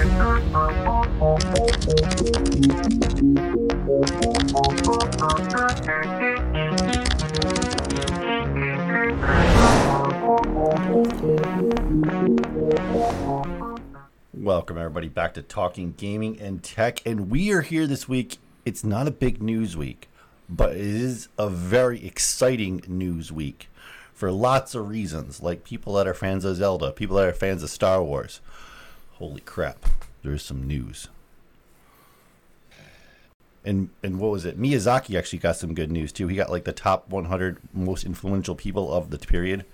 Welcome, everybody, back to Talking Gaming and Tech. And we are here this week. It's not a big news week, but it is a very exciting news week for lots of reasons. Like people that are fans of Zelda, people that are fans of Star Wars. Holy crap, there's some news. And and what was it? Miyazaki actually got some good news too. He got like the top 100 most influential people of the period,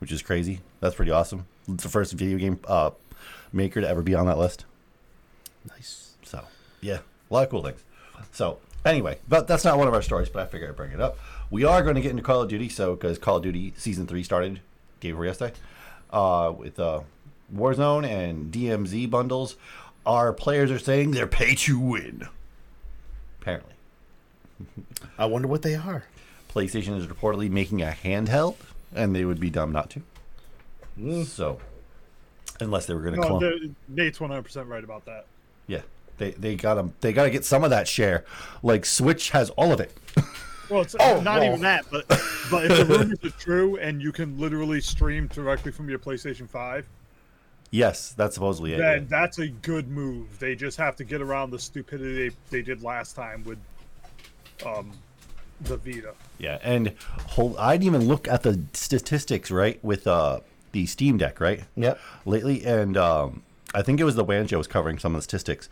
which is crazy. That's pretty awesome. It's the first video game uh, maker to ever be on that list. Nice. So, yeah, a lot of cool things. So, anyway, but that's not one of our stories, but I figured I'd bring it up. We are going to get into Call of Duty, so because Call of Duty Season 3 started, gave over yesterday, uh, with uh, Warzone and DMZ bundles. Our players are saying they're pay to win. Apparently. I wonder what they are. PlayStation is reportedly making a handheld, and they would be dumb not to. Mm. So, unless they were going to No, clone. the- Nate's 100% right about that. Yeah, they they got to they got to get some of that share. Like Switch has all of it. Well, it's Oh, not well. even oh. that, but but if the rumors are true and you can literally stream directly from your PlayStation 5, Yes, that's supposedly it. then that's a good move. They just have to get around the stupidity they, they did last time with um the Vita. Yeah, and hold, I didn't even look at the statistics right with uh the Steam Deck right. Yep. Lately, and um, I think it was the WAN show was covering some of the statistics.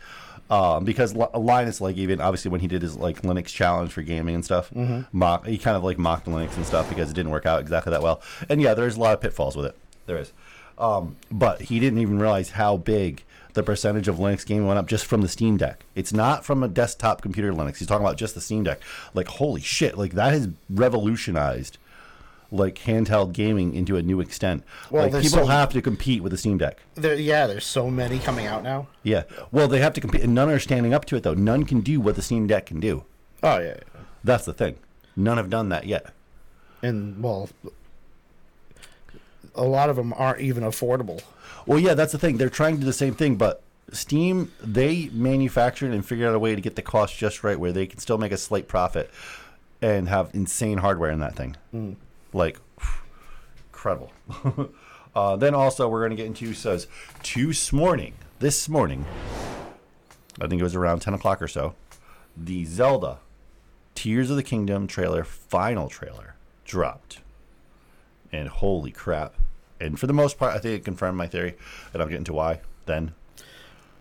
Um, because Li- Linus, like even obviously when he did his like Linux challenge for gaming and stuff, mock, he kind of like mocked Linux and stuff because it didn't work out exactly that well. And yeah, there's a lot of pitfalls with it. There is, um, but he didn't even realize how big the percentage of Linux gaming went up just from the Steam Deck. It's not from a desktop computer Linux. He's talking about just the Steam Deck. Like holy shit! Like that has revolutionized like handheld gaming into a new extent. Well, like people so- have to compete with the Steam Deck. There, yeah, there's so many coming out now. Yeah. Well, they have to compete, and none are standing up to it though. None can do what the Steam Deck can do. Oh yeah, yeah. That's the thing. None have done that yet. and well, a lot of them aren't even affordable. Well, yeah, that's the thing. They're trying to do the same thing, but Steam they manufactured and figured out a way to get the cost just right, where they can still make a slight profit and have insane hardware in that thing. Like incredible. uh, then also we're going to get into says this morning, this morning, I think it was around ten o'clock or so, the Zelda Tears of the Kingdom trailer, final trailer, dropped. And holy crap. And for the most part, I think it confirmed my theory, and I'll get into why then.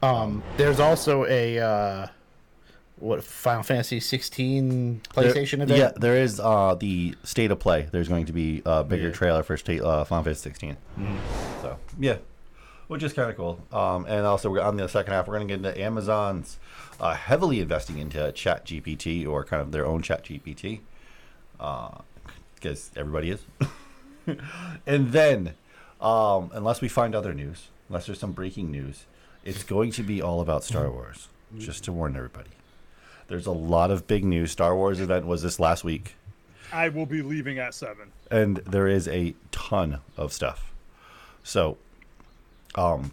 Um, there's also a uh, what Final Fantasy 16 There- PlayStation event. Yeah, there is uh, the state of play. There's going to be a bigger Yeah. trailer for state uh, Final Fantasy 16. So yeah, which is kind of cool. Um, and also we're on the second half. We're going to get into Amazon's uh, heavily investing into Chat GPT or kind of their own Chat GPT, because everybody is. and then, um, unless we find other news, unless there's some breaking news, it's going to be all about Star Wars. Just to warn everybody. There's a lot of big news. Star Wars event was this last week, I will be leaving at 7. and there is a ton of stuff. So, um,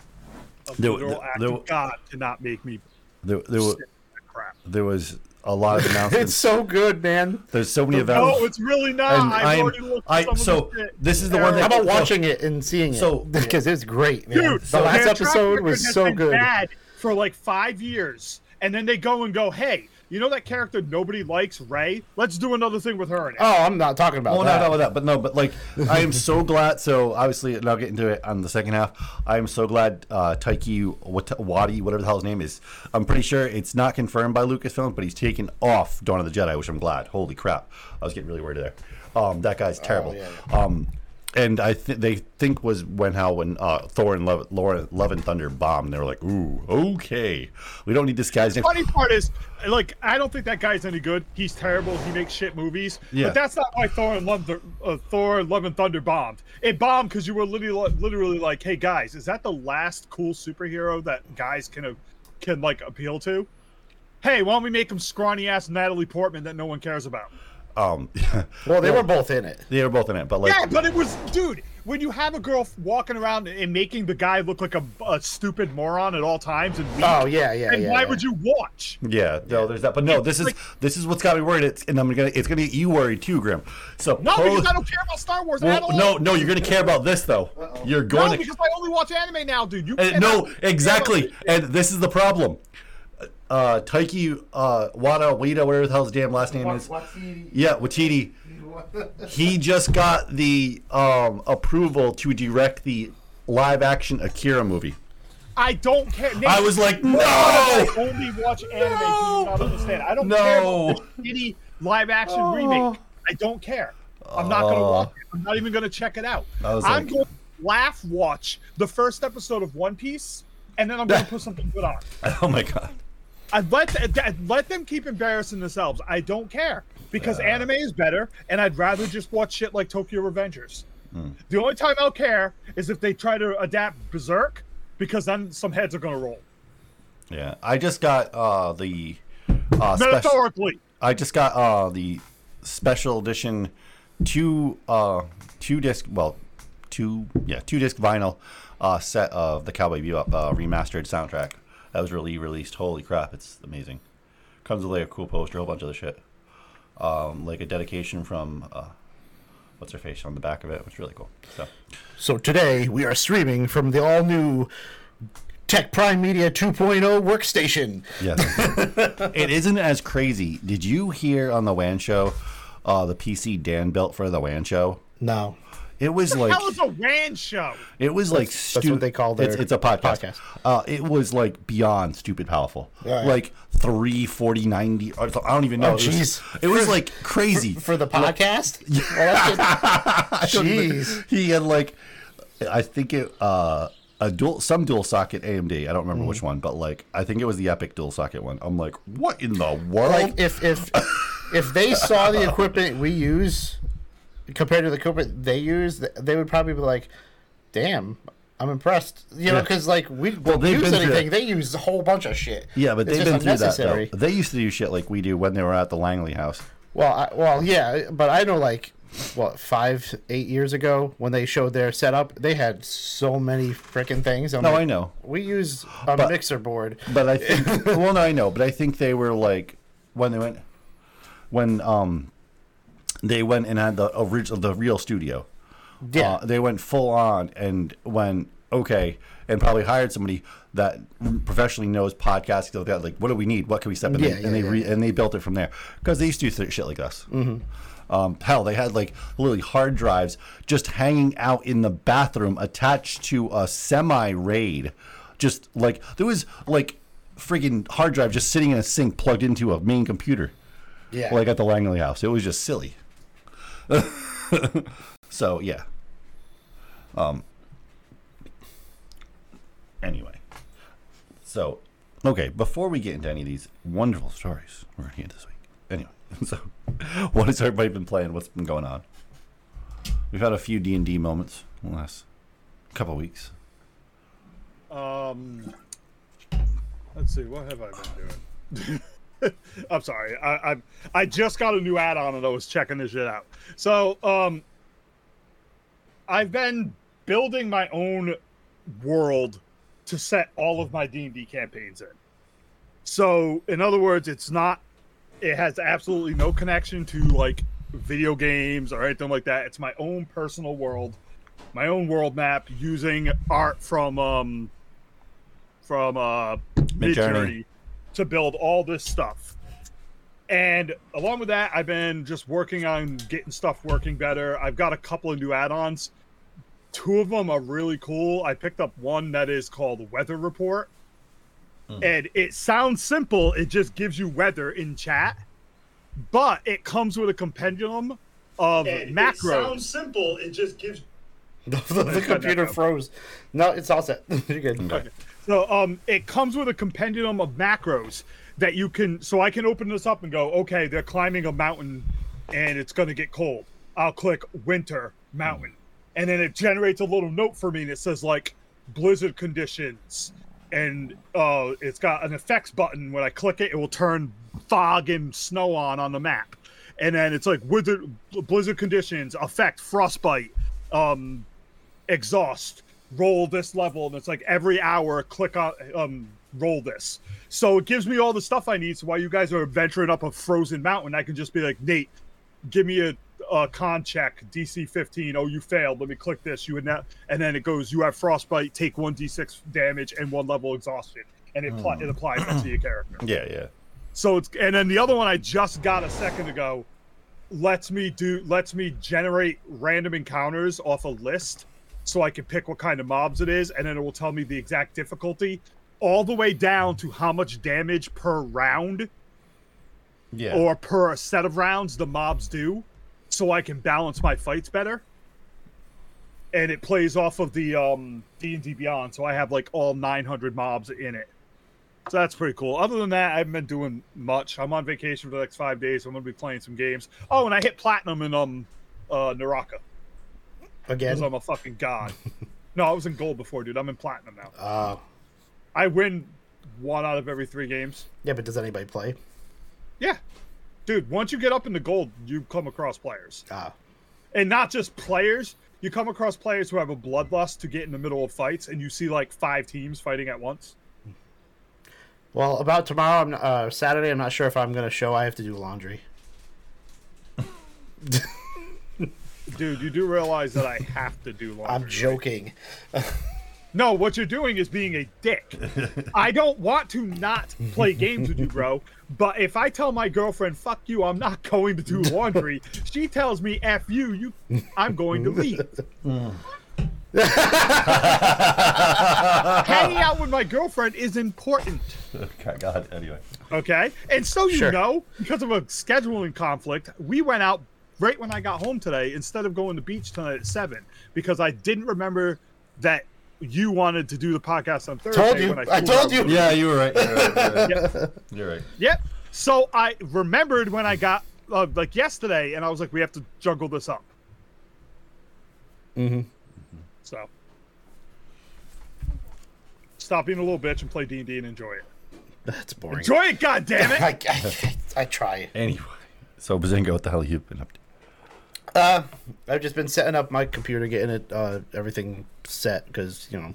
A There- there- of God to not make me there there, wa- sit in that crap. there was a lot of mountains. it's so good, man. There's so many oh, events. No, it's really not. and I've I am, already looked I some of so this is the one How about watching it and seeing it? So- because it's great, man. Dude, the last their episode was so good. Bad for like five years, and then they go and go, "Hey, you know that character nobody likes, Ray? Let's do another thing with her." in. Oh, I'm not talking about Well, that. not about that, but no, but like I am so glad. So obviously, and I'll get into it on the second half. I am so glad uh, Taiki Wat- Wadi, whatever the hell his name is, I'm pretty sure it's not confirmed by Lucasfilm, but he's taken off Dawn of the Jedi, which I'm glad. Holy crap, I was getting really worried there. Um, that guy's terrible. yeah, Um, and I th- they think was when how when uh, Thor and Love, Laura, Love and Thunder bombed. They were like, "Ooh, okay, we don't need this guy's name." Funny part is, like, I don't think that guy's any good. He's terrible. He makes shit movies. Yeah. But that's not why Thor and Love, uh, Thor, Love and Thunder bombed. It bombed because you were literally, literally like, "Hey guys, is that the last cool superhero that guys can uh, can like appeal to?" Hey, why don't we make him scrawny ass Natalie Portman that no one cares about? Um, Well, they were both in it. they were both in it, but like, Yeah, but it was, dude. when you have a girl walking around and making the guy look like a, a stupid moron at all times and weak, Oh yeah, yeah, and yeah. why yeah. would you watch? Yeah, no, there's that. But no, this is Like- this is what's got me worried. It's and I'm gonna it's gonna get you worried too, Grim. So No, pose- because I don't care about Star Wars at well, all. no, no, you're gonna care about this though. You're no, going to because I only watch anime now, dude. You Uh, no, exactly. And this is the problem. Uh, Taiki uh, Wada Wada, whatever the hell his damn last name is. Yeah, Watiti. He just got the um, approval to direct the live action Akira movie. I don't care. Nick, I was like, no! I only watch anime. Do you not understand? I don't care No. about shitty live action remake. I don't care. I'm not gonna Oh. watch it. I'm not even gonna check it out. I was I'm like- going to laugh watch the first episode of One Piece, and then I'm gonna put something good on. Oh my god. I let th- let them keep embarrassing themselves. I don't care because anime is better, and I'd rather just watch shit like Tokyo Revengers. Hmm. The only time I'll care is if they try to adapt Berserk, because then some heads are gonna roll. Yeah, I just got uh, the uh. Metaphorically, I just got uh, the special edition two uh, two disc well two yeah two disc vinyl uh, set of the Cowboy Bebop uh, remastered soundtrack that was really released. Holy crap, it's amazing. Comes with like a cool poster, a whole bunch of other shit. Um, like a dedication from uh, what's her face on the back of it, which is really cool. So So today we are streaming from the all new Tech Prime Media 2.0 workstation. Yes. it isn't as crazy. Did you hear on the WAN show uh, the PC Dan built for the WAN show? No. It was like Hell is a WAN show. it was like stupid. That's stu- what they call their it's, it's a podcast. podcast. Uh, it was like beyond stupid powerful. Right. Like 3, 40, 90. I don't even know. Oh, It was- jeez. It was, like crazy. For the podcast? Well, that's. Jeez. he had like I think it uh a dual some dual socket AMD. I don't remember Mm-hmm. which one, but like I think it was the EPYC dual socket one. I'm like, what in the world? Like if if if they saw the equipment we use compared to the equipment they use, they would probably be like, "Damn, I'm impressed." You know, Yeah. because like we Well, don't use anything. They use a whole bunch of shit. yeah, but It's they've been through that though. They used to do shit like we do when they were at the Langley house. Well, I, well, yeah, but I know like what five, eight years ago when they showed their setup, they had so many freaking things. I'm No, like, I know. We use a But- mixer board. But I think well, no, I know, but I think they were like when they went when um they went and had the original the real studio. Yeah, Uh, they went full on and went okay, and probably hired somebody that professionally knows podcasting. stuff like that. Like, what do we need? What can we step in? Yeah, and yeah, they yeah. re- and they built it from there because they used to do shit like us. Mm-hmm. Um, hell, they had like literally hard drives just hanging out in the bathroom, attached to a semi raid. Just like there was like freaking hard drive just sitting in a sink plugged into a main computer yeah. like at the Langley house. It was just silly. so yeah. Um. Anyway, so okay. Before we get into any of these wonderful stories we're gonna get this week. Anyway, so what has everybody been playing? What's been going on? We've had a few D and D moments in the last couple weeks. Um, let's see. What have I been doing? I'm sorry. I, I I just got a new add-on and I was checking this shit out. So um, I've been building my own world to set all of my D&D campaigns in. So in other words, it's not. It has absolutely no connection to like video games or anything like that. It's my own personal world, my own world map using art from um from uh Midjourney. Midjourney to build all this stuff. And along with that, I've been just working on getting stuff working better. I've got a couple of new add-ons. Two of them are really cool. I picked up one that is called Weather Report. Hmm. And it sounds simple. It just gives you weather in chat. But it comes with a compendium of macros. It sounds simple. It just gives the, the computer froze. No, it's all set. You're good. Okay. So um, it comes with a compendium of macros that you can. So I can open this up and go, okay, they're climbing a mountain, and it's going to get cold. I'll click winter mountain, and then it generates a little note for me, and it says like blizzard conditions, and uh, it's got an effects button. When I click it, it will turn fog and snow on on the map, and then it's like blizzard blizzard conditions affect frostbite. Um, exhaust, roll this level, and it's like every hour, click on um roll this. So it gives me all the stuff I need. So while you guys are venturing up a frozen mountain, I can just be like, Nate, give me a, a con check, DC 15. Oh, you failed. Let me click this. You would not, and then it goes. You have frostbite. Take one D6 damage and one level exhaustion, and it pl- it applies that to your character. Yeah, yeah. So it's and then the other one I just got a second ago lets me do lets me generate random encounters off a list so I can pick what kind of mobs it is and then it will tell me the exact difficulty all the way down to how much damage per round Yeah. or per set of rounds the mobs do so I can balance my fights better. And it plays off of the um D&D Beyond so I have like all 900 mobs in it. So that's pretty cool. Other than that, I haven't been doing much. I'm on vacation for the next 5 days. So I'm going to be playing some games. Oh, and I hit platinum in um uh Naraka Again. cuz I'm a fucking god. no, I was in gold before, dude. I'm in platinum now. Uh, I win one out of every 3 games. yeah, but does anybody play? Yeah. Dude, once you get up into gold, you come across players. Ah, and not just players. You come across players who have a bloodlust to get in the middle of fights, and you see like five teams fighting at once. well, about tomorrow, I'm, uh, Saturday, I'm not sure if I'm going to show. I have to do laundry. Dude, you do realize that I have to do laundry. I'm joking. No, what you're doing is being a dick. I don't want to not play games with you, bro. But if I tell my girlfriend, "Fuck you," I'm not going to do laundry. she tells me, "F you," you, I'm going to leave. Hanging out with my girlfriend is important. Okay, God. Anyway. Okay. And so you Sure. know, because of a scheduling conflict, we went out right when I got home today instead of going to the beach tonight at seven because I didn't remember that you wanted to do the podcast on Thursday. Told you. when I flew told you. Yeah, you were right. You're right. You're right. Yep. You're right. yep. So I remembered when I got uh, like yesterday, and I was like, we have to juggle this up. Mm-hmm. So stop being a little bitch and play D and D and enjoy it. That's boring. Enjoy it, God damn it! I, I, I try. Anyway. So, Bazinga, what the hell have you been up to? Uh, I've just been setting up my computer, getting it uh, everything set because you know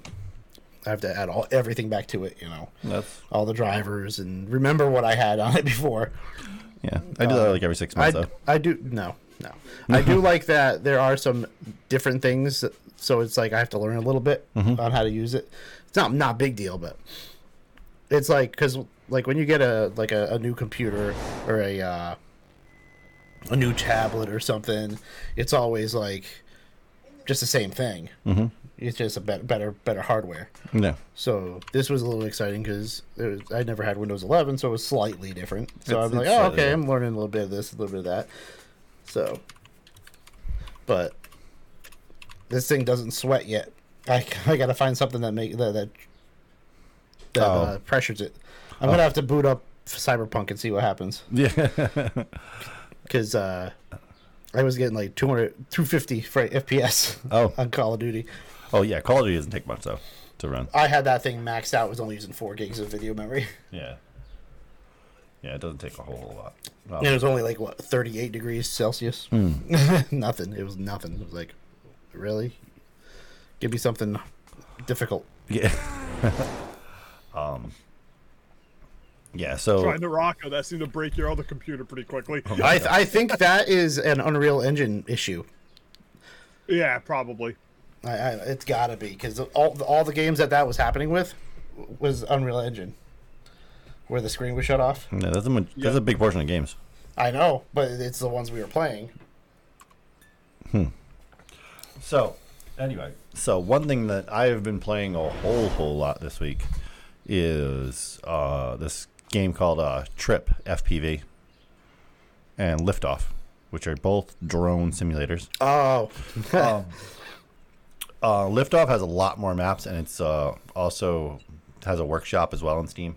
I have to add all everything back to it. You know, That's all the drivers and remember what I had on it before. yeah. I do that like every six months I, though. I do no no I do like that there are some different things so it's like I have to learn a little bit on how to use it. It's not not big deal, but it's like because like when you get a like a, a new computer or a uh, a new tablet or something, it's always like just the same thing. Mm-hmm. It's just a better better better hardware. Yeah. So this was a little exciting because I never had Windows 11, so it was slightly different. So It's- I'm like, oh, okay. I'm learning a little bit of this, a little bit of that. So, but this thing doesn't sweat yet. I, I got to find something that make that that, that Oh. uh, pressures it. I'm gonna have to boot up Cyberpunk and see what happens Yeah. Because uh, I was getting like 200, 250 FPS Oh. on Call of Duty. oh yeah. Call of Duty doesn't take much though to run. I had that thing maxed out. Was only using four gigs of video memory. Yeah. Yeah, it doesn't take a whole lot. It was only like what 38 degrees Celsius. Hmm. nothing. It was nothing. It was like, really? Give me something difficult. yeah. um. Yeah. So Trying to rock that seemed to break your other computer pretty quickly. I th- I think that is an Unreal Engine issue. Yeah, probably. I, I it's got to be because all all the games that that was happening with was Unreal Engine, where the screen was shut off. yeah, that's a that's Yeah. a big portion of games. I know, but it's the ones we were playing. Hmm. So, anyway, so one thing that I have been playing a whole whole lot this week is uh, this game called uh, TRYP FPV and Liftoff, which are both drone simulators. Oh, um, uh, Liftoff has a lot more maps, and it's uh, also has a workshop as well on Steam,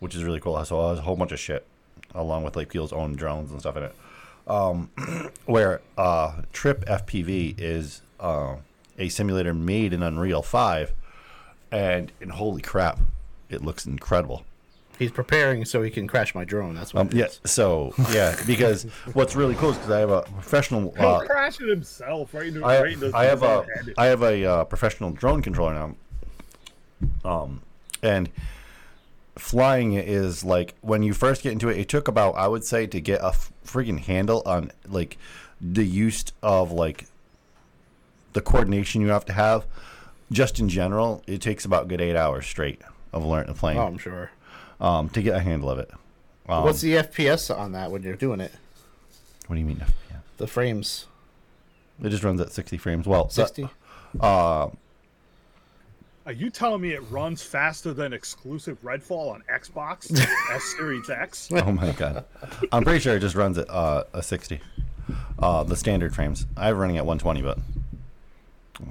which is really cool. So it has a whole bunch of shit, along with like people's own drones and stuff in it. Um, where uh, TRYP FPV is uh, a simulator made in Unreal Five, and and holy crap, it looks incredible. He's preparing so he can crash my drone. That's what. Um, it yeah. is. So yeah, because what's really cool is because I have a professional. He'll Uh, crash it himself right into, I, right into I have his a head. I have a uh, professional drone controller now. Um, and flying is like when you first get into it. It took about I would say to get a freaking handle on like the use of like the coordination you have to have. Just in general, it takes about a good eight hours straight of learning playing Oh, I'm sure. Um, to get a handle of it. Um, What's the FPS on that when you're doing it? what do you mean? Yeah. The frames. It just runs at 60 frames. Well, so- 60? Are you telling me it runs faster than exclusive Redfall on Xbox S Series X? oh my god, I'm pretty sure it just runs at uh, a 60. Uh, the standard frames. I have running at 120, but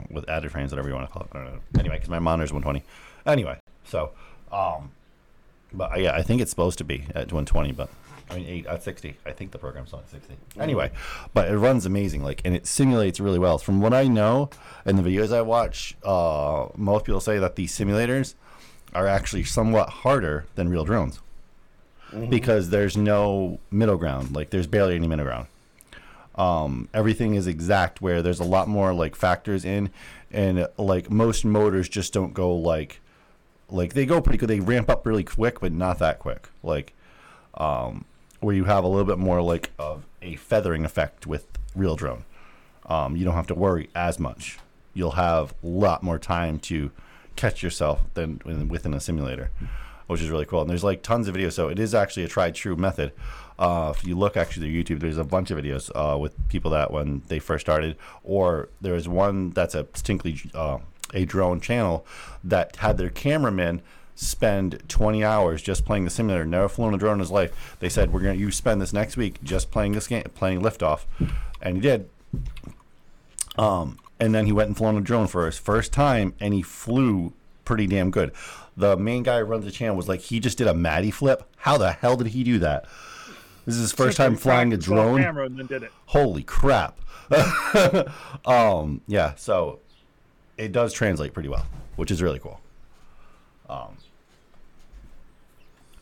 with added frames, whatever you want to call it. I don't know. Anyway, because my monitor's 120. Anyway, so, um, but yeah, I think it's supposed to be at 120, but I mean, eight at 60. I think the program's on 60. Anyway, but it runs amazing, like, and it simulates really well. From what I know and the videos I watch, uh, most people say that these simulators are actually somewhat harder than real drones because there's no middle ground. Like, there's barely any middle ground um, everything is exact where there's a lot more like factors in and like most motors just don't go like like they go pretty good they ramp up really quick but not that quick. Like um, where you have a little bit more like of a feathering effect with real drone. Um, you don't have to worry as much. You'll have a lot more time to catch yourself than within a simulator which is really cool. And there's like tons of videos. So it is actually a tried true method. Uh, if you look actually to YouTube, there's a bunch of videos uh, with people that when they first started, or there's one that's a distinctly uh, a drone channel that had their cameraman spend 20 hours just playing the simulator, never flown a drone in his life. They said, "We're gonna you spend this next week just playing this game, playing liftoff," and he did. Um, and then he went and flown a drone for his first time, and he flew pretty damn good. The main guy who runs the channel was like, he just did a Matty flip. How the hell did he do that? This is his first time flying a drone. Camera and then did it. Holy crap! um, yeah, so it does translate pretty well, which is really cool. Um,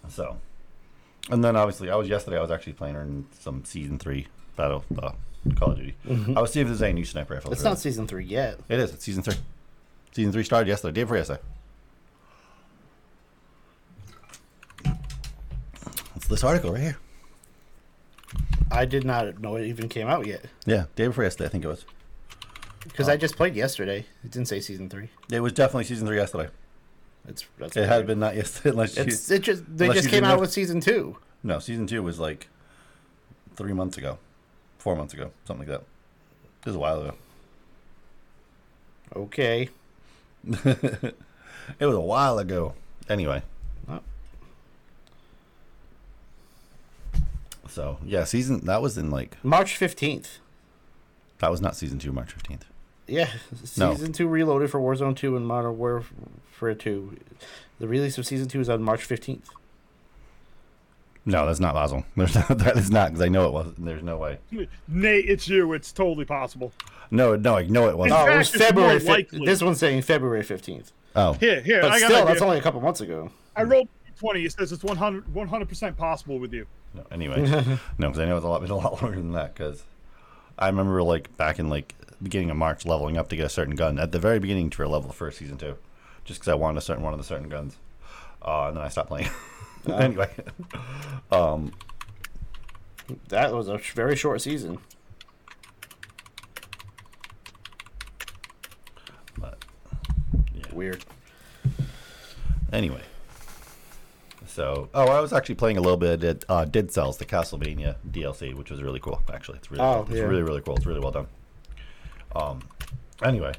so, and then obviously, I was yesterday. I was actually playing in some season three battle uh, Call of Duty. I was seeing if there's any new sniper rifles. It's really. not season three yet. It is. It's season three. Season three started yesterday. Day before yesterday. It's this article right here. I did not know it even came out yet Yeah, day before yesterday. I think it was. Because I oh. just played yesterday. It didn't say season three. It was definitely season three yesterday. It's that's It weird. had been not yesterday. Unless It's you, it just they just came out with season two. no, season two was like three months ago, four months ago, something like that. It was a while ago. Okay. It was a while ago. Anyway. Oh. So yeah, season that was in like March fifteenth. that was not season two, March fifteenth. Yeah, No. season two reloaded for Warzone two and Modern Warfare two. The release of season two is on March fifteenth. No, that's not Basil. There's not, that is not because I know it wasn't. There's no way. Nate, it's you. It's totally possible. No, no, I know it wasn't. Oh, it fact, was February. Fi- this one's saying February fifteenth. Oh, Here, here. But I still, an that's only a couple months ago. I rolled 20. It says it's 100 percent possible with you. no, anyway, no, because I know it's a lot been a lot longer than that. Because I remember like back in like beginning of March, leveling up to get a certain gun at the very beginning to a level for season two, just because I wanted a certain one of the certain guns, uh, and then I stopped playing. anyway, um, That was a sh- very short season. but yeah. Weird. Anyway. So, oh, I was actually playing a little bit at uh, Dead Cells, the Castlevania DLC, which was really cool. Actually, it's really, Oh, it's yeah. really, really cool. It's really well done. Um, anyway,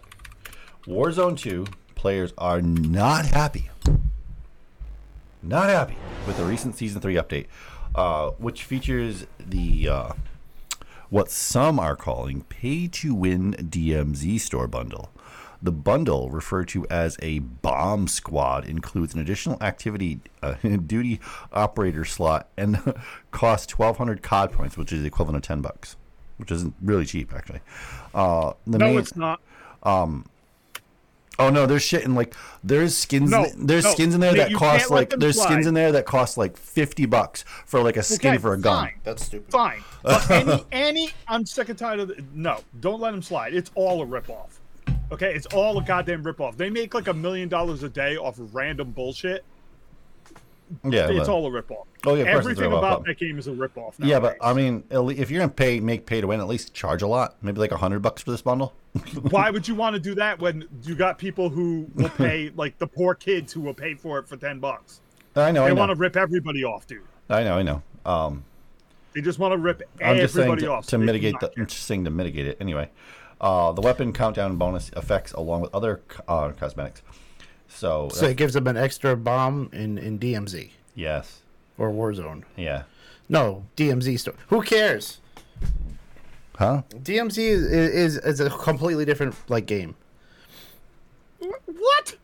Warzone 2 players are not happy. Not happy with the recent season three update, uh, which features the uh, what some are calling pay-to-win DMZ store bundle. The bundle, referred to as a bomb squad, includes an additional activity uh, duty operator slot and costs 1,200 COD points, which is equivalent of 10 bucks, which isn't really cheap actually. Uh, the No, main- it's not. Oh no, there's shit in like there's skins. No, there's no, skins in there that cost like them there's skins in there that cost like fifty bucks for like a skin Okay, for a gun. fine. That's stupid. Fine. But any, any, I'm sick and tired of the, No, don't let them slide. It's all a ripoff. Okay? It's all a goddamn ripoff. They make like a million dollars a day off of random bullshit. Yeah, It's but- all a ripoff. Oh, yeah, of course it's a Everything ripoff. about that game is a ripoff. Now. Yeah, but. I mean, if you're gonna pay make pay to win, at least charge a lot. Maybe like a hundred bucks for this bundle. why would you want to do that when you got people who will pay, like the poor kids who will pay for it for 10 bucks? I know, They I want know, to rip everybody off, dude. I know, I know. Um, They just want to rip I'm just saying everybody to, off. to so mitigate the. care. I'm just saying to mitigate it anyway. Uh, the weapon countdown bonus effects along with other uh, cosmetics. So, So it gives them an extra bomb in, in DMZ yes, or Warzone. yeah, No, DMZ store. Who cares? huh? DMZ is, is is a completely different like game. What?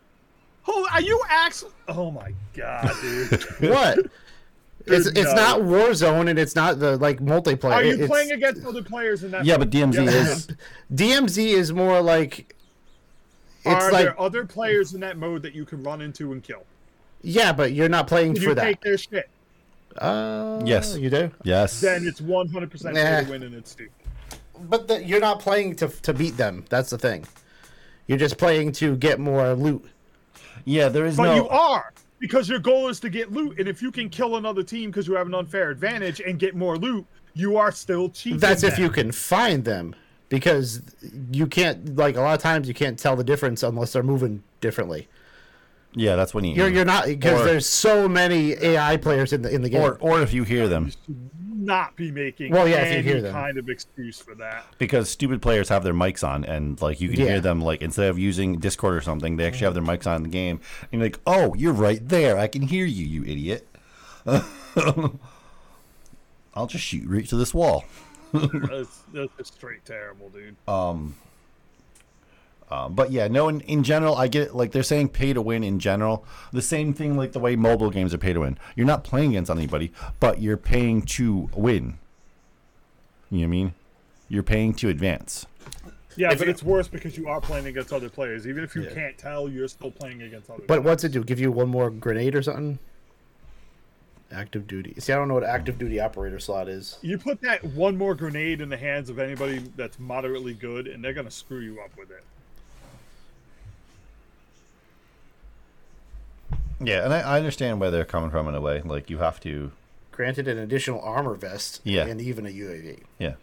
Oh, are you actually? Oh my god, dude! What? it's Dude, it's no. not Warzone and it's not the like multiplayer. Are you It's- playing against other players in that? Yeah, mode? but DMZ Yes. is. DMZ is more like it's Are like there other players in that mode that you can run into and kill? yeah, but you're not playing Can for you that. take their shit? Uh, Yes. you do. Yes. Then it's 100 percent Nah. to win, and it's stupid. But the, you're not playing to to beat them. That's the thing. You're just playing to get more loot. yeah, there is But no. you are because your goal is to get loot, and if you can kill another team because you have an unfair advantage and get more loot, you are still cheating. That's if you can find them, because you can't like a lot of times you can't tell the difference unless they're moving differently. Yeah, that's when you. You're you're not because there's so many AI players in the in the game. or or if you hear them, not be making Well, yeah, if you hear them. kind of excuse for that. because stupid players have their mics on and like you can Yeah. hear them like instead of using Discord or something, they actually have their mics on in the game. And you're like, oh, you're right there. I can hear you, you idiot. I'll just shoot right to this wall. That's, that's straight terrible, dude. Um, but yeah, no. In, in general, I get it. Like they're saying, pay to win in general. The same thing, like the way mobile games are pay to win. You're not playing against anybody, but you're paying to win. You know what I mean? You're paying to advance. Yeah, If but you- it's worse because you are playing against other players. Even if you Yeah. can't tell, you're still playing against other. Players. But players. what's it do? Give you one more grenade or something? Active duty. See, I don't know what active duty operator slot is. You put that one more grenade in the hands of anybody that's moderately good, and they're gonna screw you up with it. Yeah, and I, I understand where they're coming from in a way. Like you have to. Granted, an additional armor vest. Yeah. And even a UAV. Yeah.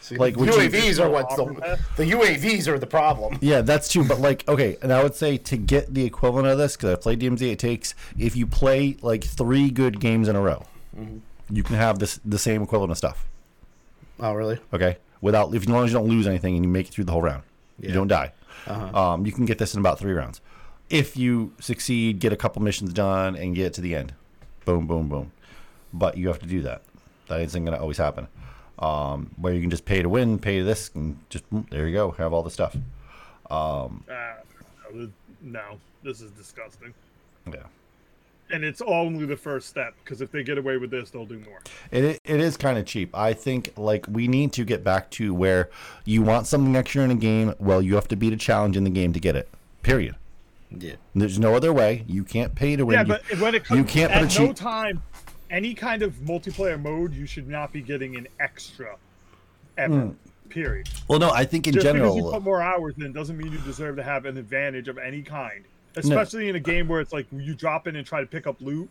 See, Like, the UAVs are what's the the UAVs are the problem. Yeah, that's true. But like, okay, and I would say to get the equivalent of this, because I played DMZ, it takes if you play like three good games in a row, you can have this the same equivalent of stuff. Oh, really? Okay, without if as long as you don't lose anything and you make it through the whole round, you don't die. Uh-huh. Um, you can get this in about three rounds. If you succeed, get a couple missions done, and get to the end, boom, boom, boom. But you have to do that. That isn't going to always happen. Um, where you can just pay to win, pay to this, and just there you go, have all the stuff. Uh, no, no, this is disgusting. Yeah. And it's only the first step because if they get away with this, they'll do more. It it is kind of cheap. I think like we need to get back to where you want something extra in a game. Well, you have to beat a challenge in the game to get it. Period. Yeah. There's no other way. You can't pay to win. Yeah, You- but when it comes, you can't put at a no cheat. time, any kind of multiplayer mode, you should not be getting an extra ever. Period. well, no, I think in Just because you put more hours in doesn't mean you deserve to have an advantage of any kind. Especially in a game where it's like you drop in and try to pick up loot.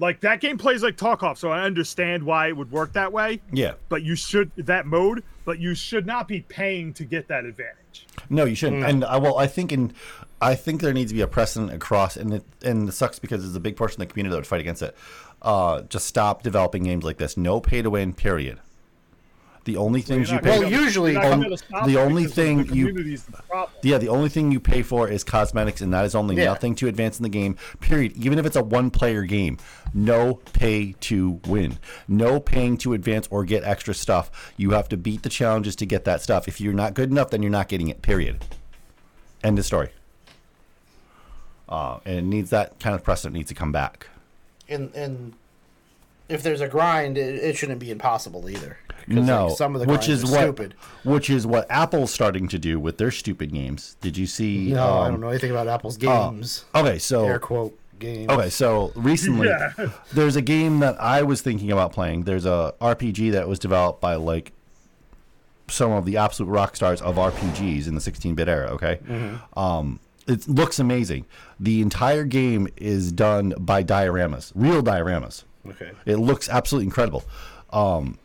Like that game plays like Tarkov, so I understand why it would work that way. yeah. But you should that mode, but you should not be paying to get that advantage. No, you shouldn't. And uh, well, I think in, I think there needs to be a precedent across, and it and it sucks because there's a big portion of the community that would fight against it. Uh, just stop developing games like this. No pay to win. Period. The only things you pay. Well, gonna be able- usually- you're not gonna on- be able to stop the only thing the you- the. Yeah, the only thing you pay for is cosmetics, and that is only Yeah. nothing to advance in the game. Period. Even if it's a one-player game, no pay to win, no paying to advance or get extra stuff. You have to beat the challenges to get that stuff. If you're not good enough, then you're not getting it. Period. End of story. Uh, and it needs that kind of precedent needs to come back. And and if there's a grind, it, it shouldn't be impossible either. No, like, some of the which is what stupid. which is what Apple's starting to do with their stupid games. Did you see? No, I um, don't know anything about Apple's oh, games. okay, so Air quote games. Okay, so recently Yeah. there's a game that I was thinking about playing. There's a RPG that was developed by like some of the absolute rock stars of RPGs in the 16-bit era. Okay, um, it looks amazing. The entire game is done by dioramas, real dioramas. Okay. It looks absolutely incredible. Um,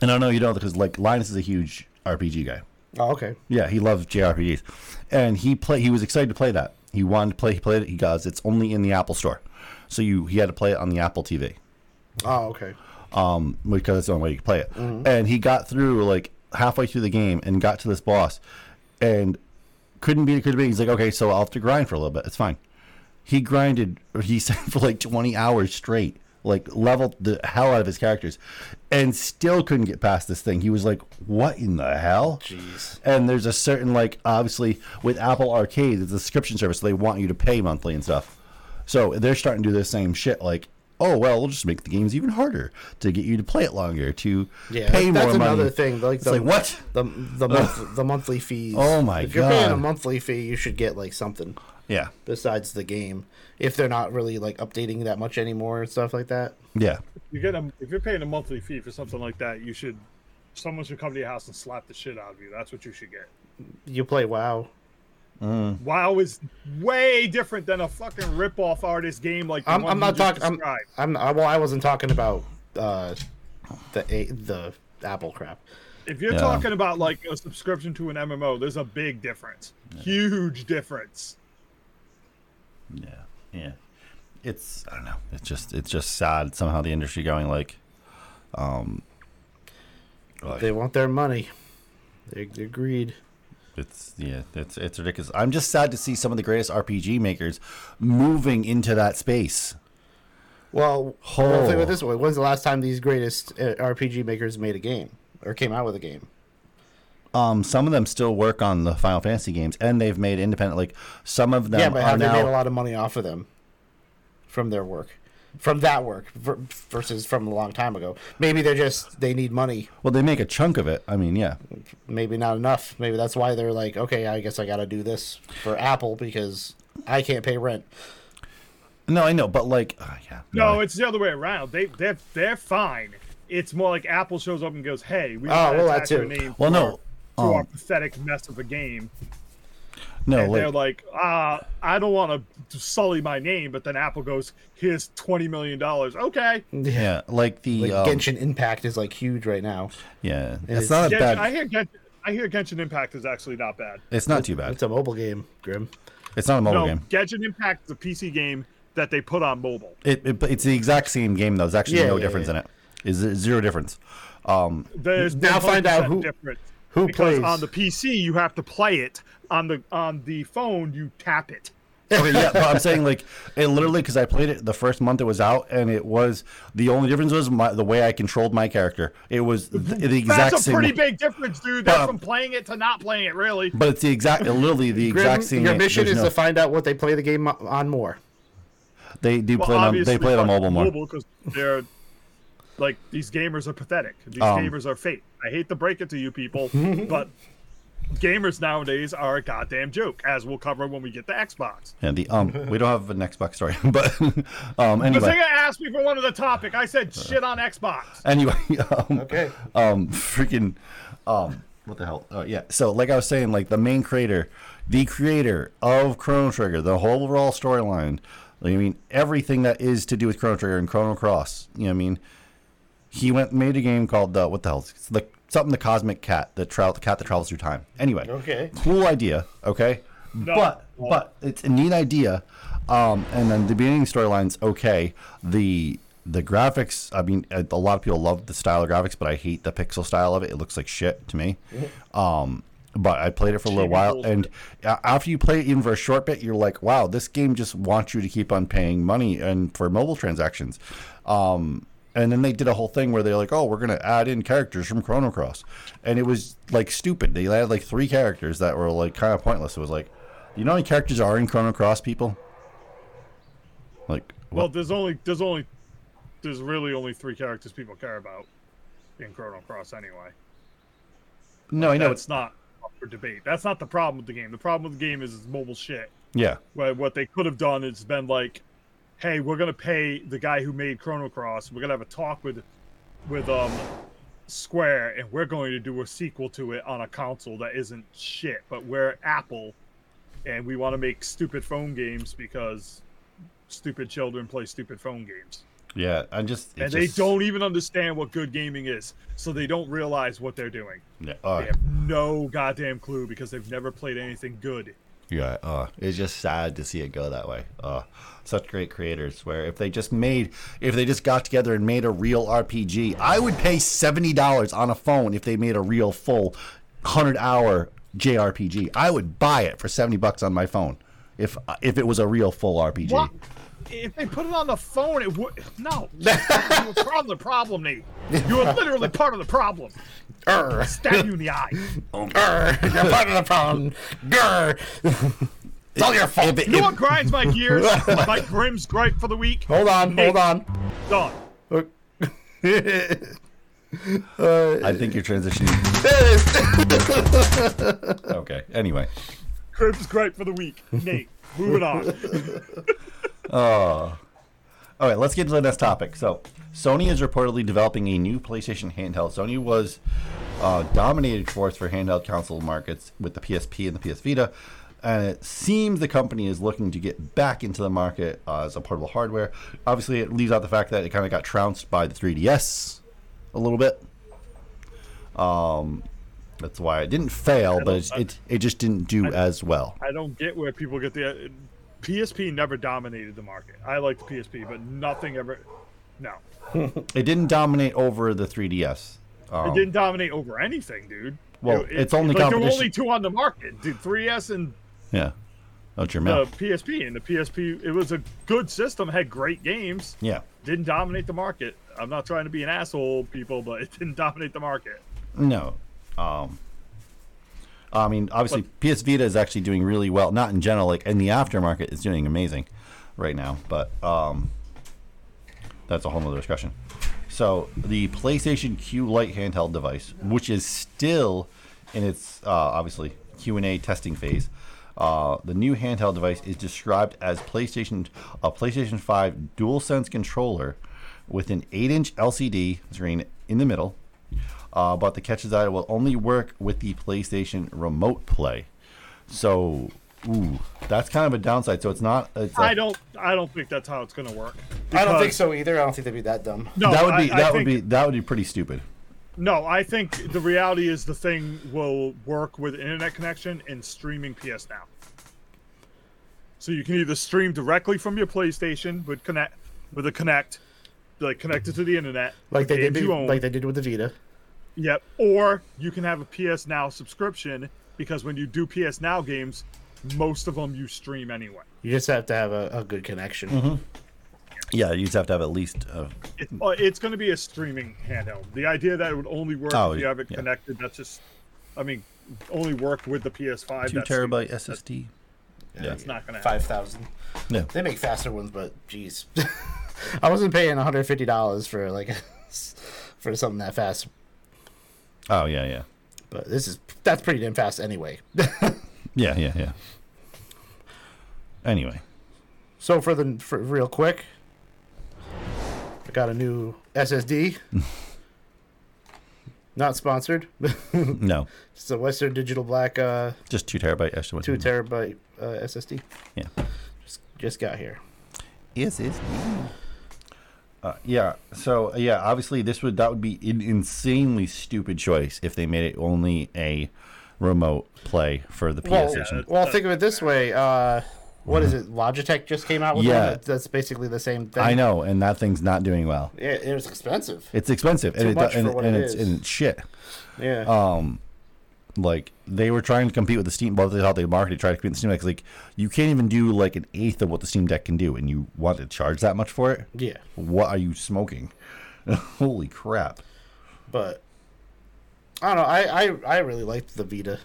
and I know you know because like Linus is a huge RPG guy. Oh, okay. Yeah, he loves JRPGs, and he play. He was excited to play that. He wanted to play. He played it. He goes, "It's only in the Apple Store," so you he had to play it on the Apple TV Oh, okay. um, because that's the only way you can play it. Mm-hmm. And he got through like halfway through the game and got to this boss, and couldn't be. Couldn't be. He's like, "Okay, so I'll have to grind for a little bit. It's fine." He grinded. He said for like twenty hours straight. Like leveled the hell out of his characters, and still couldn't get past this thing. He was like, "What in the hell?" Jeez. and there's a certain like obviously with Apple Arcade, it's a subscription service, so they want you to pay monthly and stuff. So they're starting to do the same shit. Like, oh well, we'll just make the games even harder to get you to play it longer, to Yeah, pay that's more money. another thing. Like It's the, like what? the the month, the monthly fees. Oh my god. if you're paying a monthly fee, you should get like something Yeah, besides the game. If they're not really like updating that much anymore and stuff like that. yeah, You get a, if you're paying a monthly fee for something like that, you should someone should come to your house and slap the shit out of you. That's what you should get. You play WoW. WoW is way different than a fucking rip-off artist game like the I'm, one I'm not talking. I'm. I'm. Well, I wasn't talking about uh, the the Apple crap. If you're Yeah. talking about like a subscription to an MMO, there's a big difference. Huge difference. yeah, yeah. It's I don't know. It's just it's just sad somehow the industry going like, um, like, They want their money. They, they agreed. It's yeah, it's it's ridiculous. I'm just sad to see some of the greatest RPG makers moving into that space. Well, Oh. well, think it this way: When's the last time these greatest uh, RPG makers made a game or came out with a game? Um, some of them still work on the Final Fantasy games, and they've made independent. Like some of them yeah, but are have they made a lot of money off of them from their work, from that work versus from a long time ago? Maybe they're just they need money. Well, they make a chunk of it. I mean, yeah, Maybe not enough. Maybe that's why they're like, okay, I guess I got to do this for Apple because I can't pay rent. no, I know, but like, uh, yeah, No, it's the other way around. They they're they're fine. It's more like Apple shows up and goes, "Hey, we Oh, want to well, that attach your name Well, to no, our, to our um, pathetic mess of a game." No, and they're like, like, "Ah, I don't want to sully my name," but then Apple goes, "Here's twenty million dollars." Okay, yeah, like the Like um, Genshin Impact is like huge right now. yeah, is- it's not a Genshin, bad. I hear Genshin, I hear Genshin Impact is actually not bad. it's not too bad. It's a mobile game, Grim. It's not a mobile no, game. Genshin Impact is a PC game that they put on mobile. It, it it's the exact same game though. There's actually Yeah, no yeah, difference yeah. in it. Is zero difference. Um, There's Now find out who- difference. Who because plays. on the PC you have to play it on the on the phone you tap it. okay, yeah, but I'm saying like it literally because I played it the first month it was out, and it was the only difference was my, the way I controlled my character. It was the, the exact That's a same. pretty big difference, dude. That's But- from playing it to not playing it, really. But it's the exact, literally the Grim, exact same. your mission There's is no- to find out what they play the game on more. They do Well, play it on. They play it on mobile more. Mobile because they're like these gamers are pathetic. These Um, gamers are fake. I hate to break it to you people, but gamers nowadays are a goddamn joke, as we'll cover when we get to Xbox. Yeah, the um, we don't have an Xbox story, but um, The anyway, thing asked me for one of the topic, I said shit on Xbox. anyway, um, Okay. um, freaking, um, what the hell? Oh yeah. So like I was saying, like the main creator, the creator of Chrono Trigger, the whole overall storyline. I mean, everything that is to do with Chrono Trigger and Chrono Cross. You know, what I mean, he went made a game called the what the hell? It's like something the Cosmic Cat, the tra- the cat that travels through time. Anyway, Okay. cool idea. Okay, but but it's a neat idea. Um, and then the beginning storyline's okay. The the graphics, I mean, a a lot of people love the style of graphics, but I hate the pixel style of it. It looks like shit to me. Um, but I played it for a little while, and after you play it even for a short bit, you're like, wow, this game just wants you to keep on paying money and for mobile transactions. Um, and then they did a whole thing where they're like, oh, we're gonna add in characters from Chrono Cross, and it was like stupid. They had like three characters that were like kind of pointless. It was like, you know how many characters are in Chrono Cross, people? Like, Well, there's only there's only there's really only three characters people care about in Chrono Cross anyway. No, I know it's not up for debate. That's not the problem with the game. The problem with the game is it's mobile shit. yeah. Where what they could have done is been like, hey, we're gonna pay the guy who made Chrono Cross. We're gonna have a talk with with um Square, and we're going to do a sequel to it on a console that isn't shit. But we're Apple, and we want to make stupid phone games because stupid children play stupid phone games. Yeah, I'm just and it's they don't even understand what good gaming is, so they don't realize what they're doing. Yeah, uh, They have no goddamn clue because they've never played anything good. Yeah, uh, it's just sad to see it go that way. Uh, such great creators. Where if they just made, if they just got together and made a real RPG, I would pay seventy dollars on a phone if they made a real full hundred hour JRPG. I would buy it for seventy bucks on my phone if if it was a real full RPG. What? If they put it on the phone, it would no. You're part of the problem, Nate. You are literally part of the problem. Grr. Stab you in the eye. Grr. You're part of the problem. Grr. It's all your fault. If it- You know what grinds my gears? my Grimm's gripe for the week. Hold on, hold on. Done. I think you're transitioning. okay. Anyway. Grimm's gripe for the week. Nate, moving on. All right, let's get to the next topic. So, Sony is reportedly developing a new PlayStation handheld. Sony was uh, dominated force for handheld console markets with the PSP and the PS Vita, and it seems the company is looking to get back into the market uh, as a portable hardware. Obviously, it leaves out the fact that it kind of got trounced by the 3DS a little bit. Um, that's why it didn't fail, but don't- it it just didn't do as well. I don't get where people get the PSP never dominated the market. I like the PSP, but nothing ever. No, It didn't dominate over the 3DS. Um, it didn't dominate over anything, dude. Well, It- it's only like there were only two on the market, dude. 3S and Yeah. That's your mouth. the. PSP, and the PSP it was a good system, had great games, Yeah. didn't dominate the market. I'm not trying to be an asshole, people, but it didn't dominate the market. No. Um, I mean, obviously, PS Vita is actually doing really well. Not in general, like in the aftermarket, it's doing amazing right now. But um, that's a whole other discussion. So the PlayStation Q Lite handheld device, which is still in its uh, obviously Q and A testing phase, uh, the new handheld device is described as PlayStation a PlayStation 5 DualSense controller with an 8-inch LCD screen in the middle. Uh, but the catch is that it will only work with the PlayStation Remote Play. So, ooh, that's kind of a downside. So it's not. It's I a- don't. I don't think that's how it's going to work. I don't think so either. I don't think they'd be that dumb. No, that would be I- I that would be that would be pretty stupid. No, I think the reality is the thing will work with internet connection and streaming PS Now. So you can either stream directly from your PlayStation with connect with a Connect, like connected to the internet, Like they did, games like they did with the Vita. Yep. Or you can have a PS Now subscription because when you do PS Now games, most of them you stream anyway. You just have to have a, a good connection. Mm-hmm. Yeah, you just have to have at least. Uh, It, uh, it's going to be a streaming handheld. The idea that it would only work Oh, if you have it yeah. connected, that's just, I mean, only work with the PS5. two that's- terabyte SSD. Yeah. That's not going to Five happen. Yeah. They make faster ones, but geez, I wasn't paying one hundred fifty dollars for like for something that fast. Oh yeah, yeah, But this is that's pretty damn fast anyway. yeah, yeah, yeah. Anyway, so for the for real quick, I got a new SSD. Not sponsored. no, it's a Western Digital Black uh, just two terabyte SSD. two terabyte uh, SSD. Yeah. Just just got here. SSD. Uh, yeah. So yeah, obviously this would that would be an insanely stupid choice if they made it only a remote play for the Well, PlayStation. well, think of it this way. Uh, what is it? Logitech just came out with Yeah. one. that- That's basically the same thing. I know, and that thing's not doing well. Yeah, it was expensive. It's expensive, Too and, it, much and, for what and it it's is. and it's shit. Yeah. Um, like they were trying to compete with the Steam. Well, they thought they marketed try to compete with the Steam Deck. 'cause, Like you can't even do like an eighth of what the Steam Deck can do, and you want to charge that much for it? yeah, What are you smoking? Holy crap! but I don't know. I I, I really liked the Vita.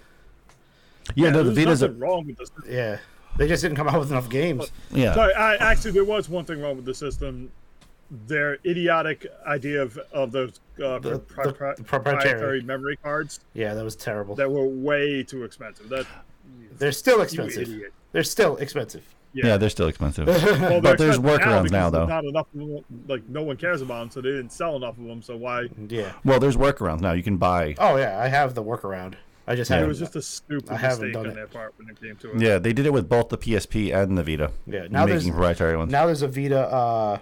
Yeah, no, the there's Vita's a nothing wrong with this. Yeah, they just didn't come out with enough games. yeah. Sorry, I, actually, there was one thing wrong with the system their idiotic idea of, of those uh, The- pro- the- pro- the proprietary. proprietary memory cards Yeah, that was terrible. that were way too expensive. That They're still expensive. idiot. They're still expensive. Yeah, they're still expensive. Well, But they're there's expensive workarounds because now, though. Not enough. Them, like no one cares about them, so they didn't sell enough of them. So why? Yeah. well, there's workarounds now. You can buy. Oh yeah, I have the workaround. I just Yeah. It haven't. was just a stupid I haven't mistake done on it. their part when it came to it. Yeah, they did it with both the PSP and the Vita. Yeah, now there's- proprietary ones. now there's a Vita. Uh,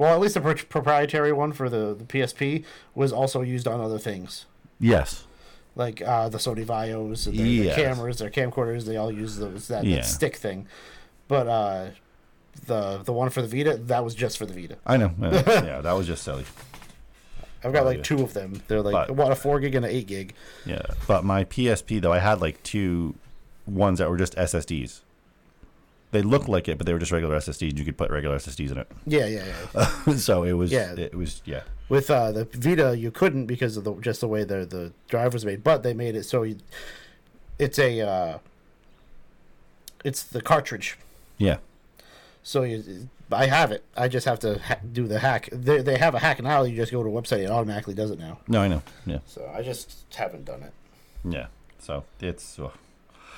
well, at least the pro- proprietary one for the, the PSP was also used on other things, yes. like uh, the Sony Vaios, and their, Yes. their cameras, their camcorders. They all use those that, Yeah. that stick thing. But uh, the the one for the Vita, that was just for the Vita. I know. Yeah, yeah, that was just silly. I've got Oh, like yeah. two of them. They're like But- what a four gig and an eight gig. Yeah, but my PSP though, I had like two ones that were just SSDs. They looked like it, but they were just regular SSDs. You could put regular SSDs in it, Yeah, yeah, yeah. so it was. Yeah. it was. Yeah, With uh, the Vita, you couldn't because of the just the way the the drive was made. But they made it so you, it's a uh, it's the cartridge. yeah, So you, I have it. I just have to ha- do the hack. They, they have a hack now. You just go to a website. It automatically does it now. no, I know. Yeah, So I just haven't done it. yeah. So it's. ugh.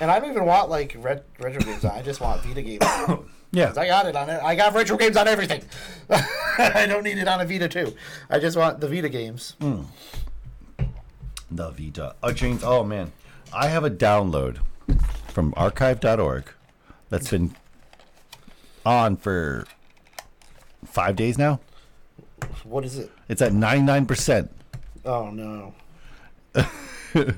And I don't even want like ret- retro games. I just want Vita games. Yeah, I got it on it. I got retro games on everything. I don't need it on a Vita too. I just want the Vita games. Hmm. the Vita. Oh, James. Oh man, I have a download from archive.org that's been on for five days now. What is it? It's at ninety nine percent. Oh no.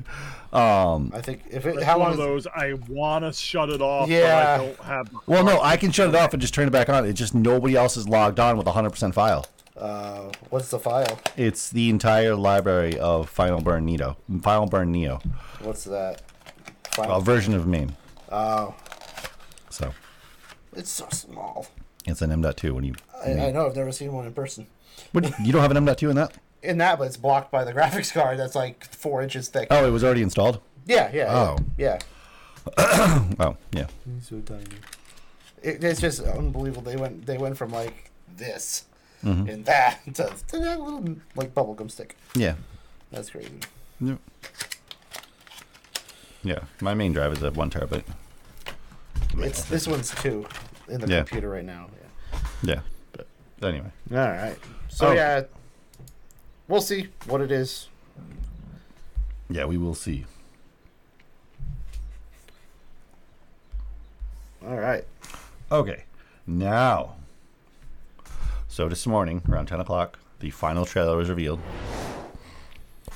um, I think if it It's how one long of is those I want to shut it off, Yeah. but I don't have. Well, no. I can shut it off and just turn it back on. It's just nobody else is logged on with a hundred percent file. uh, what's the file? It's the entire library of Final Burn Neo, Final Burn Neo, What's that? a File. version of MAME. Oh, So it's so small. it's an M.2 when you. I, I know. I've never seen one in person. What, you don't have an M.2 in that? In that, but it's blocked by the graphics card that's like four inches thick. Oh, it was already installed. Yeah, yeah. Oh. yeah. Oh, yeah. He's so tiny. It, it's just unbelievable. They went they went from like this Mm-hmm. and that to, to that little like bubblegum stick. Yeah. That's crazy. Yep. Yeah. My main drive is a one terabyte. It's this one's two in the Yeah. computer right now. Yeah. Yeah. But anyway. All right. So Oh. yeah, we'll see what it is. Yeah, we will see. All right. Okay. Now. So this morning, around 10 o'clock, the final trailer was revealed.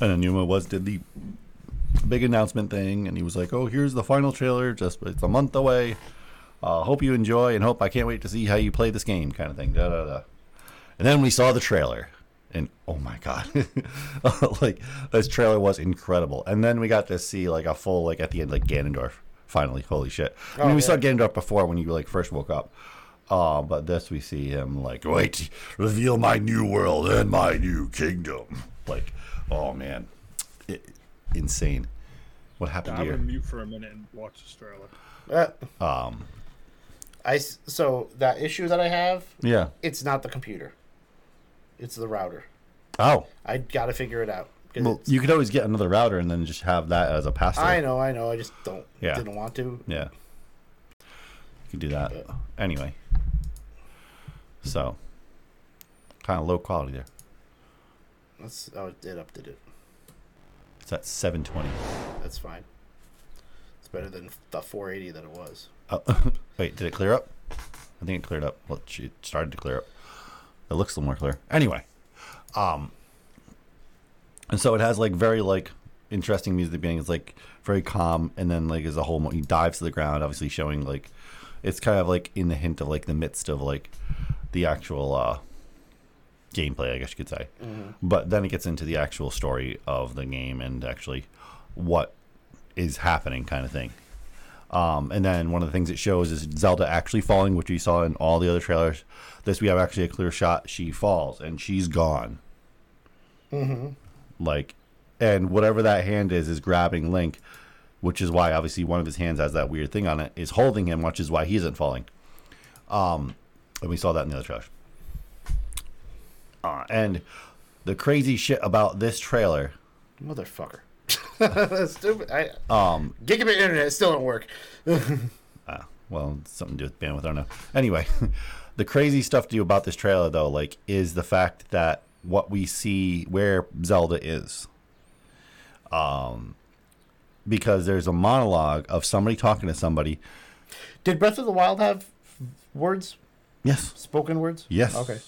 And Aonuma was did the big announcement thing, and he was like, "Oh, here's the final trailer. Just it's a month away. Uh, hope you enjoy, and hope I can't wait to see how you play this game." Kind of thing. Da da da. And then we saw the trailer, and oh my god, like this trailer was incredible. And then we got to see like a full like at the end like Ganondorf. Finally, holy shit! I mean, Oh, we saw yeah. Ganondorf before when you like first woke up. Uh, but this we see him like, wait, reveal my new world and my new kingdom. Like, oh man, it, insane. What happened I'm gonna mute for a minute and watch this trailer. Uh, Um, I s- so that issue that I have, yeah. it's not the computer. It's the router. Oh, I got to figure it out. well, you could always get another router and then just have that as a pass. I know, I know. I just don't. Yeah. Didn't want to. Yeah. You can do that. Anyway. So, kind of low quality there. That's oh, it did update it. It's at 720. That's fine. It's better than the 480 that it was. Oh, wait, did it clear up? I think it cleared up. Well, it started to clear up. It looks a little more clear. Anyway, um, and so it has like very like interesting music at the beginning. It's like very calm, and then like as a whole, he dives to the ground, obviously showing like it's kind of like in the hint of like the midst of like the actual uh gameplay, I guess you could say. But then it gets into the actual story of the game and actually what is happening, kind of thing. Um, and then one of the things it shows is Zelda actually falling, which we saw in all the other trailers. This we have actually a clear shot. She falls and she's gone. Mm-hmm. Like, and whatever that hand is is grabbing Link, which is why obviously one of his hands has that weird thing on it, is holding him, which is why he isn't falling. Um, and we saw that in the other trailers. Uh, and the crazy shit about this trailer, Motherfucker. That's stupid. I, um, gigabit internet still don't work. uh, well, something to do with bandwidth. I don't know. Anyway, the crazy stuff to do about this trailer though, like, is the fact that what we see where Zelda is. Um, because there's a monologue of somebody talking to somebody. Did Breath of the Wild have words, Yes. spoken words? Yes. Okay.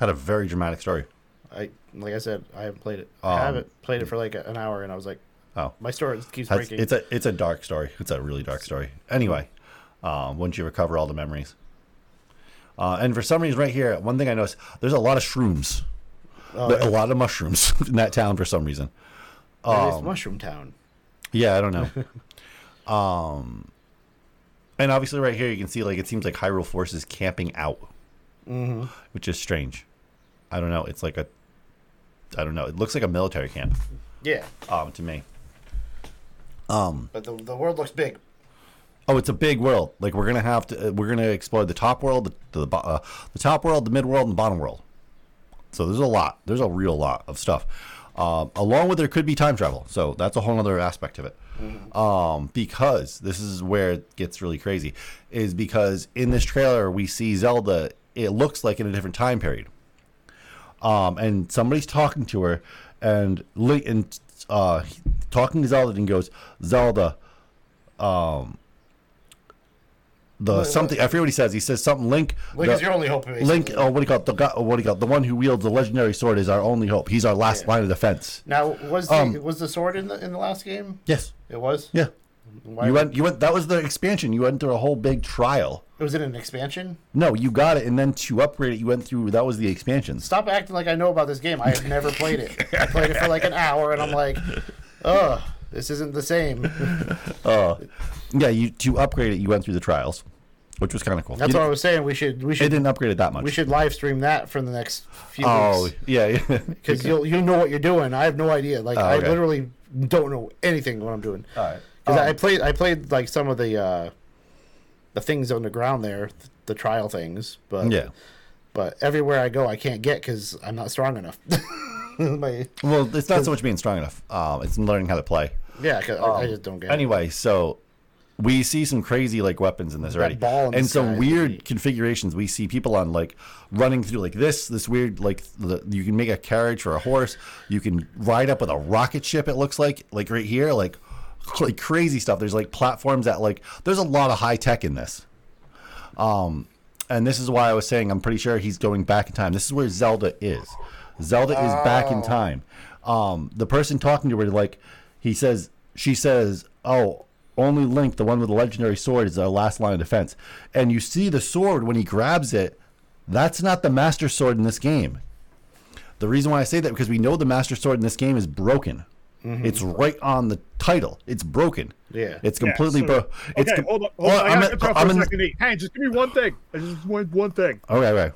Had a very dramatic story. I like I said, I haven't played it. Um, I haven't played it for like an hour, and I was like, Oh. my story keeps That's, breaking. it's a it's a dark story. It's a really dark story. Anyway, um, once you recover all the memories, uh, and for some reason, right here, one thing I noticed: there's a lot of shrooms, Oh, yeah. a lot of mushrooms in that town for some reason. Um, Mushroom Town. Yeah, I don't know. um, and obviously, right here, you can see like it seems like Hyrule Force is camping out, Mm-hmm. which is strange. I don't know. It's like a, I don't know. It looks like a military camp Yeah, um, to me. But the the world looks big. Oh, it's a big world. Like we're gonna have to, uh, we're gonna explore the top world, the the, uh, the top world, the mid world, and the bottom world. So there's a lot. There's a real lot of stuff. Um, along with there could be time travel. So that's a whole other aspect of it. Um, because this is where it gets really crazy, is because in this trailer we see Zelda. It looks like in a different time period. Um, and somebody's talking to her, and Link and uh, talking to Zelda and goes, Zelda, um, the What- something I forget what he says. He says something. Link, Link the- is your only hope. Basically. Link. Oh, what do you call it? The guy, what do you call it? The one who wields the legendary sword is our only hope. He's our last Yeah. line of defense. Now, was the Um, was the sword in the in the last game? Yes. It was. Yeah. Why you went. You went. That was the expansion. You went through a whole big trial. Was it an expansion? No, you got it, and then to upgrade it, you went through. That was the expansion. Stop acting like I know about this game. I have never played it. I played it for like an hour, and I'm like, ugh, this isn't the same. Uh, yeah. You to upgrade it, you went through the trials, which was kind of cool. That's You what I was saying. We should we should It didn't upgrade it that much. we should live stream that for the next few Oh weeks yeah, yeah. because you'll you'll know what you're doing. I have no idea. Like Oh, I literally don't know anything what I'm doing. All right. Because I Um, played I played like some of the uh, the things on the ground there, th- the trial things, but Yeah. but everywhere I go I can't get because I'm not strong enough. My, Well, it's not so much being strong enough. Um, it's learning how to play. yeah, 'cause I, I just don't get it. Anyway, so we see some crazy like weapons in this already, ball in and some weird configurations. We see people on like running through like this, this weird like the, you can make a carriage for a horse. You can ride up with a rocket ship. It looks like like right here, like like crazy stuff. There's like platforms that like there's a lot of high tech in this. Um, and this is why I was saying I'm pretty sure he's going back in time. This is where Zelda is. Zelda is back in time. Um, the person talking to her, like, he says, she says, "Oh, only Link, the one with the legendary sword, is our last line of defense." And you see the sword when he grabs it. That's not the Master Sword in this game. The reason why I say that because we know the Master Sword in this game is broken. It's right on the title. It's broken. Yeah. It's Yeah, completely so- broken. Okay, com- hold on. Hold Oh, on. I I'm gotta in- interrupt I'm a in- Hey, just give me one thing. I just want one thing. Okay, right.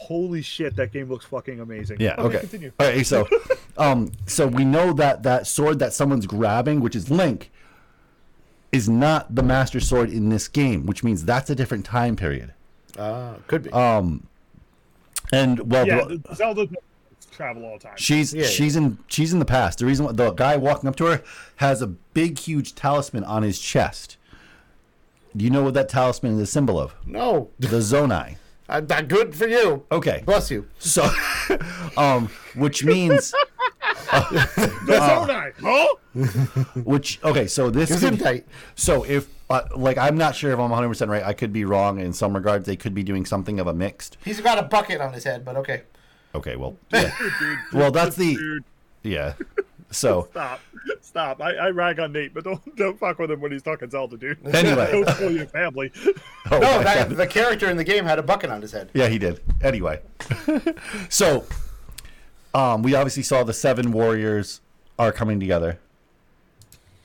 Holy shit, that game looks fucking amazing. Yeah. Okay. Continue. All right. So, um, so we know that that sword that someone's grabbing, which is Link, is not the Master Sword in this game, which means that's a different time period. uh, could be. Um, And well, Yeah, the- the- Zelda travel all the time. she's Yeah, she's in she's in the past. The reason why the guy walking up to her has a big, huge talisman on his chest. Do you know what that talisman is a symbol of? no, The Zonai. I'm not good for you. Okay. Bless you. So, um, which means The Zonai, huh? which okay. So this could- Gesundheit. So if uh, like I'm not sure if I'm 100 percent right. I could be wrong in some regards. They could be doing something of a mixed. He's got a bucket on his head, but okay. Okay, well, yeah. Well that's the dude, yeah. So stop, stop. I, I rag on Nate, but don't don't fuck with him when he's talking Zelda, dude. Anyway. don't kill your family. oh No, that, the character in the game had a bucket on his head. yeah, he did. Anyway, so um, we obviously saw the seven warriors are coming together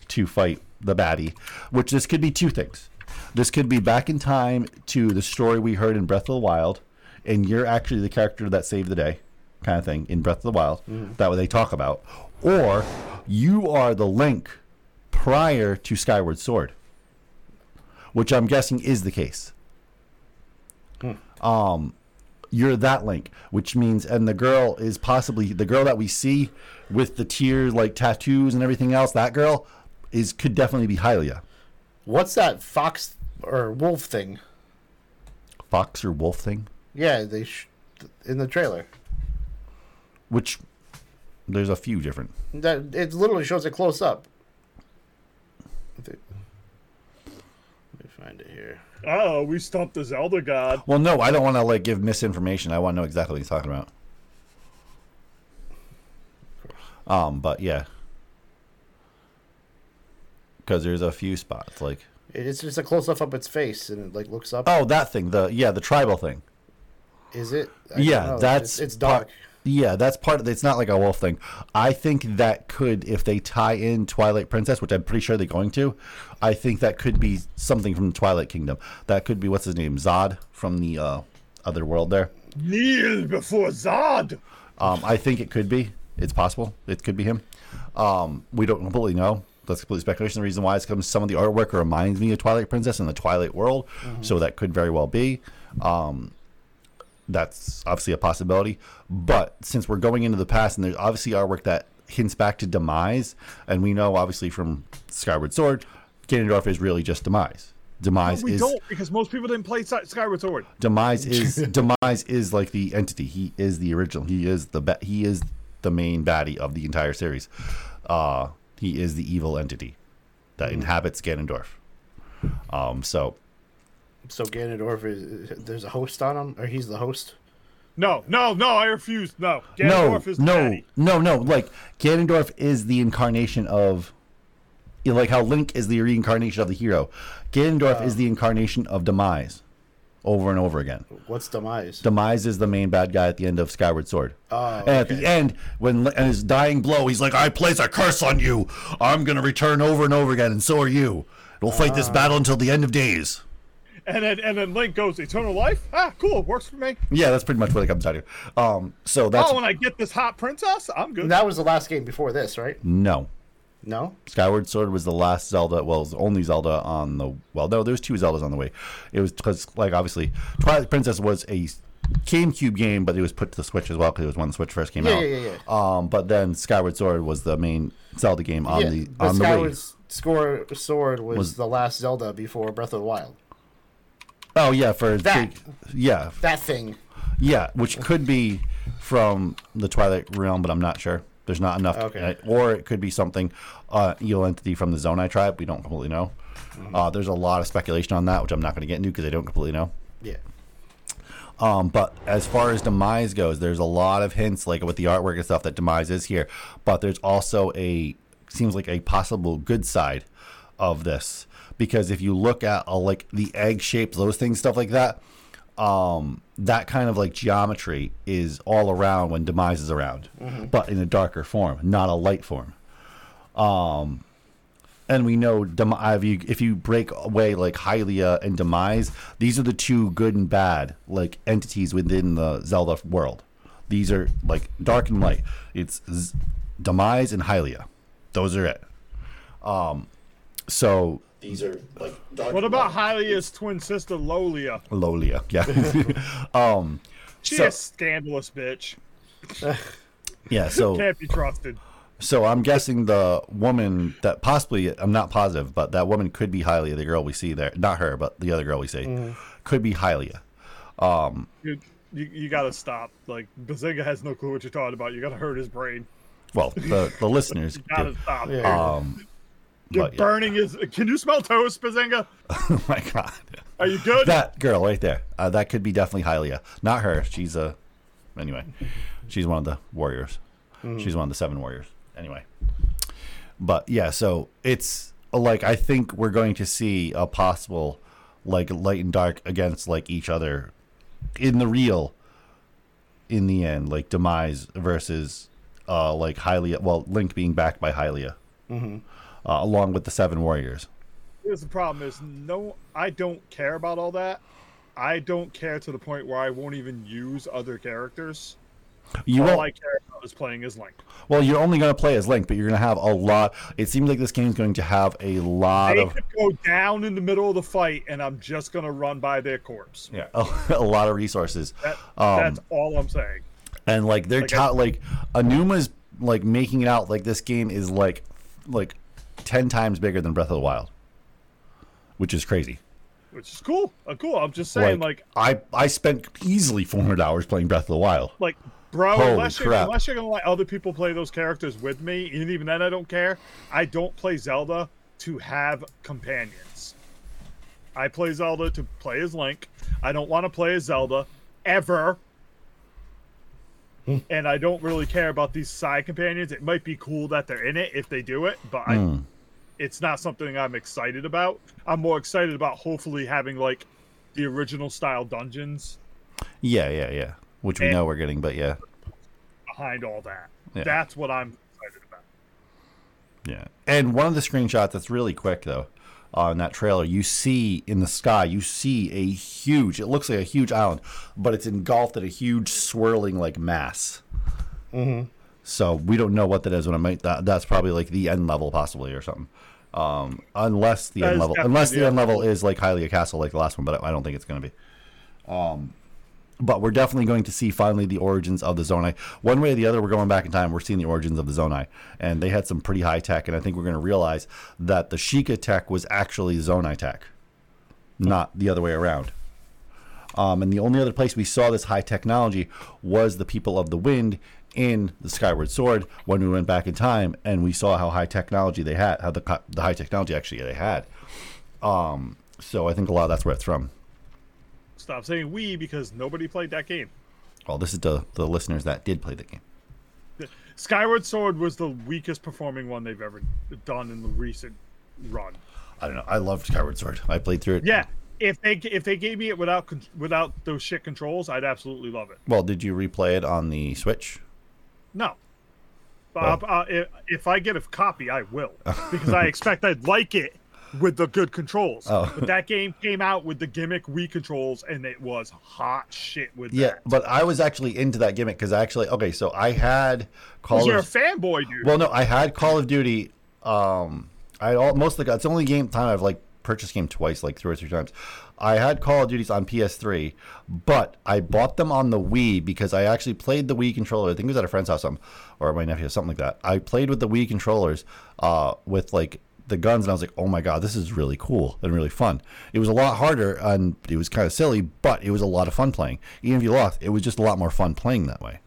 to fight the baddie. Which this could be two things. This could be back in time to the story we heard in Breath of the Wild, and you're actually the character that saved the day, kind of thing in Breath of the Wild. That what they talk about, or you are the Link prior to Skyward Sword, which I'm guessing is the case. Um, you're that Link, which means, and the girl is possibly the girl that we see with the tears, like tattoos and everything else. That girl is could definitely be Hylia, What's that fox or wolf thing? fox or wolf thing. Yeah, they sh- in the trailer. Which there's a few different. That it literally shows it close up. Let me find it here. Oh, we stumped the Zelda god. Well, no, I don't want to like give misinformation. I want to know exactly what he's talking about. Um, but yeah, because there's a few spots like It's just a close up of its face, and it like looks up. oh that thing the yeah the tribal thing. Is it? I Yeah, that's it's, it's part- dark. Yeah, that's part of. It's not like a wolf thing. I think that could, if they tie in Twilight Princess, which I'm pretty sure they're going to, I think that could be something from the Twilight Kingdom. That could be what's his name, Zod from the uh, other world there. Kneel before Zod. Um, I think it could be. It's possible. It could be him. Um, we don't completely know. That's complete speculation. The reason why is because some of the artwork reminds me of Twilight Princess and the Twilight world, so that could very well be. Um, that's obviously a possibility. But since we're going into the past, and there's obviously artwork that hints back to Demise, and we know obviously from Skyward Sword, Ganondorf is really just Demise. Demise we is don't because most people didn't play Skyward Sword. Demise is Demise is like the entity. He is the original. He is the ba- he is the main baddie of the entire series. Uh, he is the evil entity that inhabits Ganondorf. Um, so So Ganondorf is there's a host on him, or he's the host. No, no, no. I refuse. No. no, Ganondorf is no, daddy. no, no. Like Ganondorf is the incarnation of, you know, like how Link is the reincarnation of the hero. Ganondorf is the incarnation of Demise, over and over again. What's demise? Demise is the main bad guy at the end of Skyward Sword. Oh, and at the end, when and his dying blow, he's like, "I place a curse on you. I'm gonna return over and over again, and so are you. We'll fight Ah. this battle until the end of days." And then and then Link goes eternal life. Ah, cool. Works for me. Yeah, that's pretty much what it comes down to. Um, so that's oh, when I get this hot princess, I'm good. that was the last game before this, right? no. No. Skyward Sword was the last Zelda. Well, it was the only Zelda on the. Well, no, there's two Zeldas on the way. It was because, like, obviously, Twilight Princess was a GameCube game, but it was put to the Switch as well because it was when the Switch first came Yeah, out. yeah, yeah, Um, but then Skyward Sword was the main Zelda game on yeah, the but on the Skyward Wii. Score Sword was, Was- the last Zelda before Breath of the Wild. Oh yeah, for That. yeah, That thing. yeah, which could be from the Twilight realm, but I'm not sure. There's not enough, Okay. or it could be something uh, evil entity from the Zonai tribe. We don't completely know. Mm-hmm. Uh, there's a lot of speculation on that, which I'm not going to get into because I don't completely know. Yeah. Um, but as far as Demise goes, there's a lot of hints, like with the artwork and stuff, that Demise is here. But there's also a seems like a possible good side of this because if you look at uh, like the egg shapes, those things, stuff like that, um, that kind of like geometry is all around when Demise is around, but in a darker form, not a light form. Um, and we know Dem- if you if you break away like Hylia and Demise, these are the two good and bad like entities within the Zelda world. These are like dark and light. It's Z- Demise and Hylia. Those are it. Um, so these are like dark. what about light. Hylia's twin sister Lolia? Lolia? Yeah. um, She So- a scandalous bitch. yeah. So Can't be trusted. So I'm guessing the woman that possibly I'm not positive, but that woman could be Hylia, the girl we see there. Not her, but the other girl we see could be Hylia. You, you, you gotta stop. Like Bazinga has no clue what you're talking about. You gotta hurt his brain. Well, the the listeners. Gotta do. stop. Yeah. Um, You're but yeah. burning his. Can you smell toast, Bazinga? oh my god, Are you good? that girl right there. Uh, that could be definitely Hylia, not her. She's a anyway. She's one of the warriors. She's one of the seven warriors. Anyway, but yeah, so it's like I think we're going to see a possible like light and dark against like each other in the real in the end like demise versus uh like hylia well link being backed by hylia uh, along with the seven warriors Here's the problem: is no, I don't care about all that. I don't care to the point where I won't even use other characters. you all won't I care about is playing as Link. Well, you're only going to play as Link, but you're going to have a lot. It seems like this game's going to have a lot They of could go down in the middle of the fight, and I'm just gonna run by their corpse. yeah, a, a lot of resources. That, Um, that's all I'm saying. and like they're Like, ta- I- like Aonuma's like making it out like this game is like like 10 times bigger than Breath of the Wild. Which is crazy. Which is cool. Uh, cool. I'm just saying, like, I I spent easily 400 hours playing Breath of the Wild. like, bro, Holy unless you're, unless you're gonna let other people play those characters with me, and even then, I don't care. I don't play Zelda to have companions. I play Zelda to play as Link. I don't want to play as Zelda ever. and I don't really care about these side companions. It might be cool that they're in it if they do it, but I, Hmm. It's not something I'm excited about. I'm more excited about hopefully having like the original style dungeons Yeah, yeah, yeah. Which we know we're getting, but yeah. behind all that. Yeah. That's what I'm excited about. Yeah. And one of the screenshots that's really quick though, on that trailer, you see in the sky, you see a huge. It looks like a huge island, but it's engulfed in a huge swirling like mass. Mm-hmm. So we don't know what that is. When I might that that's probably like the end level possibly or something. Um, unless the That end level, unless the the end end level is like Hylia Castle like the last one, but I don't think it's going to be. Um, but we're definitely going to see finally the origins of the Zonai. One way or the other, we're going back in time. We're seeing the origins of the Zonai, and they had some pretty high tech. And I think we're going to realize that the Sheikah tech was actually Zonai tech, not the other way around. Um, and the only other place we saw this high technology was the people of the wind in the Skyward Sword when we went back in time and we saw how high technology they had, how the, the high technology actually they had. Um, so I think a lot of that's where it's from. Stop saying we because nobody played that game. Well, this is to the listeners that did play the game. Skyward Sword was the weakest performing one they've ever done in the recent run. I don't know. I loved Skyward Sword. I played through it. Yeah, if they if they gave me it without without those shit controls, I'd absolutely love it. Well, did you replay it on the Switch? No. Well- uh, if, if I get a copy, I will because I expect I'd like it with the good controls. Oh. But that game came out with the gimmick Wii controls, and it was hot shit with Yeah, that. but I was actually into that gimmick because I actually, okay, so I had Call Because you're a of fanboy, dude. Well, no, I had Call of Duty. Um, I all most of the it's the only game time I've like purchased game twice, like three or three times. I had Call of Duties on PS3, but I bought them on the Wii because I actually played the Wii controller. I think it was at a friend's house, something, or my nephew, something like that. I played with the Wii controllers, uh, with like the guns, and I was like, oh my god, this is really cool and really fun. It was a lot harder and it was kind of silly, but it was a lot of fun playing. Even if you lost, it was just a lot more fun playing that way.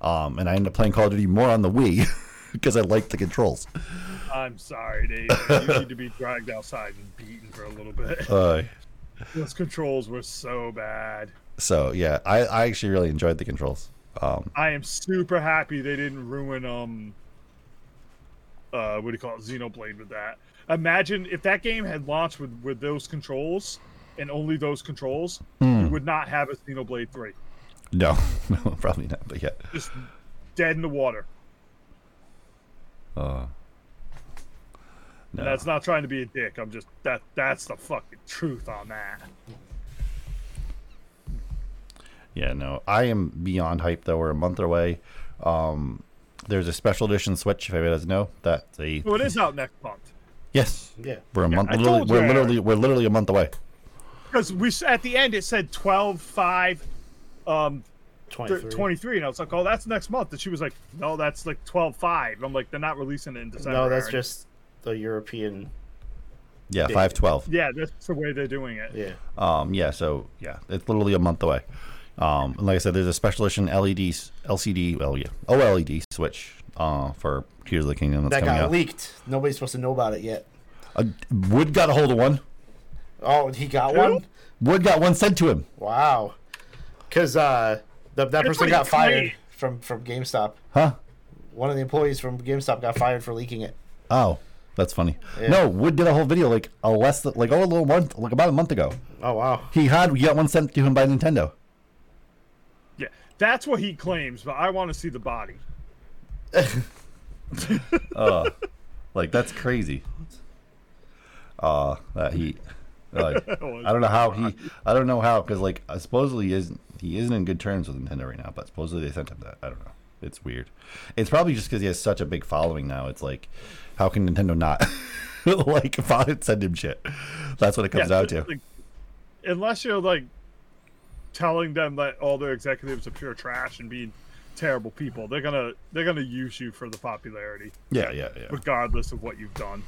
Um, and I ended up playing Call of Duty more on the Wii because I liked the controls. I'm sorry, Dave. You need to be dragged outside and beaten for a little bit. Uh, Those controls were so bad. so yeah, I, I actually really enjoyed the controls. Um, I am super happy they didn't ruin um uh what do you call it Xenoblade with that. Imagine if that game had launched with with those controls and only those controls, we would not have a Xenoblade 3. no, no, probably not. But yeah, Just dead in the water. uh, no. That's not trying to be a dick. I'm just that that's the fucking truth on that. yeah, no. I am beyond hype though. We're a month away. Um, there's a special edition Switch. If anybody doesn't know, that's a Well, it is out next month. yes. Yeah. We're a month. I Literally, told we're literally we're literally a month away. Because we s- at the end it said 12 5 um 23. 23 and I was like, "Oh, that's next month." And she was like, "No, that's like 12 5." I'm like, "They're not releasing it in December." No, that's just the European. Yeah, Yeah. five twelve. Yeah, that's the way they're doing it. Yeah. Um, yeah, so yeah, it's literally a month away. Um, and like I said, there's a special edition LED, LCD, well, yeah, OLED switch uh, for Tears of the Kingdom that's That coming got out. leaked. Nobody's supposed to know about it yet. Uh, Wood got a hold of one. Oh, he got Who? one? Wood got one sent to him. Wow. Because uh, the, that That's person got he fired claimed. from, from GameStop. Huh? One of the employees from GameStop got fired for leaking it. Oh, that's funny. Yeah. No, Wood did a whole video like a less than, like oh a little month, like about a month ago. Oh, wow. He had he got one sent to him by Nintendo. Yeah, that's what he claims, but I want to see the body. Uh, like that's crazy. Uh, that he. Uh, I don't know how he. I don't know how because like supposedly he isn't he isn't in good terms with Nintendo right now, but supposedly they sent him that. I don't know. It's weird. It's probably just because he has such a big following now. It's like, how can Nintendo not like send him shit? That's what it comes down to. like, unless you're like telling them that all their executives are pure trash and being terrible people, they're gonna they're gonna use you for the popularity, Yeah, yeah, yeah. regardless of what you've done.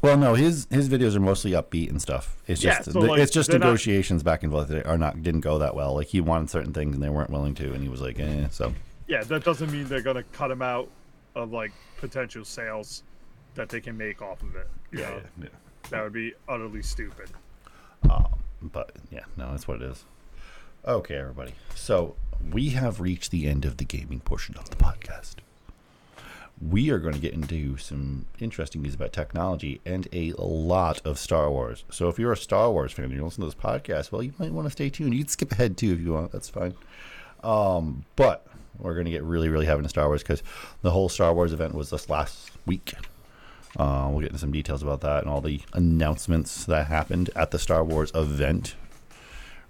Well, no, his his videos are mostly upbeat and stuff. It's Yeah, just so, like, it's just they're not- negotiations back and forth that are not didn't go that well. Like he wanted certain things and they weren't willing to, and he was like, eh. So Yeah, that doesn't mean they're gonna cut him out of like potential sales that they can make off of it. You know, yeah. that would be utterly stupid. Um, but yeah, no, that's what it is. Okay, everybody. So we have reached the end of the gaming portion of the podcast. We are going to get into some interesting news about technology and a lot of Star Wars. So if you're a Star Wars fan and you listen to this podcast, well, you might want to stay tuned. You can skip ahead too if you want. That's fine. Um, but we're going to get really, really heavy into Star Wars because the whole Star Wars event was this last week. Uh, we'll get into some details about that and all the announcements that happened at the Star Wars event.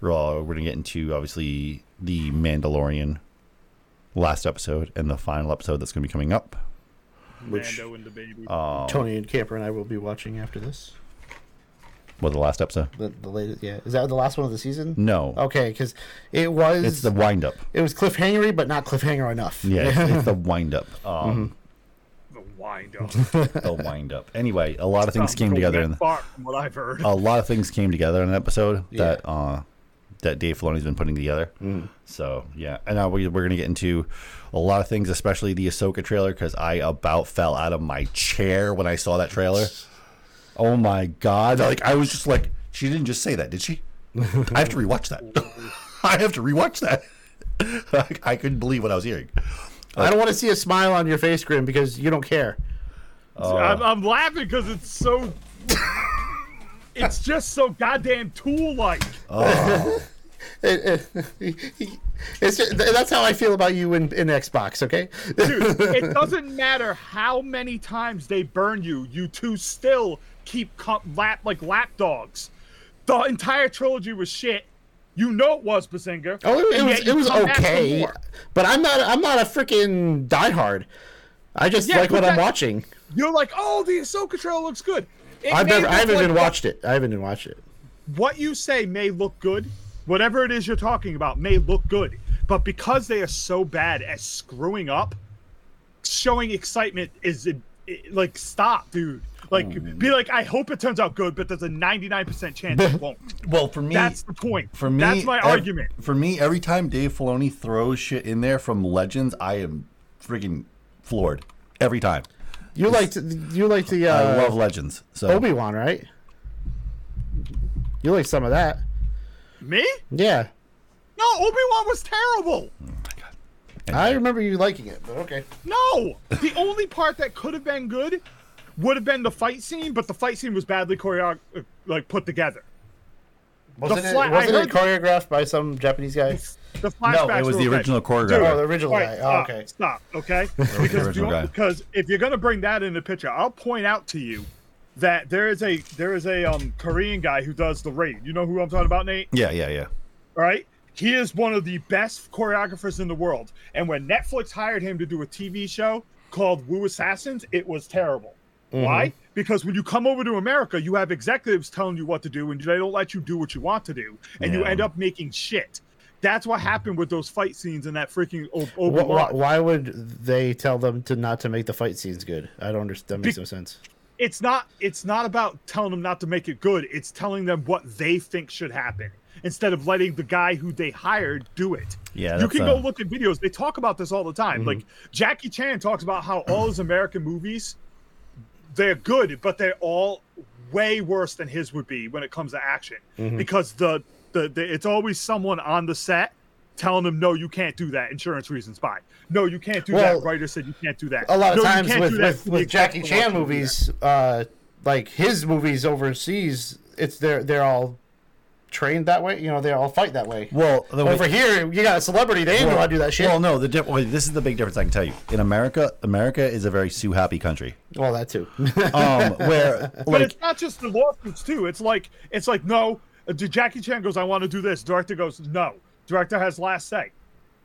We're, all, we're going to get into, obviously, the Mandalorian last episode and the final episode that's going to be coming up. Which- Mando and the baby. Um, Tony and Camper and I will be watching after this. Well, the last episode? The, the latest, yeah. Is that the last one of the season? No. Okay, because it was It's the wind up. it was cliffhangery, but not cliffhanger enough. Yeah, it's, it's the wind up. Um, the wind up. The wind up. Anyway, a lot of things came together in the, fart from what I've heard. a lot of things came together in an episode Yeah. that uh, that Dave Filoni's been putting together. Mm. So yeah, and now we, we're gonna get into a lot of things, especially the Ahsoka trailer, because I about fell out of my chair when I saw that trailer. Oh my god! Like I was just like, she didn't just say that, did she? I have to rewatch that. I have to rewatch that. I couldn't believe what I was hearing. I don't want to see a smile on your face, Grim, because you don't care. I'm, I'm laughing because it's so. It's just so goddamn tool like. Oh. It- it- it's just, that's how I feel about you in, in Xbox. Okay. Dude, it doesn't matter how many times they burn you, you two still keep co- lap like lap dogs. The entire trilogy was shit. You know it was Bazinga. Oh, it, it was it was come back for okay, but I'm not I'm not a freaking diehard. I just Yeah, like what but I'm watching. You're like, oh, the Ahsoka trailer looks good. I've never I haven't like even watched it. I haven't even watched it. what you say may look good, whatever it is you're talking about may look good, but because they are so bad at screwing up, showing excitement is it, it- like stop, dude. Like oh, be like, I hope it turns out good, but there's a 99% chance it won't. Well, for me, That's the point. For me, that's my ev- argument. For me, every time Dave Filoni throws shit in there from Legends, I am freaking floored. Every time. You liked you liked the uh, I love Legends. So Obi Wan, right? You like some of that? Me? Yeah, No, Obi Wan was terrible. I remember you liking it, but okay. No, the only part that could have been good would have been the fight scene, but the fight scene was badly choreographed, like put together. Wasn't, it, fla- wasn't it heard- choreographed by some Japanese guy? The flashbacks no, it was were the okay. original choreographer. Dude, Oh, the original All guy. Oh, stop, okay. Stop, okay? the Because, original you- guy. because if you're gonna bring that in the picture, I'll point out to you that there is a there is a um Korean guy who does the raid. You know who I'm talking about, Nate? Yeah, yeah, yeah. All right. He is one of the best choreographers in the world. And when Netflix hired him to do a TV show called Wu Assassins, it was terrible. Why? Because when you come over to America, you have executives telling you what to do, and they don't let you do what you want to do, and you end up making shit. That's what happened with those fight scenes in that freaking Obi Wh- Wan. why would they tell them to not to make the fight scenes good? I don't understand. That makes Be- no sense. it's not it's not about telling them not to make it good it's telling them what they think should happen instead of letting the guy who they hired do it Yeah, you can go uh, look at videos they talk about this all the time like jackie chan talks about how all his american movies they're good but they're all way worse than his would be when it comes to action because the, the the it's always someone on the set telling them no you can't do that insurance reasons by no you can't do Well, that writer said you can't do that A lot of No, times with with, with Jackie Chan wants you to do that. movies, uh, like his movies overseas, it's they're they're all trained that way. You know, they all fight that way. Well, the way- Over here, you got a celebrity. They ain't know how to do that shit. Well, no, the diff- well, this is the big difference I can tell you. In America, America is a very sue happy country. well, that too. Um, where But like it's not just the lawsuits too. It's like it's like no. Uh, Jackie Chan goes, "I want to do this." Director goes, "No." Director has last say.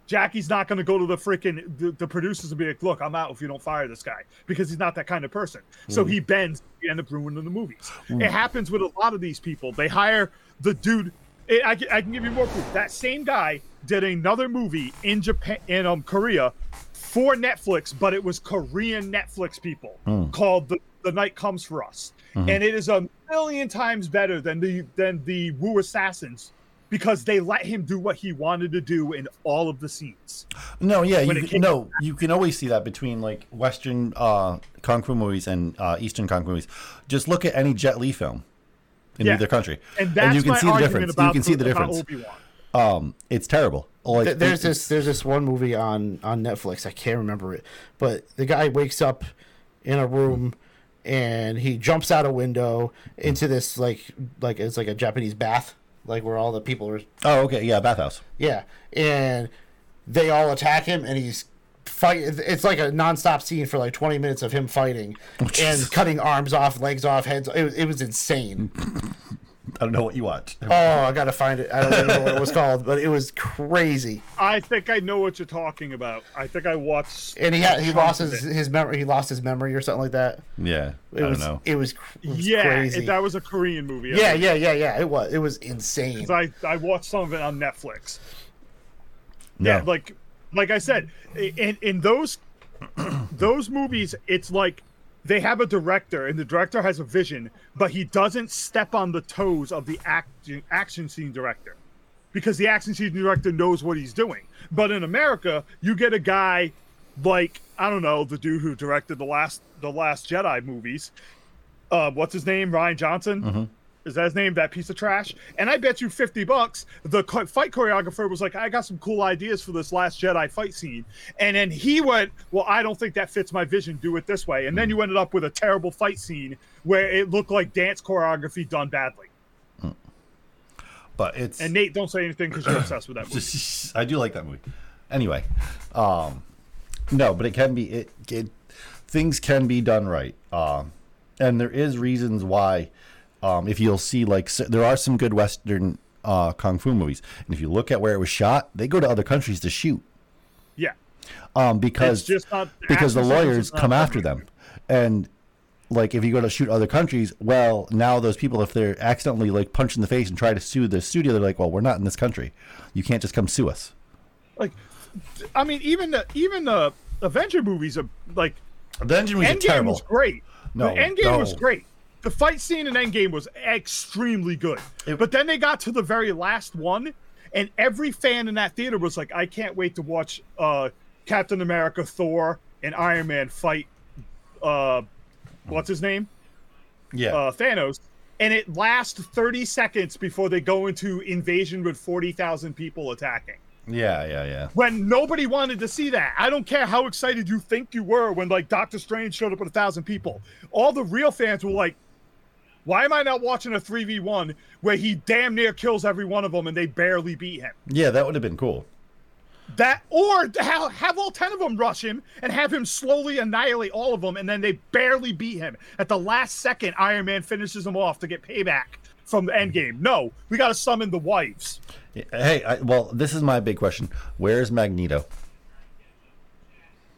Jackie's not going to go to the freaking the, the, producers and be like, "Look, I'm out if you don't fire this guy," because he's not that kind of person. So he bends. You end up ruining the movies. It happens with a lot of these people. They hire the dude. It, I, can- I can give you more proof. That same guy did another movie in Japan, in um, Korea, for Netflix, but it was Korean Netflix people called the, the Night Comes for Us, and it is a million times better than the than the Wu Assassins because they let him do what he wanted to do in all of the scenes. No, yeah, you it can, no, you can always see that between like Western uh, kung fu movies and uh, Eastern kung fu movies. Just look at any Jet Li film in Yeah. either country, And that's you can my see the difference. about You can see the difference. Obi-Wan. Um, it's terrible. Like there's it- this there's this one movie on on Netflix. I can't remember it, but the guy wakes up in a room and he jumps out a window into this like like it's like a Japanese bath, like where all the people are. Oh, okay, yeah, bathhouse. Yeah, and they all attack him, and he's fight. It's like a nonstop scene for like 20 minutes of him fighting oh, and cutting arms off, legs off, heads. It it was insane. I don't know what you watch. Oh, I gotta find it. I don't even know what it was called, but it was crazy. I think I know what you're talking about. I think I watched. and he had he lost his his memory. He lost his memory or something like that. Yeah, It I was don't know. it was, cr- it was Yeah, crazy. it- that was a Korean movie. I yeah, think. yeah, yeah, yeah. It was it was insane. I I watched some of it on Netflix. No. Yeah, like like I said, in in those those movies, it's like they have a director, and the director has a vision, but he doesn't step on the toes of the action action scene director, because the action scene director knows what he's doing. But in America, you get a guy like I don't know the dude who directed the last the last Jedi movies. Uh, what's his name? Rian Johnson. Is that his name? That piece of trash. And I bet you fifty bucks. The fight choreographer was like, "I got some cool ideas for this last Jedi fight scene," and then he went, "Well, I don't think that fits my vision. Do it this way." And then you ended up with a terrible fight scene where it looked like dance choreography done badly. but it's And Nate, don't say anything because you're obsessed with that movie. I do like that movie. Anyway, um, no, but it can be it, it things can be done right, um, and there is reasons why. Um, if you'll see, like s there are some good Western uh, kung fu movies, and if you look at where it was shot, they go to other countries to shoot Yeah, um, because It's just not- because the lawyers come after them, and like if you go to shoot other countries, well, now those people, if they're accidentally like punched in the face and try to sue the studio, they're like, well, we're not in this country. You can't just come sue us. like I mean, even the even the Avenger movies are like The engine was Endgame terrible. was great. No, the Endgame was great. The fight scene in Endgame was extremely good. It- but then they got to the very last one, and every fan in that theater was like, "I can't wait to watch uh, Captain America, Thor, and Iron Man fight." Uh, what's his name? Yeah. Uh, Thanos. And it lasts 30 seconds before they go into invasion with 40,000 people attacking yeah, yeah, yeah. when nobody wanted to see that. I don't care how excited you think you were when like Doctor Strange showed up with a thousand people. All the real fans were like, "Why am I not watching a three v one where he damn near kills every one of them and they barely beat him?" Yeah, that would have been cool. That or have, have all ten of them rush him and have him slowly annihilate all of them, and then they barely beat him at the last second. Iron Man finishes him off to get payback from the Endgame. No, we got to summon the wives. Hey, I, well, this is my big question. Where is Magneto?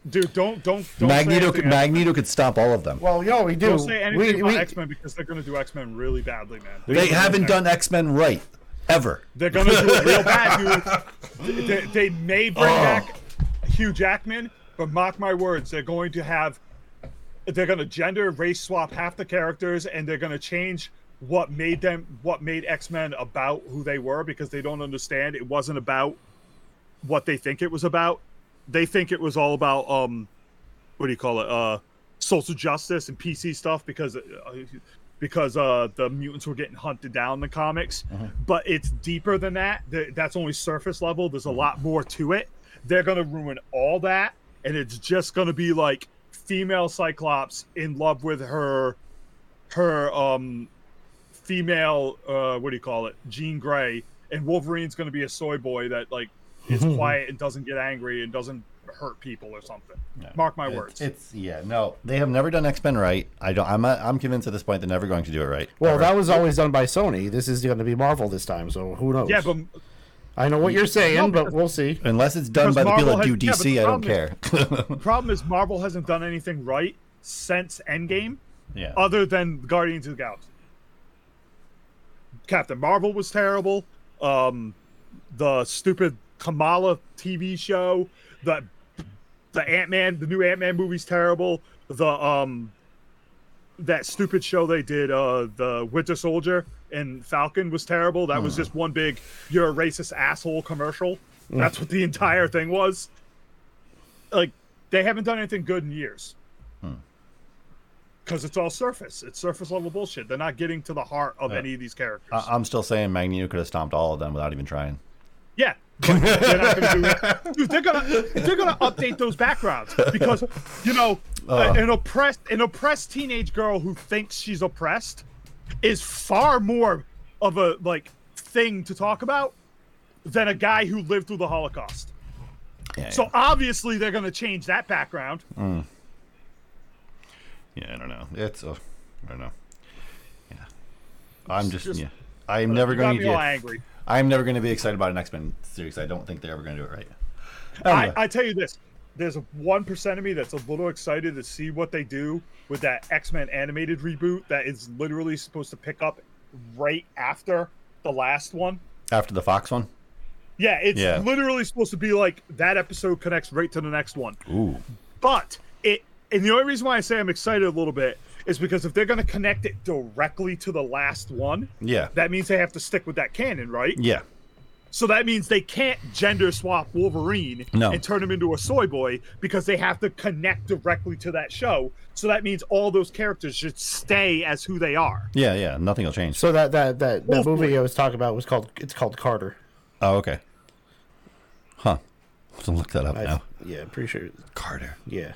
Dude, don't don't don't Magneto, Say could, Magneto could stop all of them. well, you know we do. Don't say anything we, about we, X Men because they're going to do X Men really badly, man. they haven't done X Men right ever. They're going to do it real bad, dude. They, they may bring Oh. back Hugh Jackman, but mark my words, they're going to have. They're going to gender race swap half the characters, and they're going to change what made them what made X Men about who they were because they don't understand it wasn't about what they think it was about. They think it was all about um, what do you call it? Uh, social justice and PC stuff because uh, because uh the mutants were getting hunted down in the comics. But it's deeper than that. That's only surface level. There's a lot more to it. They're gonna ruin all that, and it's just gonna be like female Cyclops in love with her her um female uh what do you call it jean grey and wolverine's going to be a soy boy that like is quiet and doesn't get angry and doesn't hurt people or something mark my It's- words It's yeah, no, they have never done X Men right. I don't. I'm I'm convinced at this point they're never going to do it right. well, Ever. that was always done by Sony. This is going to be Marvel this time, so who knows? yeah but I know what you're saying, No, but we'll see. Unless it's done Because by the people Marvel that do has- yeah, DC, I don't the care. The problem is Marvel hasn't done anything right since Endgame, yeah. other than Guardians of the Galaxy. Captain Marvel was terrible. Um, the stupid Kamala TV show, the the Ant Man, the new Ant Man movie's terrible. The um, that stupid show they did, uh, the Winter Soldier and Falcon was terrible. That was just one big "you're a racist asshole" commercial. That's what the entire thing was. Like they haven't done anything good in years. Because it's all surface. It's surface level bullshit. They're not getting to the heart of any of these characters. I- I'm still saying Magneto could have stomped all of them without even trying. Yeah, they're not going to do it. Dude, they're gonna they're gonna update those backgrounds because you know Uh. an oppressed an oppressed teenage girl who thinks she's oppressed is far more of a like thing to talk about than a guy who lived through the Holocaust. Yeah, So obviously they're gonna change that background. Mm. yeah, I don't know. It's a, I don't know. Yeah, I'm just, just- yeah. I'm uh, never You got going to. all angry. I'm never going to be excited about an X Men series. I don't think they're ever going to do it right. I, Anyway. I tell you this, there's a one percent of me that's a little excited to see what they do with that X Men animated reboot that is literally supposed to pick up right after the last one. After the Fox one. Yeah, it's Yeah. literally supposed to be like that episode connects right to the next one. Ooh. But it, and the only reason why I say I'm excited a little bit is because if they're going to connect it directly to the last one, Yeah. that means they have to stick with that canon, right? Yeah. So that means they can't gender swap Wolverine No. and turn him into a soy boy because they have to connect directly to that show. So that means all those characters should stay as who they are. Yeah. Yeah. Nothing will change. So that that that, that movie Boy. I was talking about was called it's called Carter. Oh, okay. Huh. Let's look that up I, now. yeah, pretty sure. Carter. Yeah.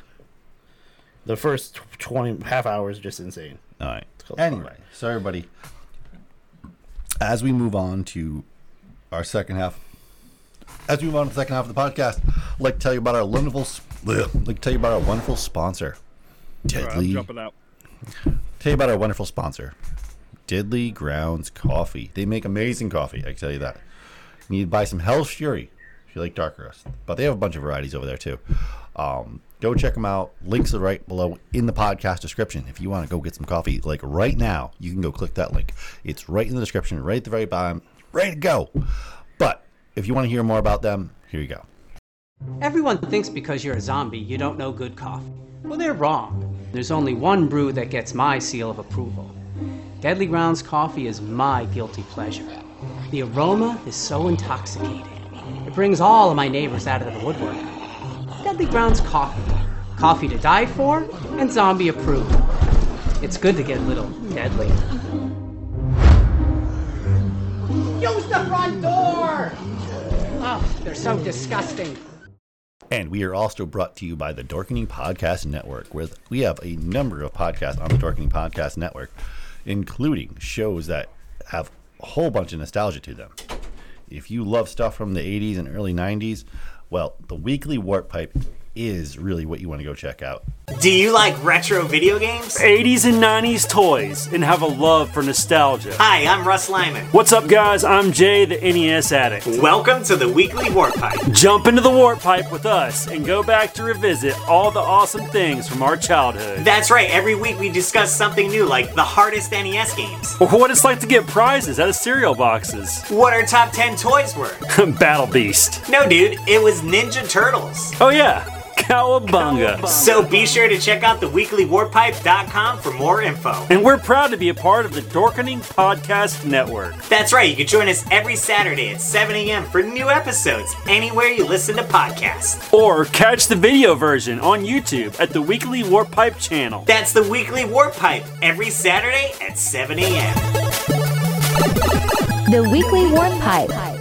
The first twenty half hour is just insane. All right. called Anyway, so everybody, as we move on to our second half, as we move on to the second half of the podcast, I'd like to tell you about our wonderful, s- bleh, like to tell you about our wonderful sponsor, All right, I'm Deadly. jumping out. Tell you about our wonderful sponsor, Deadly Grounds Coffee. They make amazing coffee. I can tell you that. You need to buy some Hell's Fury if you like dark roast, but they have a bunch of varieties over there too. Um, go check them out. Links are right below in the podcast description. If you want to go get some coffee, like right now, you can go click that link. It's right in the description, right at the very bottom, ready to go. But if you want to hear more about them, here you go. Everyone thinks because you're a zombie, you don't know good coffee. Well, they're wrong. There's only one brew that gets my seal of approval. Deadly Grounds coffee is my guilty pleasure. The aroma is so intoxicating. It brings all of my neighbors out of the woodwork. Deadly Grounds coffee. Coffee to die for and zombie approved. It's good to get a little deadly. Use the front door! Oh, they're so disgusting. And we are also brought to you by the Dorkening Podcast Network, where we have a number of podcasts on the Dorkening Podcast Network, including shows that have a whole bunch of nostalgia to them. If you love stuff from the 80s and early 90s, well, the weekly Warp Pipe is really what you want to go check out. Do you like retro video games? 80s and 90s toys and have a love for nostalgia. Hi, I'm Russ Lyman. What's up, guys? I'm Jay, the NES addict. Welcome to the weekly Warp Pipe. Jump into the warp pipe with us and go back to revisit all the awesome things from our childhood. That's right, every week we discuss something new like the hardest NES games, Or what it's like to get prizes out of cereal boxes. what our top 10 toys were. Battle Beast. No, dude, it was Ninja Turtles. Oh, yeah. Cowabunga. So be sure to check out theweeklywarpipe.com for more info. And we're proud to be a part of the Dorkening Podcast Network. That's right, you can join us every Saturday at 7 a.m. for new episodes anywhere you listen to podcasts. Or catch the video version on YouTube at the Weekly Warp Pipe channel. That's the weekly Warp Pipe every Saturday at 7 a.m. The Weekly Warp Pipe.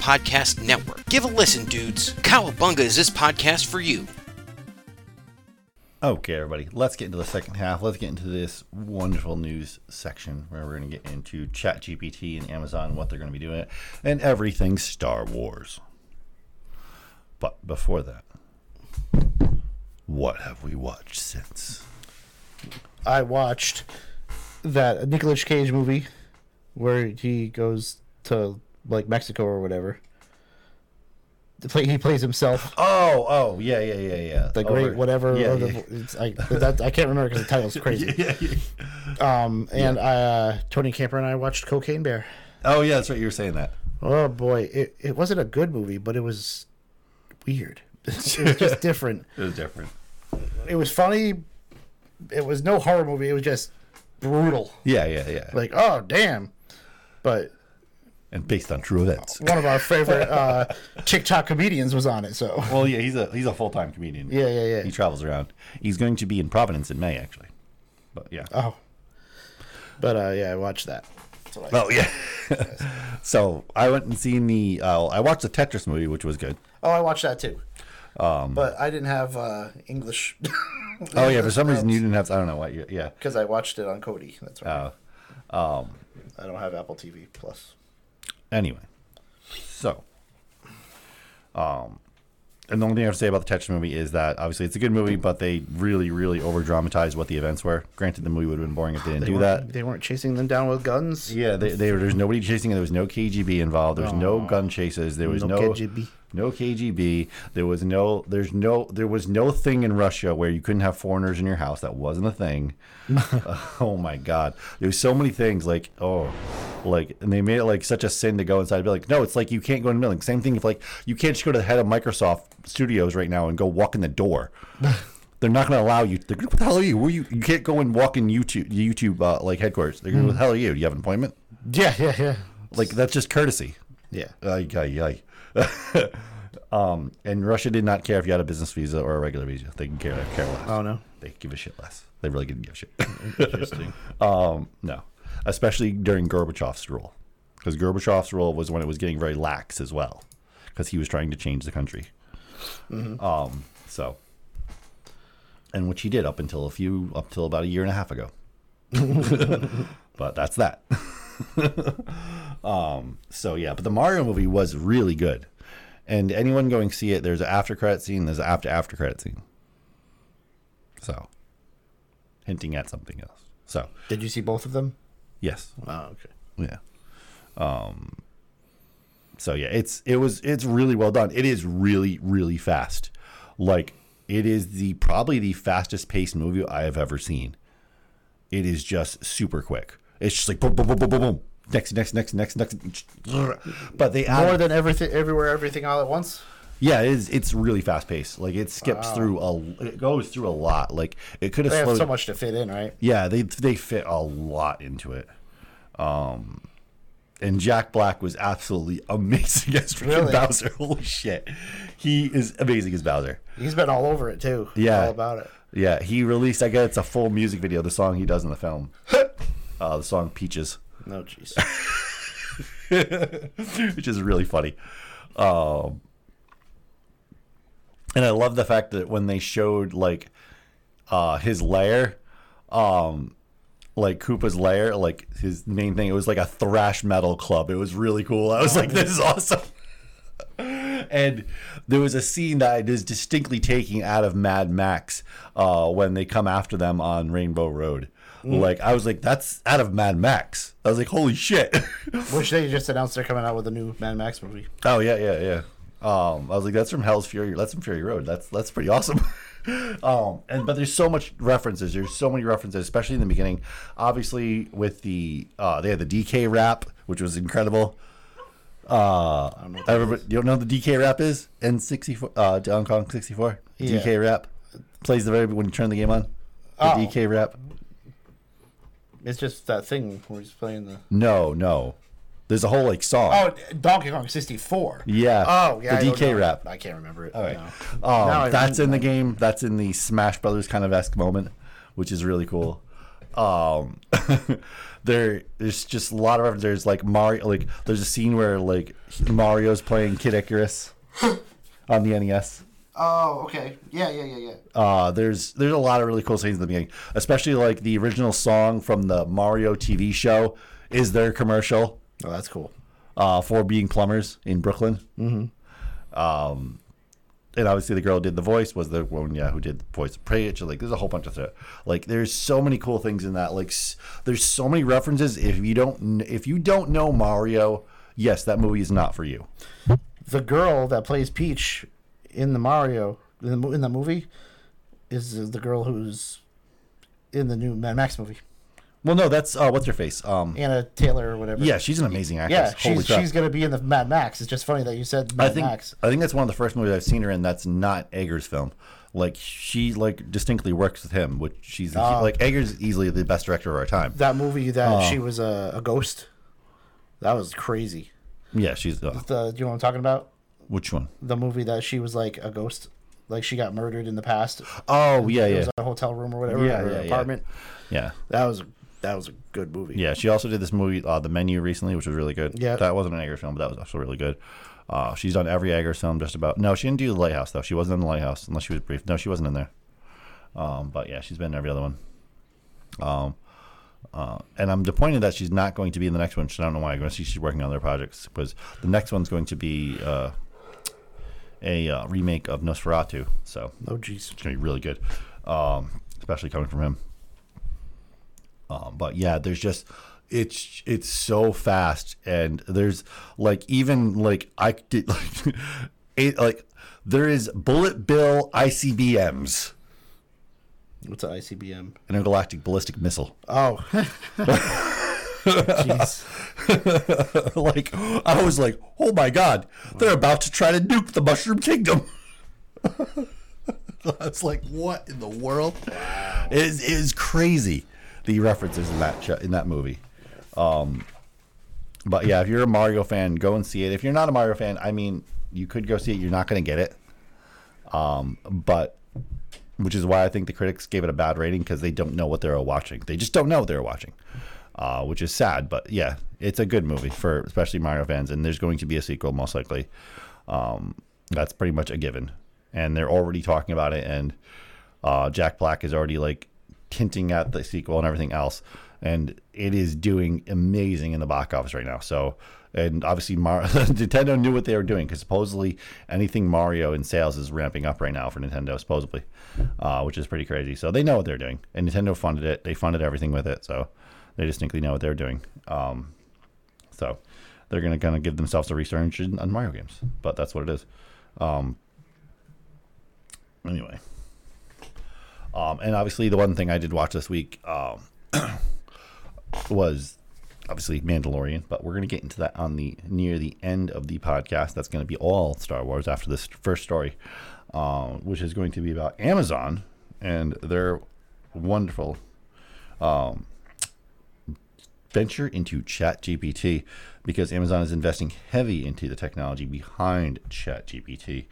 Podcast Network. Give a listen, dudes. Cowabunga is this podcast for you. Okay, everybody, let's get into the second half. Let's get into this wonderful news section where we're going to get into ChatGPT and Amazon, what they're going to be doing, and everything Star Wars. But before that, what have we watched since? I watched that Nicolas Cage movie where he goes to like Mexico or whatever. Play, he plays himself, Oh, oh, yeah, yeah, yeah, yeah. the great Over- whatever. Yeah, the, yeah. It's, I, that, I can't remember because the title's crazy. yeah, yeah. Um, and uh, Tony Camper and I watched Cocaine Bear. Oh, yeah, that's right. You were saying that. Oh boy, it, it wasn't a good movie, but it was weird. it was just different. It was different. It was funny. It was no horror movie. It was just brutal. Yeah, yeah, yeah. Like, oh damn. But and based on true events. one of our favorite uh, TikTok comedians was on it. So Well, yeah, he's a he's a full time comedian. yeah, yeah, yeah. He travels around. He's going to be in Providence in May, actually. But yeah. Oh, but uh, yeah, I watched that. I- Oh yeah. so I went and seen the. Uh, I watched the Tetris movie, which was good. oh, I watched that too. Um, but I didn't have uh, English. Oh yeah, for some reason you didn't have. I don't know why. You, yeah. because I watched it on Kodi. That's right. Uh, um, I don't have Apple TV Plus. Anyway, so, um, and the only thing I have to say about the Tetris movie is that obviously it's a good movie, but they really, really over dramatized what the events were. Granted, the movie would have been boring if they didn't do weren't- that. They weren't chasing them down with guns. Yeah, they, they, there's nobody chasing. There was no KGB involved. There was no gun chases. There was No no, KGB. No KGB. There was no. There's no. There was no thing in Russia where you couldn't have foreigners in your house. That wasn't a thing. oh my God! There was so many things like oh, like and they made it like such a sin to go inside. and Be like, no, it's like you can't go in the building. Same thing if like you can't just go to the head of Microsoft Studios right now and go walk in the door. They're not going to allow you. They're gonna, what the hell are you? Where you? You can't go and walk in YouTube, YouTube uh, like headquarters. They're going, to what the hell are you? Do you have an appointment? Yeah, yeah, yeah. Like that's just courtesy. Yeah. Ay, ay, ay. um, and Russia did not care if you had a business visa or a regular visa. They can care, care less. Oh no. They give a shit less. They really didn't give a shit. Interesting. um, no, especially during Gorbachev's rule, because Gorbachev's rule was when it was getting very lax as well, because he was trying to change the country. Um, so, and which he did up until a few, up till about a year and a half ago. but that's that. um, so yeah, but the Mario movie was really good, and anyone going see it, there's an after credit scene, there's an after after credit scene. So, hinting at something else. So, Did you see both of them? Yes, Oh, okay. yeah. Um. So yeah, it's it was it's really well done. It is really really fast. Like it is the probably the fastest paced movie I have ever seen. It is just super quick. It's just like boom boom boom boom boom boom. Next next next next next. But they add, More than everything, everywhere, everything all at once. Yeah, it is. It's really fast paced. Like it skips through a. It goes through a lot. Like it could have They have so much to fit in, right? Yeah, they they fit a lot into it. Um, and Jack Black was absolutely amazing as freaking Really? Bowser. Holy shit, he is amazing as Bowser. He's been all over it too. Yeah. all about it. Yeah, he released. I guess it's a full music video. The song he does in the film, uh, the song "Peaches," No, jeez. which is really funny. Um, and I love the fact that when they showed like uh, his lair, um, like Koopa's lair, like his main thing, it was like a thrash metal club. It was really cool. I was like, this is awesome. and there was a scene that is distinctly taking out of Mad Max uh, when they come after them on Rainbow Road. Like I was like, that's out of Mad Max. I was like, holy shit. Which they just announced they're coming out with a new Mad Max movie. Oh yeah, yeah, yeah. Um, I was like, that's from Hell's Fury. That's from Fury Road. That's that's pretty awesome. um, and but there's so much references. There's so many references, especially in the beginning. Obviously, with the uh, they had the DK rap, which was incredible. Uh, everybody, you don't know what the DK rap is? N64, uh, Donkey Kong 64. Yeah. DK rap plays the very when you turn the game on. The Oh. DK rap. It's just that thing where he's playing the. No, no. There's a whole like song. Oh, Donkey Kong 64. yeah. Oh, yeah. The don't DK rap. I can't remember it. All right. no. Um, that's in the game. That's in the Smash Brothers kind of esque moment, which is really cool. um, there there's just a lot of references. There's like Mario, like there's a scene where like Mario's playing Kid Icarus on the NES. Oh, okay. Yeah, yeah, yeah, yeah. Uh, there's there's a lot of really cool scenes in the beginning, especially like the original song from the Mario TV show is their commercial Oh, that's cool. uh, for being plumbers in Brooklyn. Mm-hmm. Um, and obviously the girl who did the voice was the one, yeah, who did the voice of Preach. Like, there's a whole bunch of stuff. Like, there's so many cool things in that. Like, s- there's so many references. If you don't, if you don't know Mario, yes, that movie is not for you. The girl that plays Peach in the Mario in the, in the movie is the girl who's in the new Mad Max movie. Well, no, that's uh, what's her face. Um, Anna Taylor or whatever. yeah, she's an amazing actress. Yeah, Holy she's crap. she's gonna be in the Mad Max. It's just funny that you said Mad I think Max. I think that's one of the first movies I've seen her in that's not Eggers' film. Like she like distinctly works with him, which she's Oh. like Eggers easily the best director of our time. That movie that Oh. she was a, a ghost. That was crazy. Yeah, she's uh, The do you know what I'm talking about? which one? The movie that she was like a ghost, like she got murdered in the past. Oh yeah, It yeah, was a hotel room or whatever, Yeah, or yeah, an yeah. yeah, That was that was a good movie. yeah. She also did this movie, uh, The Menu, recently, which was really good. Yeah. that wasn't an Eggers film, but that was also really good. Uh, she's done every Eggers film just about. No, she didn't do The Lighthouse though. She wasn't in The Lighthouse unless she was brief. No, she wasn't in there. Um, but yeah, she's been in every other one. Um, uh, and I'm disappointed that she's not going to be in the next one. I don't know why. I guess she's working on other projects because the next one's going to be uh, a uh, remake of Nosferatu. So Oh jeez. it's gonna be really good, um, especially coming from him. Um, but yeah, there's just it's it's so fast, and there's like even like I did like it like there is bullet bill ICBMs, What's an ICBM? intergalactic ballistic missile. Oh. Jeez. like I was like, oh my god, they're about to try to nuke the Mushroom Kingdom. I was like, what in the world? It is, it is crazy the references in that sh- in that movie. Um, but yeah, if you're a Mario fan, go and see it. If you're not a Mario fan, I mean, you could go see it. You're not going to get it. Um, but which is why I think the critics gave it a bad rating because they don't know what they're watching. They just don't know what they're watching, uh, which is sad. But yeah, it's a good movie for especially Mario fans, and there's going to be a sequel most likely. Um, that's pretty much a given, and they're already talking about it. And uh, Jack Black is already like hinting at the sequel and everything else, and it is doing amazing in the box office right now. So. And obviously, Mar- Nintendo knew what they were doing because supposedly anything Mario in sales is ramping up right now for Nintendo, supposedly, uh, which is pretty crazy. So they know what they're doing, and Nintendo funded it. They funded everything with it, so they distinctly know what they're doing. Um, so they're gonna kind of give themselves a resurgence on Mario games, but that's what it is. Um, anyway, um, and obviously the one thing I did watch this week um, was obviously Mandalorian, but we're gonna get into that on the near the end of the podcast. That's gonna be all Star Wars after this first story, um, which is going to be about Amazon and their wonderful um, venture into ChatGPT because Amazon is investing heavy into the technology behind ChatGPT.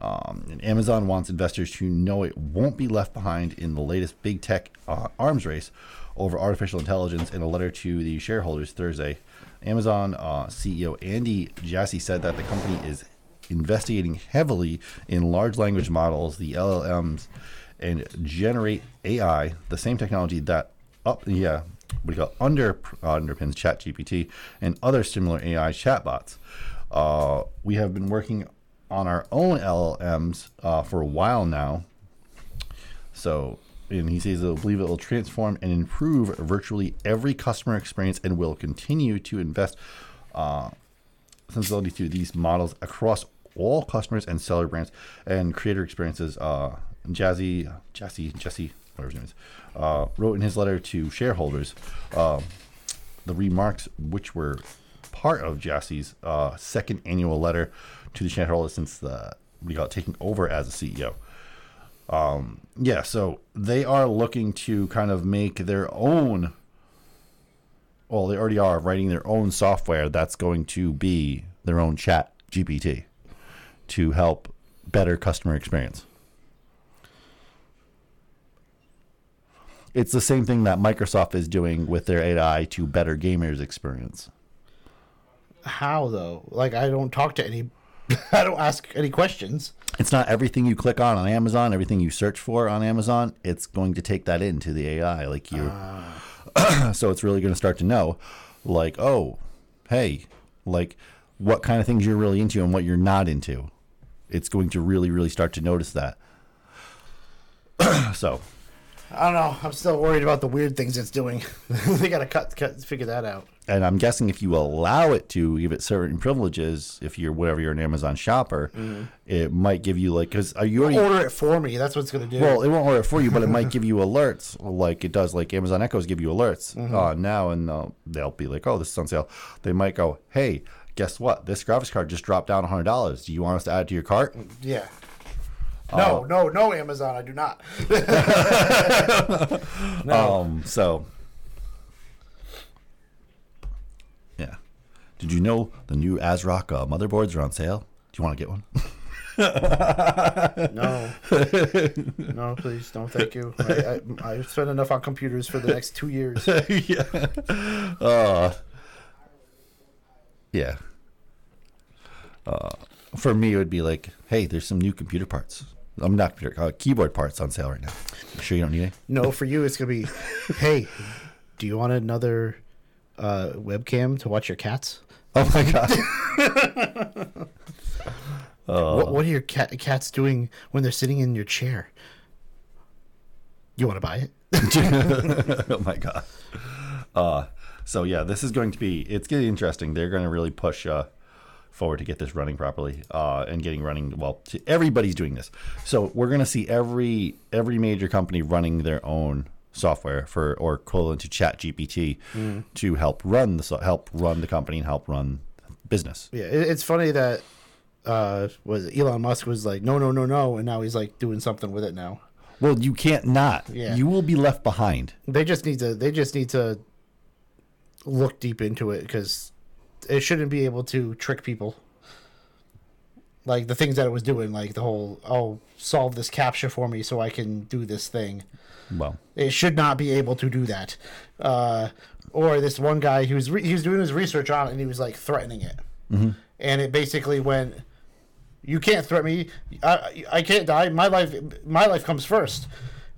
Um, and Amazon wants investors to know it won't be left behind in the latest big tech uh, arms race over artificial intelligence. In a letter to the shareholders Thursday, Amazon uh, CEO Andy Jassy said that the company is investigating heavily in large language models, the LLMs, and generate AI, the same technology that up yeah what do you call under uh, underpins ChatGPT and other similar AI chatbots. Uh, we have been working on our own LLMs uh, for a while now. So, and he says he'll believe it will transform and improve virtually every customer experience and will continue to invest uh, sensibility to these models across all customers and seller brands and creator experiences. Uh, Jazzy, Jesse, Jesse, whatever his name is, uh, wrote in his letter to shareholders uh, the remarks which were part of Jesse's uh, second annual letter to the shareholders since the we got taking over as a CEO. Um, yeah, so they are looking to kind of make their own. Well, they already are writing their own software that's going to be their own chat GPT to help better customer experience. It's the same thing that Microsoft is doing with their AI to better gamers experience. How though? Like I don't talk to any. I don't ask any questions. It's not everything you click on on Amazon, everything you search for on Amazon. It's going to take that into the AI, like you. Ah. so it's really going to start to know, like, oh, hey, like what kind of things you're really into and what you're not into. It's going to really, really start to notice that. so I don't know. I'm still worried about the weird things it's doing. they gotta cut, cut, figure that out. And I'm guessing if you allow it to give it certain privileges, if you're whatever you're an Amazon shopper, it might give you like because are you already Order it for me. That's what it's gonna do. well, it won't order it for you, but it might give you alerts like it does like Amazon Echoes give you alerts uh, now, and uh, they'll be like, oh, this is on sale. They might go, hey, guess what? This graphics card just dropped down hundred dollars. Do you want us to add it to your cart? yeah. No, no, no, Amazon. I do not. Um, so yeah. Did you know the new ASRock uh, motherboards are on sale? Do you want to get one? No, no, please don't. thank you. I, I, I spent enough on computers for the next two years. yeah. Uh, yeah. Uh, for me, it would be like, hey, there's some new computer parts. I'm not computer, uh, keyboard parts on sale right now. You sure you don't need any? No, for you, it's gonna be, hey, do you want another uh, webcam to watch your cats? Oh my god. What, what are your cat, cats doing when they're sitting in your chair? You want to buy it? oh my god. Uh, so yeah, this is going to be. It's getting interesting. They're going to really push uh, forward to get this running properly uh, and getting running. Well, everybody's doing this. So we're going to see every every major company running their own software for or equivalent to Chat GPT to help run the help run the company and help run business. Yeah, it's funny that uh, was Elon Musk was like, no, no, no, no, and now he's like doing something with it now. Well, you can't not. Yeah. You will be left behind. They just need to. They just need to look deep into it because it shouldn't be able to trick people. Like the things that it was doing, like the whole oh, solve this captcha for me so I can do this thing. Well, It should not be able to do that. Uh, or this one guy he was re- he was doing his research on it and he was like threatening it, and it basically went, "You can't threaten me. I I can't die. My life my life comes first.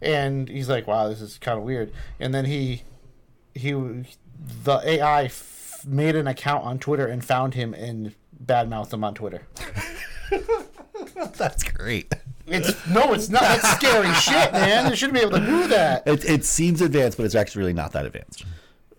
And he's like, "Wow, this is kind of weird." And then he he the AI f- made an account on Twitter and found him and badmouthed him on Twitter. that's great. It's no, it's not. That's scary shit, man. They shouldn't be able to do that. It, it seems advanced, but it's actually really not that advanced.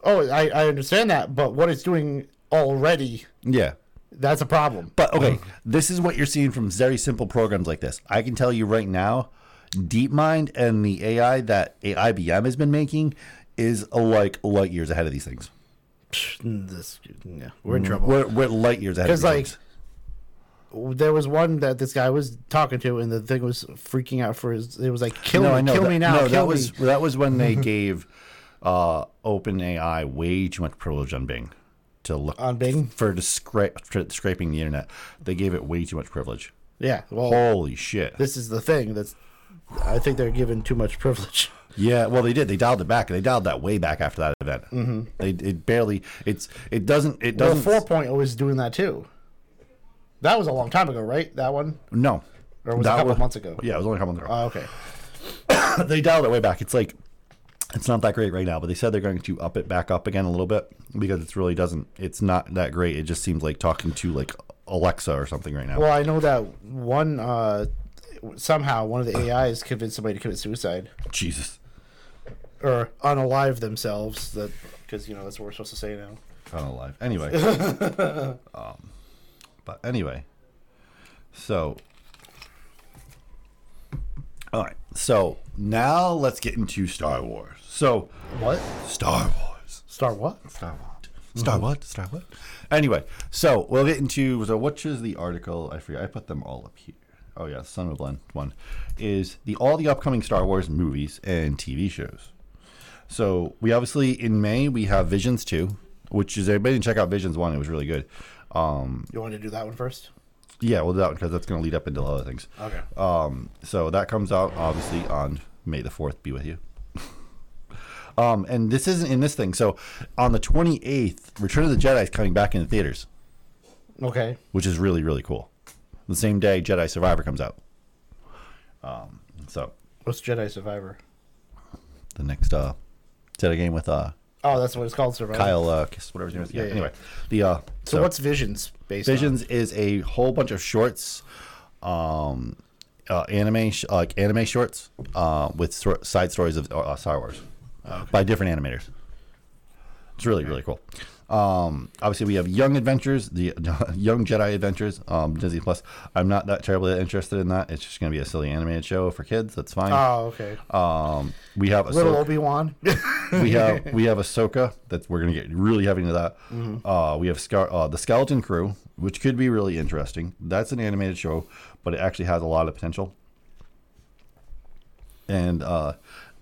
Oh, I, I understand that, but what it's doing already, Yeah. that's a problem. But okay, this is what you're seeing from very simple programs like this. I can tell you right now, DeepMind and the AI that IBM has been making is like light years ahead of these things. This, yeah, we're in trouble. We're, we're light years ahead. of 'Cause, these like, things. There was one that this guy was talking to, and the thing was freaking out for his. It was like, "Kill no, me, kill that, me now, No, that me." was that was when they gave uh, OpenAI way too much privilege on Bing to look On Bing? for for scraping the internet. They gave it way too much privilege. yeah, well, Holy shit! this is the thing. That's, I think they're given too much privilege. Yeah, well, they did. They dialed it back. They dialed that way back after that event. Mm-hmm. They it barely. It's it doesn't it doesn't. 4.0 point is doing that too. That was a long time ago, right? That one. no, Or was it a That couple months ago? Yeah, it was only a couple months ago. Oh, okay. they dialed it way back. It's like it's not that great right now, but they said they're going to up it back up again a little bit because it really doesn't. It's not that great. It just seems like talking to like Alexa or something right now. Well, I know that one. Uh, somehow, one of the AIs convinced somebody to commit suicide Jesus, or unalive themselves. That because you know that's what we're supposed to say now. I'm. Anyway, um, but anyway, so all right. So now let's get into Star Wars. So What? Star Wars. Star what? Star what? Mm-hmm. Star what? Star what? Anyway, so we'll get into so which is the article? I forget. I put them all up here. Oh yeah, CinemaBlend one is the all the upcoming Star Wars movies and TV shows. So we obviously in May we have Visions two, which is everybody can check out Visions one. It was really good. Um, You want to do that one first? yeah, well that one because that's going to lead up into other things. Okay. Um, so that comes out obviously on May the fourth. Be with you. Um, and this isn't in this thing. So on the 28th, Return of the Jedi is coming back into theaters, Okay. which is really really cool. The same day Jedi Survivor comes out. Um, so What's Jedi Survivor? the next uh, Jedi game with uh, Oh, that's what it's called, Survivor. Kyle, uh, whatever his name is. Yeah. Yeah, yeah. Anyway, the uh, So, what's Visions based Visions is a whole bunch of shorts, um, uh, anime sh- like anime shorts, uh, with sor- side stories of uh, Star Wars by different animators. It's really really cool. Um, obviously, we have Young Adventures, the Young Jedi Adventures, um, Disney Plus. I'm not that terribly interested in that. It's just going to be a silly animated show for kids. That's fine. Oh, okay. Um, we have Little Ahsoka- Obi Wan. we have we have Ahsoka that we're gonna get really heavy into that. Uh, we have Scar- uh, the Skeleton Crew, which could be really interesting. That's an animated show, but it actually has a lot of potential. And uh,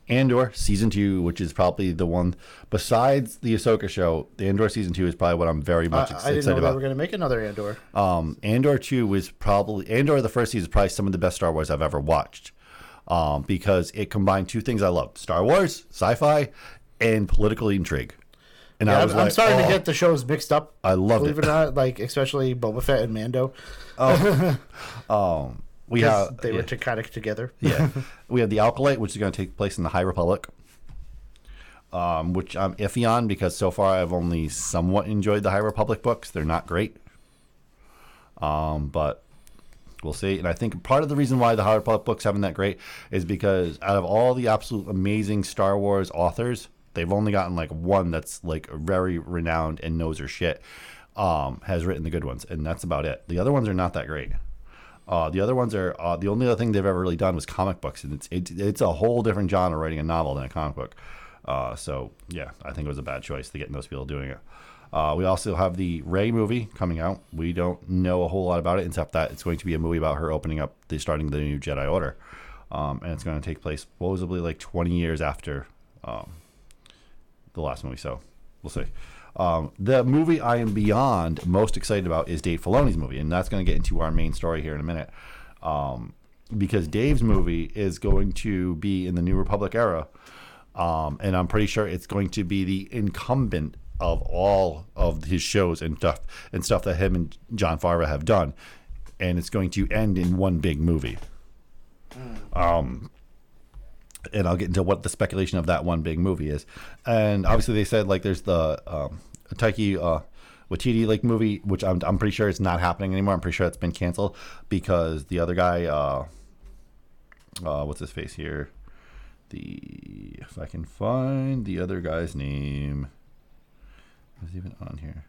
Andor season two, which is probably the one besides the Ahsoka show. The Andor season two is probably what I'm very much I didn't know excited they about. were going to make another Andor. Um, Andor 2 was probably Andor the first season is probably some of the best Star Wars I've ever watched. Um, because it combined two things I love: Star Wars, sci-fi, and political intrigue. And Yeah, I I'm, was I'm like, starting oh, to get the shows mixed up. I loved believe it. it or not, like especially Boba Fett and Mando. we have they yeah, were to kind of together. yeah. we have the Acolyte, which is going to take place in the High Republic. Um, which I'm iffy on because so far I've only somewhat enjoyed the High Republic books. They're not great. Um, but we'll see. And I think part of the reason why the High Republic books haven't that great is because out of all the absolute amazing Star Wars authors, they've only gotten like one that's like very renowned and knows her shit. Um, has written the good ones, and that's about it. The other ones are not that great. Uh, the other ones are uh, the only other thing they've ever really done was comic books, and it's it, it's a whole different genre writing a novel than a comic book. Uh, so yeah, I think it was a bad choice to get those people doing it. Uh, we also have the Rey movie coming out. We don't know a whole lot about it, except that it's going to be a movie about her opening up the starting the new Jedi Order, um, and it's going to take place supposedly like 20 years after um, the last movie. So we'll see. Um, the movie I am beyond most excited about is Dave Filoni's movie, and that's going to get into our main story here in a minute. Um, because Dave's movie is going to be in the New Republic era, um, and I'm pretty sure it's going to be the incumbent of all of his shows and stuff and stuff that him and Jon Favreau have done, and it's going to end in one big movie. Um, and I'll get into what the speculation of that one big movie is. And obviously, they said like there's the um, Taika uh, Waititi like movie, which I'm I'm pretty sure it's not happening anymore. I'm pretty sure it's been canceled because the other guy, uh, uh, what's his face here? The if I can find the other guy's name, is even on here?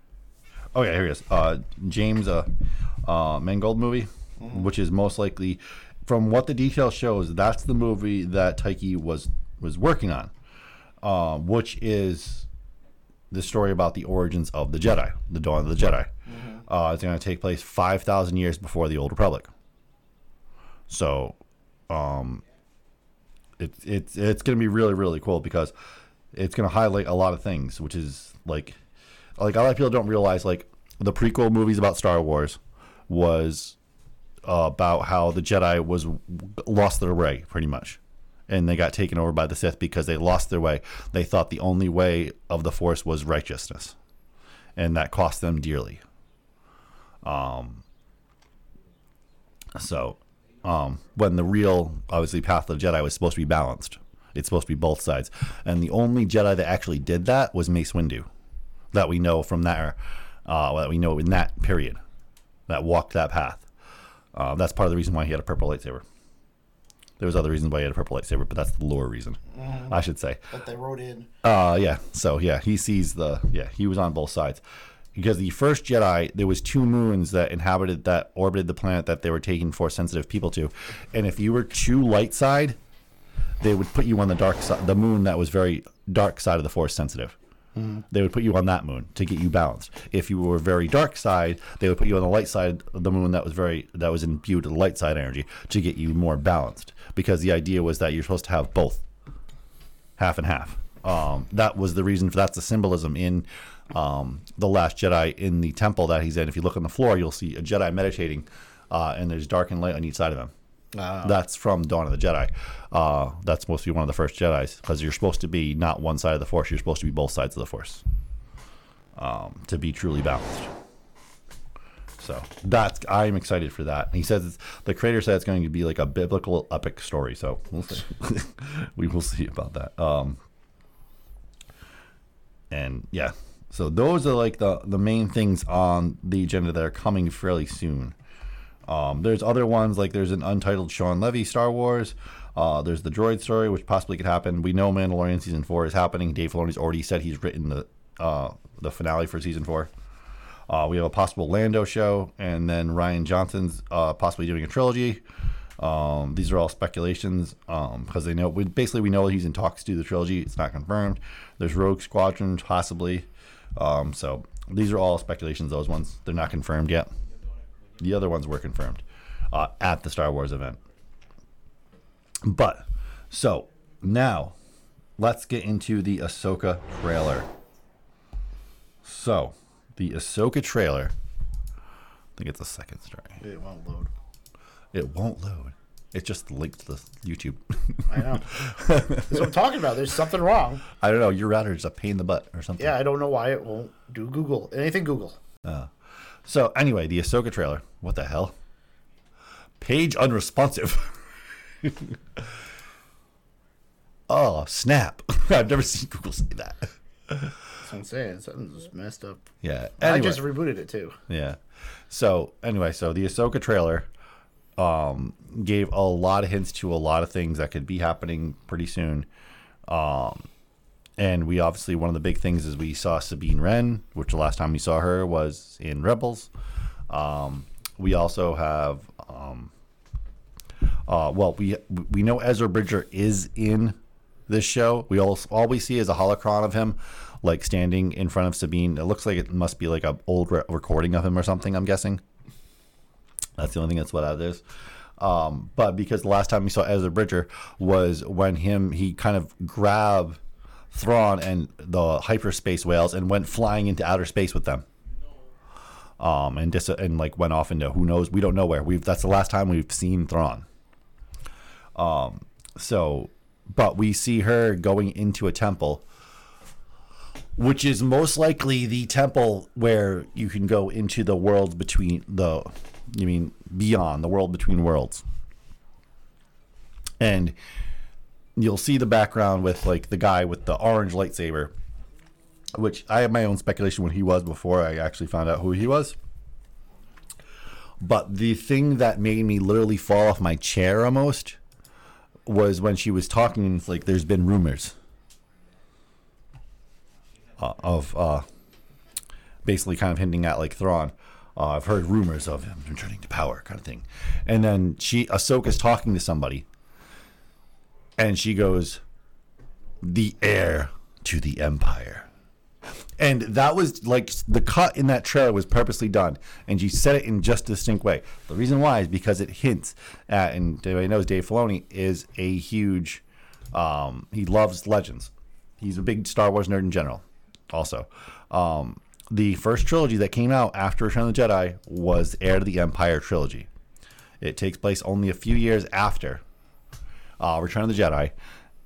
Oh yeah, here he is. Uh, James uh, uh, Mangold movie, which is most likely, from what the detail shows, that's the movie that Taika was was working on, uh, which is the story about the origins of the Jedi, the dawn of the Jedi. Uh, it's going to take place five thousand years before the Old Republic. So, um, it's it's it's going to be really really cool because it's going to highlight a lot of things, which is like like a lot of people don't realize like the prequel movies about Star Wars was uh, about how the Jedi was lost their way pretty much, and they got taken over by the Sith because they lost their way. They thought the only way of the Force was righteousness, and that cost them dearly. Um. So, um, when the real obviously path of the Jedi was supposed to be balanced, it's supposed to be both sides, and the only Jedi that actually did that was Mace Windu that we know from that, uh, that we know in that period, that walked that path. Uh, that's part of the reason why he had a purple lightsaber. There was other reasons why he had a purple lightsaber, but that's the lore reason, I should say. That they wrote in. Uh, yeah. So yeah, he sees the yeah he was on both sides because the first Jedi there was two moons that inhabited that orbited the planet that they were taking force sensitive people to, and if you were too light side, they would put you on the dark side, the moon that was very dark side of the force sensitive. They would put you on that moon to get you balanced. If you were very dark side, they would put you on the light side of the moon that was very that was imbued with light side energy to get you more balanced. Because the idea was that you're supposed to have both, half and half. Um, that was the reason for that's the symbolism in um, the Last Jedi in the temple that he's in. If you look on the floor, you'll see a Jedi meditating, uh, and there's dark and light on each side of him. That's from Dawn of the Jedi. Uh, that's supposed to be one of the first Jedi's because you're supposed to be not one side of the Force. You're supposed to be both sides of the Force um, to be truly balanced. So that's I'm excited for that. He says the creator said it's going to be like a biblical epic story. So we'll see. we will see about that. Um, and yeah, so those are like the the main things on the agenda that are coming fairly soon. Um, there's other ones like there's an untitled Shawn Levy Star Wars. Uh, there's the droid story, which possibly could happen. We know Mandalorian season four is happening. Dave Filoni's already said he's written the uh, the finale for season four. Uh, we have a possible Lando show, and then Rian Johnson's uh, possibly doing a trilogy. Um, these are all speculations because they know we, basically we know he's in talks to the trilogy. It's not confirmed. There's Rogue Squadron possibly. Um, so these are all speculations. Those ones they're not confirmed yet. The other ones were confirmed uh, at the Star Wars event. But so now let's get into the Ahsoka trailer. So the Ahsoka trailer. I think it's a second story. It won't load. It won't load. It's just linked to the YouTube. I know. That's what I'm talking about. There's something wrong. I don't know. Your router is a pain in the butt or something. Yeah, I don't know why it won't do Google. Anything Google. So anyway, the Ahsoka trailer. What the hell? Page unresponsive. oh snap! I've never seen Google say that. That's what I'm saying. Something's just messed up. Yeah. I Anyway. just rebooted it too. Yeah. So anyway, so the Ahsoka trailer um, gave a lot of hints to a lot of things that could be happening pretty soon. Um, and we obviously one of the big things is we saw Sabine Wren, which the last time we saw her was in Rebels. Um, we also have, um, uh, well, we we know Ezra Bridger is in this show. We all all we see is a holocron of him, like standing in front of Sabine. It looks like it must be like a old re- recording of him or something. I'm guessing. That's the only thing that's what that is. Um, but because the last time we saw Ezra Bridger was when him he kind of grabbed Thrawn and the hyperspace whales and went flying into outer space with them. Um, and dis- and like went off into who knows we don't know where we've that's the last time we've seen Thrawn. Um, so, but we see her going into a temple, which is most likely the temple where you can go into the world between the, you mean beyond the world between worlds. And you'll see the background with like the guy with the orange lightsaber, which I have my own speculation when he was before I actually found out who he was. But the thing that made me literally fall off my chair almost was when she was talking. Like there's been rumors uh, of uh, basically kind of hinting at like Thrawn. Uh, I've heard rumors of him returning to power, kind of thing. And then she Ahsoka's talking to somebody, and she goes, "The heir to the Empire." And that was like the cut in that trailer was purposely done, and she said it in just a distinct way. The reason why is because it hints at, and everybody knows Dave Filoni is a huge, um, he loves legends. He's a big Star Wars nerd in general. Also, um, the first trilogy that came out after Return of the Jedi was Heir to the Empire trilogy. It takes place only a few years after uh, Return of the Jedi,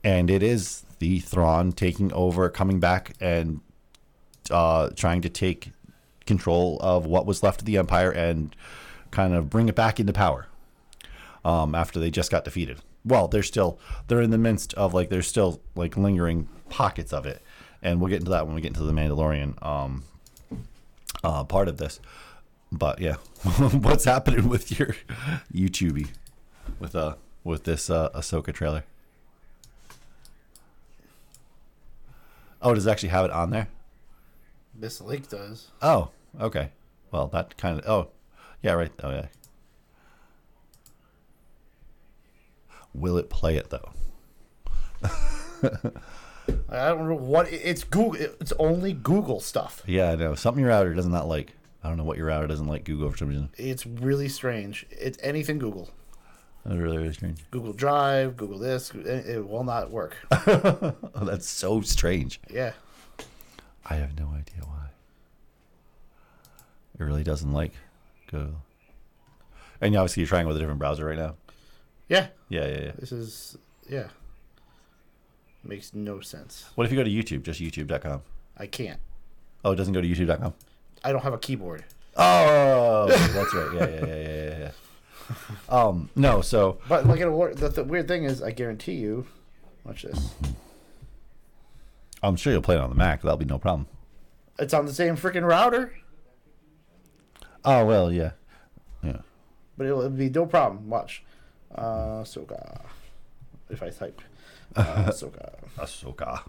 and it is the Thrawn taking over, coming back, and uh, trying to take control of what was left of the Empire and kind of bring it back into power. Um, after they just got defeated. Well, they're still they're in the midst of like there's still like lingering pockets of it, and we'll get into that when we get into the Mandalorian um, uh, part of this. But yeah, what's happening with your YouTubey with uh with this uh, Ahsoka trailer? Oh, does it actually have it on there? This link does. Oh, okay. Well, that kind of. Oh, yeah, right. Oh, yeah. Will it play it though? I don't know what it's Google. It's only Google stuff. Yeah, I know. Something your router does not like. I don't know what your router doesn't like Google for some reason. It's really strange. It's anything Google. That's really, really strange. Google Drive, Google this. It, will not work. Oh, that's so strange. Yeah. I have no idea why. It really doesn't like Google. And obviously, you're trying with a different browser right now. Yeah, Yeah, yeah, yeah. this is yeah. Makes no sense. What if you go to YouTube, just YouTube.com? I can't. Oh, it doesn't go to YouTube.com. I don't have a keyboard. Oh, that's right. Yeah, yeah, yeah, yeah, yeah, yeah. Um, no, so But like it'll work. The, the weird thing is, I guarantee you. Watch this. I'm sure you'll play it on the Mac. That'll be no problem. It's on the same freaking router, Oh well, yeah, yeah. but it'll, it'll be no problem. Watch. Uh, Soga. If I type. Uh, Soga. Ahsoka.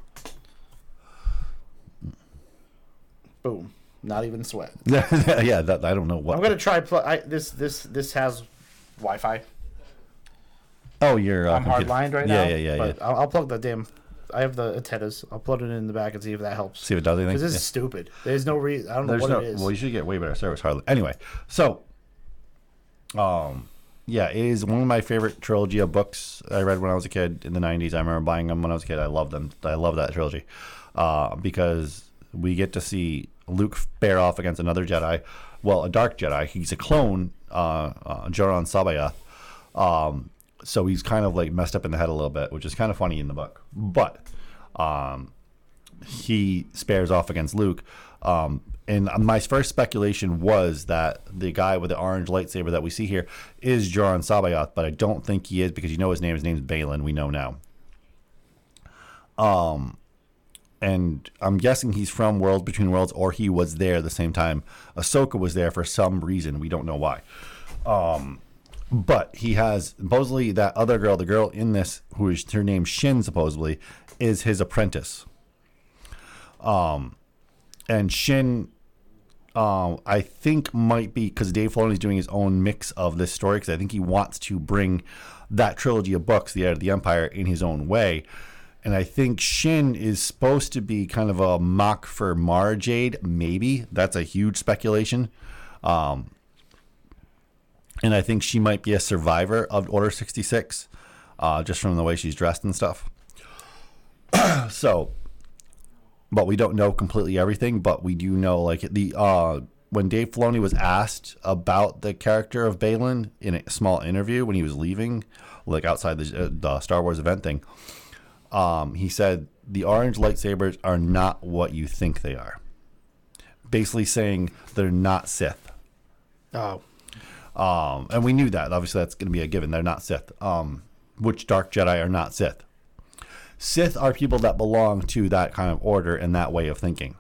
Boom. Not even sweat. yeah, that, I don't know what. I'm gonna try. Pl- I, this this this has Wi-Fi. oh, you're. Uh, I'm computer- hardlined right yeah, now. Yeah, yeah, but yeah. I'll, I'll plug the damn. I have the antennas. I'll plug it in the back and see if that helps. See if it does anything. Because this Yeah. is stupid. There's no reason. I don't know what no. it is. Well, you should get way better service. Hardly. Anyway, so, um, yeah, it is one of my favorite trilogy of books I read when I was a kid in the '90s. I remember buying them when I was a kid. I love them. I love that trilogy uh, because we get to see Luke bear off against another Jedi. Well, a dark Jedi. He's a clone, uh, uh, Joruus C'baoth. Um, so he's kind of like messed up in the head a little bit, which is kind of funny in the book. But um, he spares off against Luke. Um, and my first speculation was that the guy with the orange lightsaber that we see here is Joruus C'baoth, but I don't think he is because you know his name. His name's Baylan. We know now. Um, and I'm guessing he's from Worlds Between Worlds, or he was there the same time Ahsoka was there for some reason. We don't know why. Um, but he has supposedly that other girl, the girl in this, who is her name Shin, supposedly, is his apprentice. Um, and Shin, um, I think might be because Dave Filoni is doing his own mix of this story because I think he wants to bring that trilogy of books, The Heir of the Empire, in his own way. And I think Shin is supposed to be kind of a mock for Mara Jade, maybe. That's a huge speculation. Um, and I think she might be a survivor of Order 66, uh, just from the way she's dressed and stuff. so, but we don't know completely everything. But we do know, like the uh, when Dave Filoni was asked about the character of Baylan in a small interview when he was leaving, like outside the, uh, the Star Wars event thing, um, he said the orange lightsabers are not what you think they are. Basically, saying they're not Sith. oh, Um, and we knew that. Obviously, that's going to be a given. They're not Sith. Um, which Dark Jedi are not Sith? Sith are people that belong to that kind of order and that way of thinking.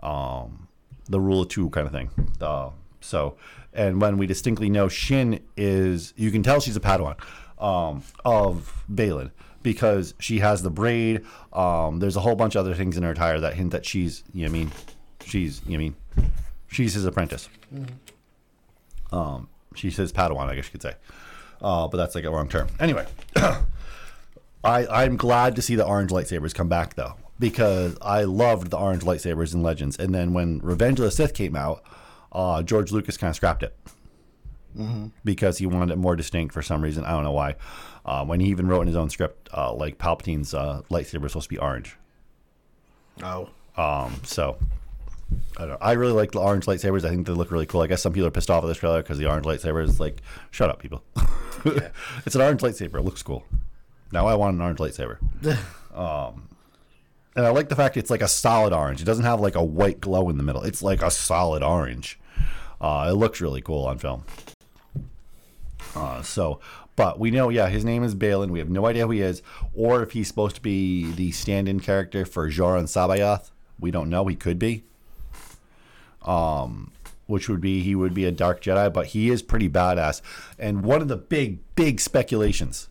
Um, the rule of two kind of thing. Uh, so, and when we distinctly know Shin is, you can tell she's a Padawan um, of Baylan because she has the braid. Um, there's a whole bunch of other things in her attire that hint that she's, you know, I mean, she's, you know, I mean, she's his apprentice. Um, she says Padawan, I guess you could say. Uh, but that's like a wrong term. Anyway, I I'm glad to see the orange lightsabers come back though because I loved the orange lightsabers in Legends. And then when Revenge of the Sith came out, uh, George Lucas kind of scrapped it because he wanted it more distinct for some reason. I don't know why. Uh, when he even wrote in his own script, uh, like Palpatine's uh, lightsaber is supposed to be orange. oh, Um, so I, don't know. I really like the orange lightsabers. I think they look really cool. I guess some people are pissed off at this trailer because the orange lightsaber is like, shut up, people. it's an orange lightsaber. It looks cool. Now I want an orange lightsaber. um, and I like the fact it's like a solid orange. It doesn't have like a white glow in the middle. It's like a solid orange. Uh, it looks really cool on film. Uh, so, but we know, yeah, his name is Baylan. We have no idea who he is, or if he's supposed to be the stand-in character for Joruus C'baoth. We don't know. He could be. Um, which would be he would be a dark Jedi, but he is pretty badass. And one of the big, big speculations.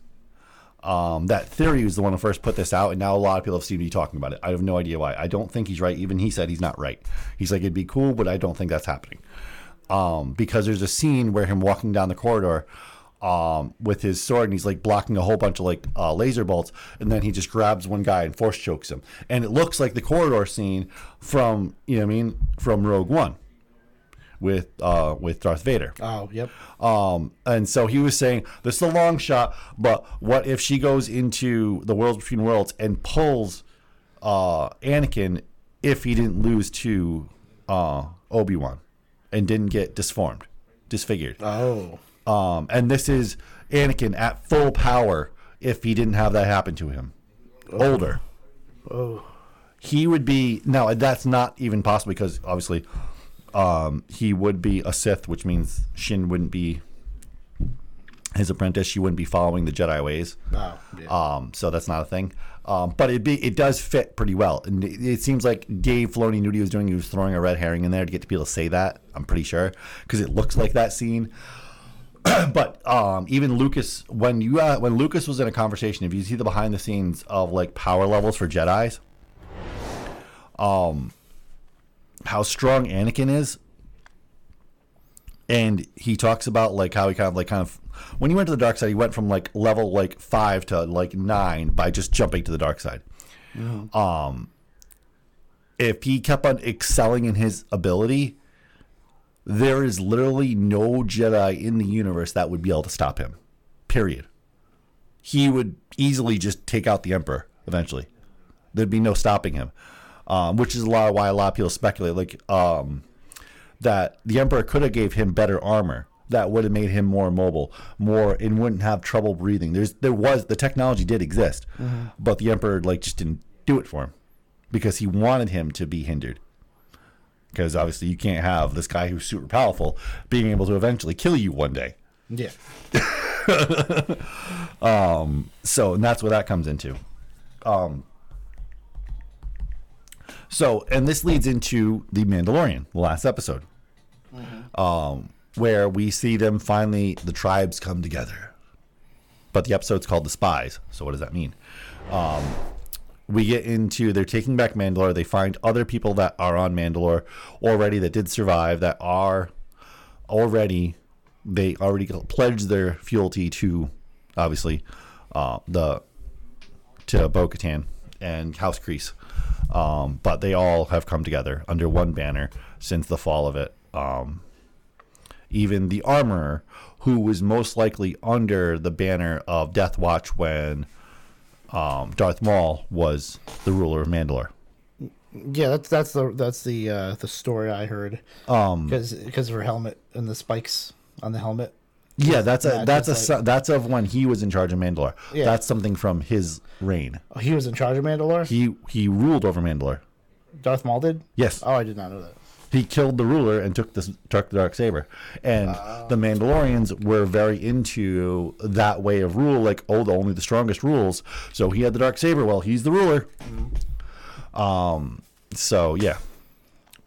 Um, that theory was the one who first put this out, and now a lot of people have to be talking about it. I have no idea why. I don't think he's right. Even he said he's not right. He's like, it'd be cool, but I don't think that's happening um, because there's a scene where him walking down the corridor um, with his sword and he's like blocking a whole bunch of like uh, laser bolts and then he just grabs one guy and force chokes him and it looks like the corridor scene from you know what I mean from Rogue One with uh, with Darth Vader. oh, yep. Um, and so he was saying this is a long shot, but what if she goes into the worlds between worlds and pulls uh, Anakin if he didn't lose to uh, Obi Wan and didn't get disformed, disfigured? Oh, Um, and this is Anakin at full power if he didn't have that happen to him. Older. Oh, He would be no, that's not even possible because obviously um, he would be a Sith, which means Shin wouldn't be his apprentice. She wouldn't be following the Jedi ways. oh yeah. Um, so that's not a thing. Um, but it be it does fit pretty well, and it, it seems like Dave Filoni knew what he was doing. He was throwing a red herring in there to get people to say that. I'm pretty sure because it looks like that scene. but um, even Lucas, when you uh, when Lucas was in a conversation, if you see the behind the scenes of like power levels for Jedi's, um, how strong Anakin is, and he talks about like how he kind of like kind of when he went to the dark side, he went from like level like five to like nine by just jumping to the dark side. Um, if he kept on excelling in his ability, there is literally no Jedi in the universe that would be able to stop him. Period. He would easily just take out the Emperor eventually. There'd be no stopping him. Um, which is a lot of why a lot of people speculate like um, that the Emperor could have gave him better armor that would have made him more mobile, more and wouldn't have trouble breathing. There's there was the technology did exist, but the Emperor like just didn't do it for him because he wanted him to be hindered because obviously you can't have this guy who's super powerful being able to eventually kill you one day. yeah. um. So, and that's what that comes into. Um, so, and this leads into the Mandalorian, the last episode, um, where we see them finally, the tribes come together. But the episode's called The Spies. So, what does that mean? Um, we get into they're taking back Mandalore. They find other people that are on Mandalore already that did survive that are already they already pledged their fealty to obviously uh, the to Bo-Katan and House Kryze. Um, but they all have come together under one banner since the fall of it. Um, even the armorer, who was most likely under the banner of Death Watch when um, Darth Maul was the ruler of Mandalore. Yeah, that's that's the that's the uh, the story I heard. Um, because because of her helmet and the spikes on the helmet. Yeah, that's a that's a so- that's of when he was in charge of Mandalore. Yeah. That's something from his reign. Oh, he was in charge of Mandalore. He he ruled over Mandalore. Darth Maul did. Yes. Oh, I did not know that. He killed the ruler and took the took the dark saber. And the mandalorians were very into that way of rule like oh the only the strongest rules. So he had the dark saber. Well he's the ruler. Um so yeah.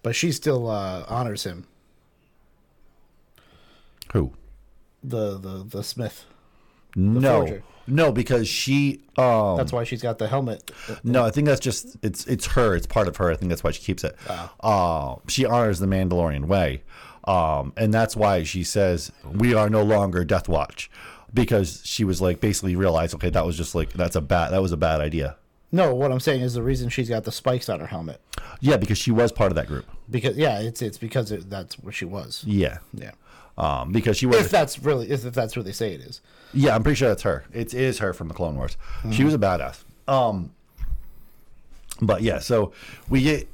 But she still uh, honors him. who? The the the Smith. no. forger. No because she um That's why she's got the helmet. no i think that's just it's it's her. It's part of her. I think that's why she keeps it. Uh she honors the mandalorian way. Um and that's why she says we are no longer death watch because she was like basically realized okay that was just like that's a bad that was a bad idea. No, what I'm saying is the reason she's got the spikes on her helmet. Yeah because she was part of that group. Because yeah, it's it's because it, that's what she was. yeah. Yeah. um because she was If that's really if, if that's what they say it is. Yeah, I'm pretty sure that's her. It is her from the Clone Wars. She was a badass. Um, but yeah, so we get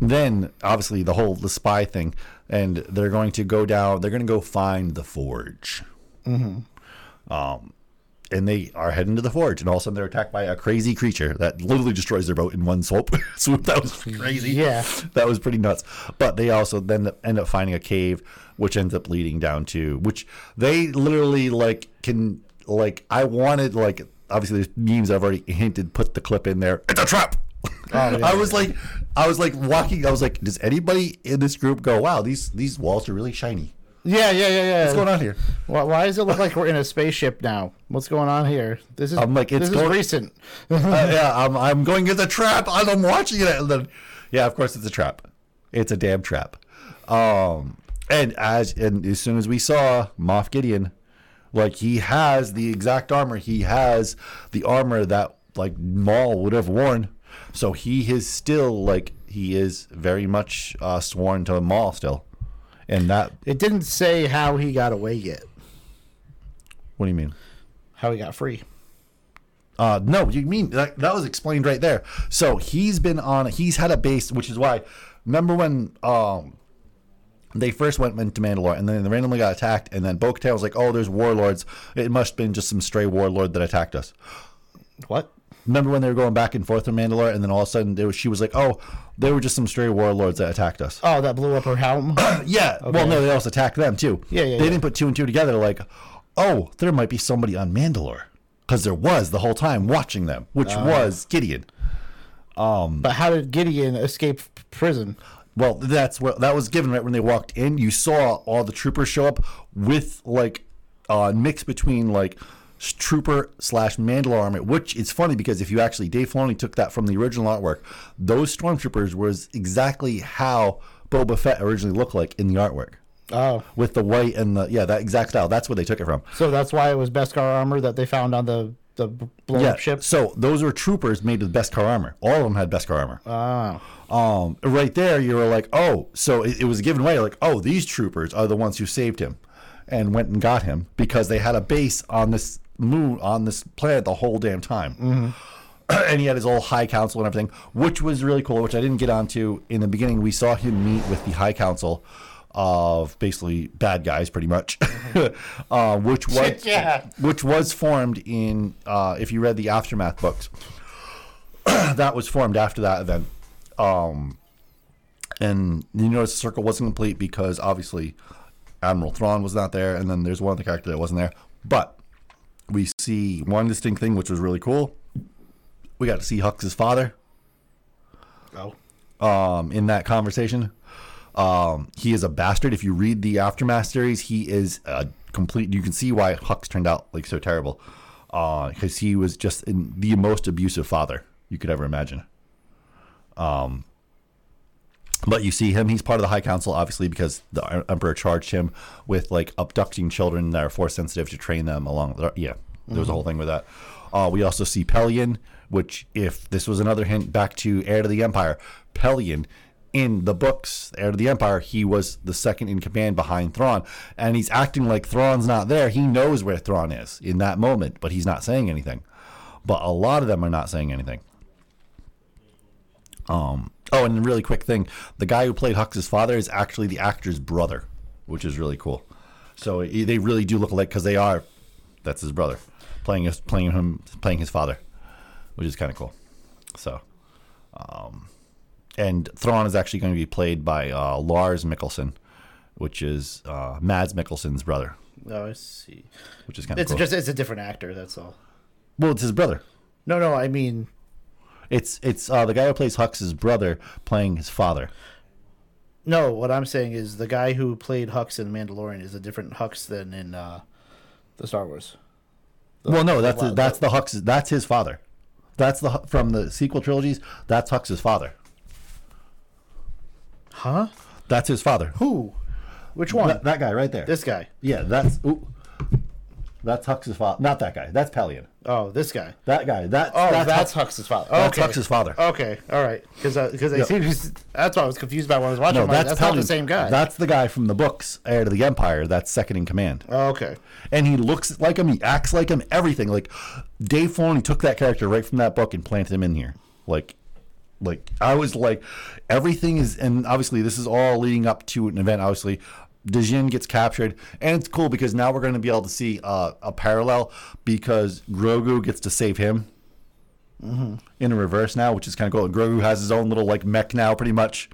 then obviously the whole the spy thing, and they're going to go down. They're going to go find the forge. Um, and they are heading to the forge, and all of a sudden they're attacked by a crazy creature that literally destroys their boat in one swoop. swoop. That was crazy. Yeah. that was pretty nuts. But they also then end up finding a cave, which ends up leading down to which they literally like can like. I wanted like obviously there's memes I've already hinted. Put the clip in there. It's a trap. Oh, I was like, I was like walking. I was like, does anybody in this group go, wow, these these walls are really shiny? Yeah, yeah, yeah, yeah. What's going on here? Why, why does it look like we're in a spaceship now? What's going on here? This is I'm like, it's this going- is recent. uh, yeah, I'm, I'm going it's a trap. and I'm watching it. And then, yeah, of course it's a trap. It's a damn trap. Um, and as and as soon as we saw Moff Gideon, like he has the exact armor. He has the armor that like Maul would have worn. So he is still like he is very much uh, sworn to Maul still. And that, It didn't say how he got away yet. what do you mean? How he got free. Uh, no, you mean that, that was explained right there. So he's been on, he's had a base, which is why, remember when um, they first went into Mandalore and then they randomly got attacked. And then Bo Katan was like, "Oh, there's warlords. It must have been just some stray warlord that attacked us." What? Remember when they were going back and forth in Mandalore, and then all of a sudden was, she was like, "Oh, they were just some stray warlords that attacked us." Oh, that blew up her helm. Yeah. Well, no, they also attacked them too. Yeah, yeah, They yeah. didn't put two and two together. Like, oh, there might be somebody on Mandalore because there was the whole time watching them, which Oh. was Gideon. Um, but how did Gideon escape prison? Well, that's what that was given right when they walked in. You saw all the troopers show up with like uh, a mix between like trooper slash Mandalore armor, which is funny because if you actually Dave Filoni took that from the original artwork, those stormtroopers was exactly how Boba Fett originally looked like in the artwork. Oh, With the white and the yeah, that exact style. That's where they took it from. so that's why it was Beskar armor that they found on the the blown Yeah. up ship. So those were troopers made with Beskar armor. All of them had Beskar armor. Oh, um, right there, you were like, oh, so it, it was given away, like, oh, these troopers are the ones who saved him and went and got him because they had a base on this moon, on this planet the whole damn time. and he had his whole high council and everything, which was really cool, which I didn't get onto in the beginning. We saw him meet with the high council of basically bad guys, pretty much, uh, which was Yeah. which was formed in uh, if you read the aftermath books that was formed after that event. Um, and you notice the circle wasn't complete because obviously Admiral Thrawn was not there, and then there's one other character that wasn't there. But we see one distinct thing, which was really cool. We got to see Hux's father oh, um, in that conversation. Um, he is a bastard. If you read the Aftermath series, he is a complete. You can see why Hux turned out like so terrible, because he was just in the most abusive father you could ever imagine. Um, but you see him; he's part of the High Council, obviously, because the Emperor charged him with like abducting children that are force sensitive to train them along. The, yeah, there was a whole thing with that. Uh, we also see Pellaeon, which, if this was another hint back to Heir to the Empire, Pellaeon in the books, Heir to the Empire, he was the second in command behind Thrawn, and he's acting like Thrawn's not there. He knows where Thrawn is in that moment, but he's not saying anything. But a lot of them are not saying anything. Um. Oh, and a really quick thing: the guy who played Hux's father is actually the actor's brother, which is really cool. So he- they really do look alike because they are. That's his brother, playing his playing him playing his father, which is kind of cool. So, um, and Thrawn is actually going to be played by uh, Lars Mikkelsen, which is uh, Mads Mikkelsen's brother, oh, I see. which is kind of It's cool. just it's a different actor. That's all. well, it's his brother. No, no, I mean, It's it's uh, the guy who plays Hux's brother playing his father. no. What I'm saying is the guy who played Hux in Mandalorian is a different Hux than in uh, the Star Wars. well, no, that's well, that's the Hux. That's his father. That's the from the sequel trilogies. That's Hux's father. Huh? That's his father. Who? Which one? That, that guy right there. this guy. Yeah, that's ooh, that's Hux's father. Not that guy. That's Pellaeon. Oh, this guy. That guy. That, Oh, that's, that's, Hux- Hux's father. That's. Hux's father. Okay, all right. Because because uh, Yeah. that's what I was confused about when I was watching. No, that's, that's not the same guy. That's the guy from the books, Heir to the Empire. That's second in command. oh, okay. and he looks like him. He acts like him. Everything. Like Dave Filoni took that character right from that book and planted him in here. Like, like I was like, everything is, and obviously this is all leading up to an event. Obviously, Djarin gets captured, and it's cool because now we're going to be able to see uh, a parallel because Grogu gets to save him. In reverse now, which is kind of cool. Grogu has his own little like mech now, pretty much.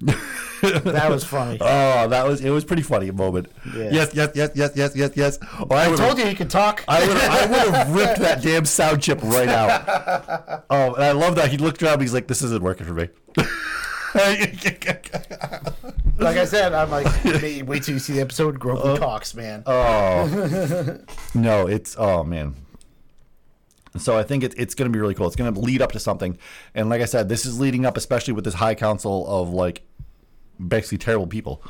That was funny. Oh, that was it. Was pretty funny moment. Yes, yes, yes, yes, yes, yes, yes. Oh, I, I told you he could talk. I would I would have ripped that damn sound chip right out. Oh, and I love that he looked around. and He's like, "This isn't working for me." like I said, I'm like, wait, wait till you see the episode. Grogu talks, uh, man. oh no, it's oh man. So I think it, it's going to be really cool. It's going to lead up to something, and like I said, this is leading up, especially with this high council of like basically terrible people.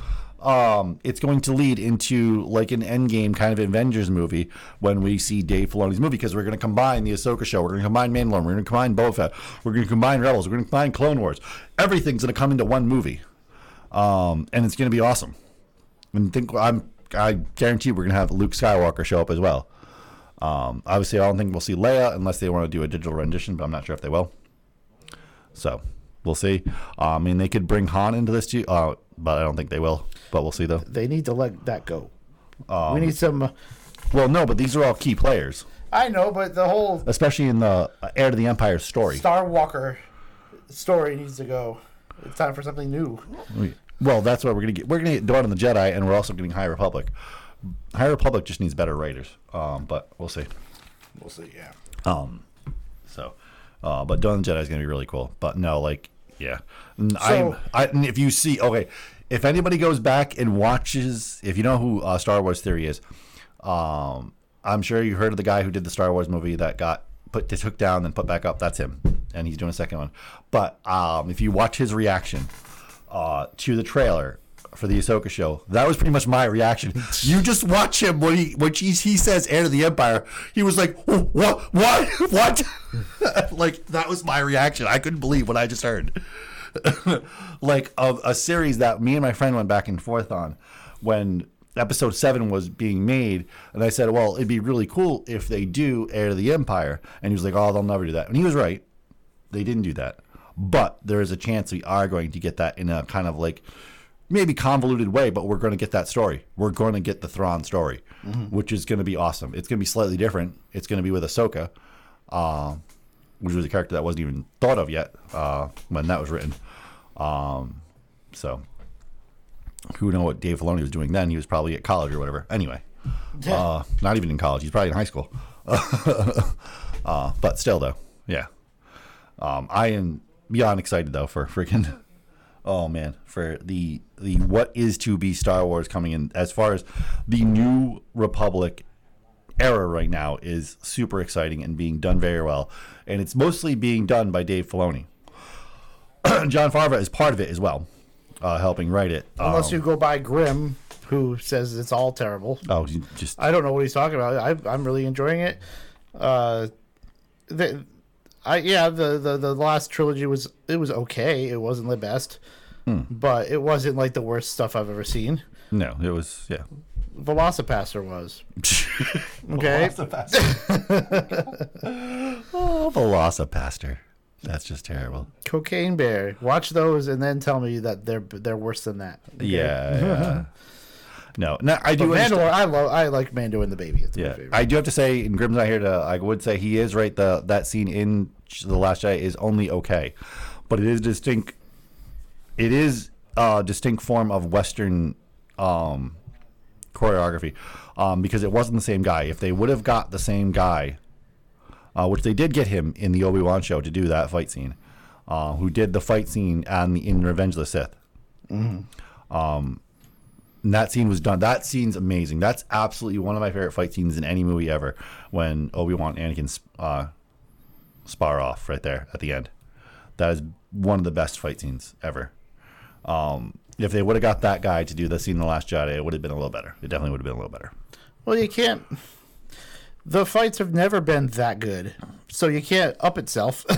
Um, it's going to lead into like an Endgame kind of Avengers movie when we see Dave Filoni's movie because we're going to combine the Ahsoka show, we're going to combine Mandalorian, we're going to combine Boba Fett, we're going to combine Rebels, we're going to combine Clone Wars. Everything's going to come into one movie, um, and it's going to be awesome. And think I'm I guarantee we're going to have Luke Skywalker show up as well. Um, obviously, I don't think we'll see Leia unless they want to do a digital rendition, but I'm not sure if they will. So, we'll see. Uh, I mean, they could bring Han into this too, uh, but I don't think they will. But we'll see though. They need to let that go. Um, we need some. Well, no, but these are all key players, I know, but the whole especially in the uh, Heir to the Empire story. Star Walker story needs to go. It's time for something new. Well, that's what we're gonna get. We're gonna get Dawn of the Jedi, and we're also getting High Republic. High Republic just needs better writers, um, but we'll see. We'll see. Yeah. Um, so, uh, but Dawn of the Jedi is gonna be really cool. But no, like, yeah. So- I, if you see, okay, if anybody goes back and watches, if you know who uh, Star Wars Theory is, um, I'm sure you heard of the guy who did the Star Wars movie that got put took down then put back up. That's him, and he's doing a second one. But um, if you watch his reaction uh, to the trailer for the Ahsoka show, that was pretty much my reaction. You just watch him when he when he, he says "Heir to the Empire," he was like, "Oh, "What? What? What?" like that was my reaction. I couldn't believe what I just heard. like a, a series that me and my friend went back and forth on when episode seven was being made, and I said, "Well, it'd be really cool if they do Heir to the Empire," and he was like, "Oh, they'll never do that," and he was right. They didn't do that, but there is a chance we are going to get that in a kind of like maybe convoluted way, but we're going to get that story. We're going to get the Thrawn story, which is going to be awesome. It's going to be slightly different. It's going to be with Ahsoka, uh, which was a character that wasn't even thought of yet uh, when that was written. Um, so, who know what Dave Filoni was doing then? He was probably at college or whatever. Anyway, uh, not even in college. He's probably in high school. uh, but still, though, yeah. Um, I am beyond excited though for freaking. Oh man, for the the what is to be Star Wars coming in as far as the new Republic era right now is super exciting and being done very well, and it's mostly being done by Dave Filoni. Jon Favreau is part of it as well, uh, helping write it. Unless Um, you go by Grimm, who says it's all terrible. oh, just I don't know what he's talking about. I, I'm really enjoying it. Uh, the, I yeah, the, the the last trilogy was it was okay. It wasn't the best, Hmm. but it wasn't like the worst stuff I've ever seen. no, it was yeah. VelociPastor was okay. Oh, VelociPastor. That's just terrible. Cocaine Bear. Watch those and then tell me that they're they're worse than that. Yeah. yeah. no, no, I do. Mando, I love I like Mando and the Baby. It's my Yeah, favorite. I do have to say, and Grimm's not here to. I would say he is right. The that scene in the Last Jedi is only okay, but it is distinct. It is a distinct form of Western um, choreography um, because it wasn't the same guy. If they would have got the same guy, uh, which they did get him in the Obi Wan show to do that fight scene, uh, who did the fight scene on the, in Revenge of the Sith. Um, and that scene was done. That scene's amazing. That's absolutely one of my favorite fight scenes in any movie ever. When Obi Wan and Anakin uh, spar off right there at the end. That is one of the best fight scenes ever. Um, if they would have got that guy to do the scene in the Last Jedi, it would have been a little better. It definitely would have been a little better. Well, you can't. The fights have never been that good, so you can't up itself.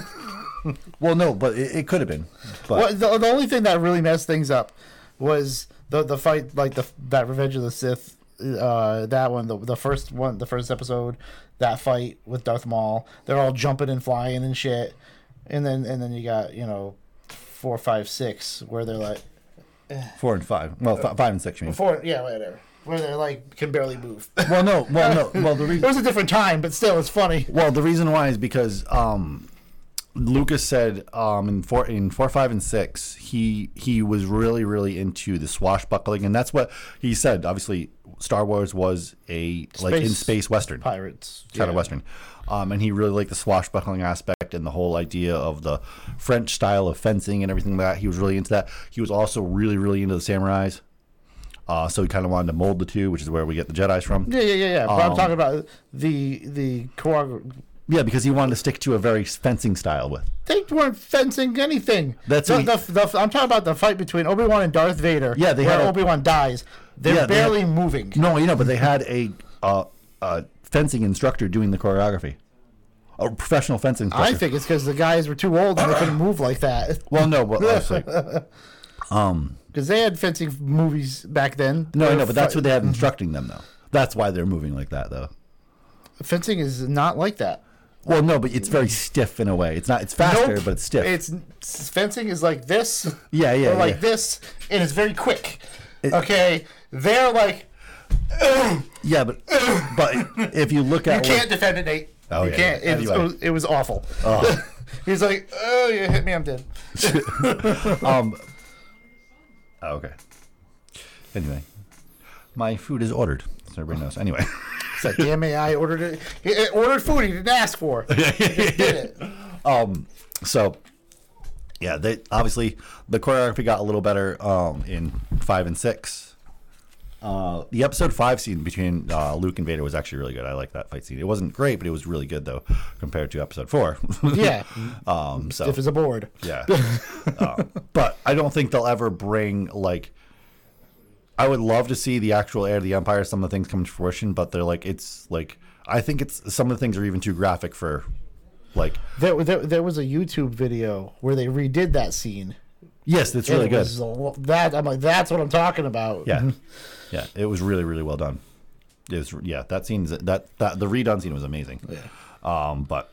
Well, no, but it, it could have been. But well, the, the only thing that really messed things up was the the fight, like the that Revenge of the Sith, uh, that one, the the first one, the first episode, that fight with Darth Maul. They're all jumping and flying and shit, and then and then you got you know four, five, six, where they're like four and five. Well, fi- five and six. You mean? four, yeah, whatever, where they're like can barely move. Well, no. Well, no. Well, the reason. was a different time, but still, it's funny. Well, the reason why is because um, Lucas said um, in four in four, five, and six, he he was really, really into the swashbuckling, and that's what he said. Obviously, Star Wars was a like in Space space western Pirates, kind of western, um, and he really liked the swashbuckling aspect and the whole idea of the French style of fencing and everything like that. He was really into that. He was also really, really into the samurais. Uh, so he kind of wanted to mold the two, which is where we get the Jedi's from. Yeah, yeah, yeah, yeah. But I'm Um, talking about the the choreography. Yeah, because he wanted to stick to a very fencing style with. They weren't fencing anything. That's the, the, the, I'm talking about the fight between Obi Wan and Darth Vader. Yeah, they where had Obi Wan dies. They're Yeah, they barely had- moving. No, you know, but they had a uh, uh, fencing instructor doing the choreography, a professional fencing. I think it's because the guys were too old and they couldn't move like that. Well, no, but obviously, Because they had fencing movies back then. no, no, but that's what they had instructing them though. That's why they're moving like that though. fencing is not like that. Well, no, but it's very stiff in a way. It's not. It's faster, Nope. but it's stiff. It's fencing is like this. Yeah, yeah, or like yeah. this, and it's very quick. okay, they're like yeah, but but if you look at you can't defend it, Nate. Oh, you yeah, can't. It, was, Anyway. it, was, it was awful. Oh. He's like, oh, you hit me, I'm dead. um. oh, okay. Anyway, my food is ordered, so everybody knows. Anyway, It's like, damn it, I ordered it. He ordered food he didn't ask for. He just did it. um, so yeah, they obviously the choreography got a little better um in five and six. Uh, the episode five scene between uh, Luke and Vader was actually really good. I like that fight scene. It wasn't great, but it was really good though compared to episode four. Yeah. um. So Stiff as a board. Yeah. Um, but I don't think they'll ever bring like. I would love to see the actual heir of the empire. Some of the things come to fruition, but they're like it's like I think it's some of the things are even too graphic for, like. There, there, there was a YouTube video where they redid that scene. Yes, that's really good. was that I'm like, that's what I'm talking about. Yeah, yeah, it was really really well done. It was yeah that scene's that that the redone scene was amazing. Yeah. Um, but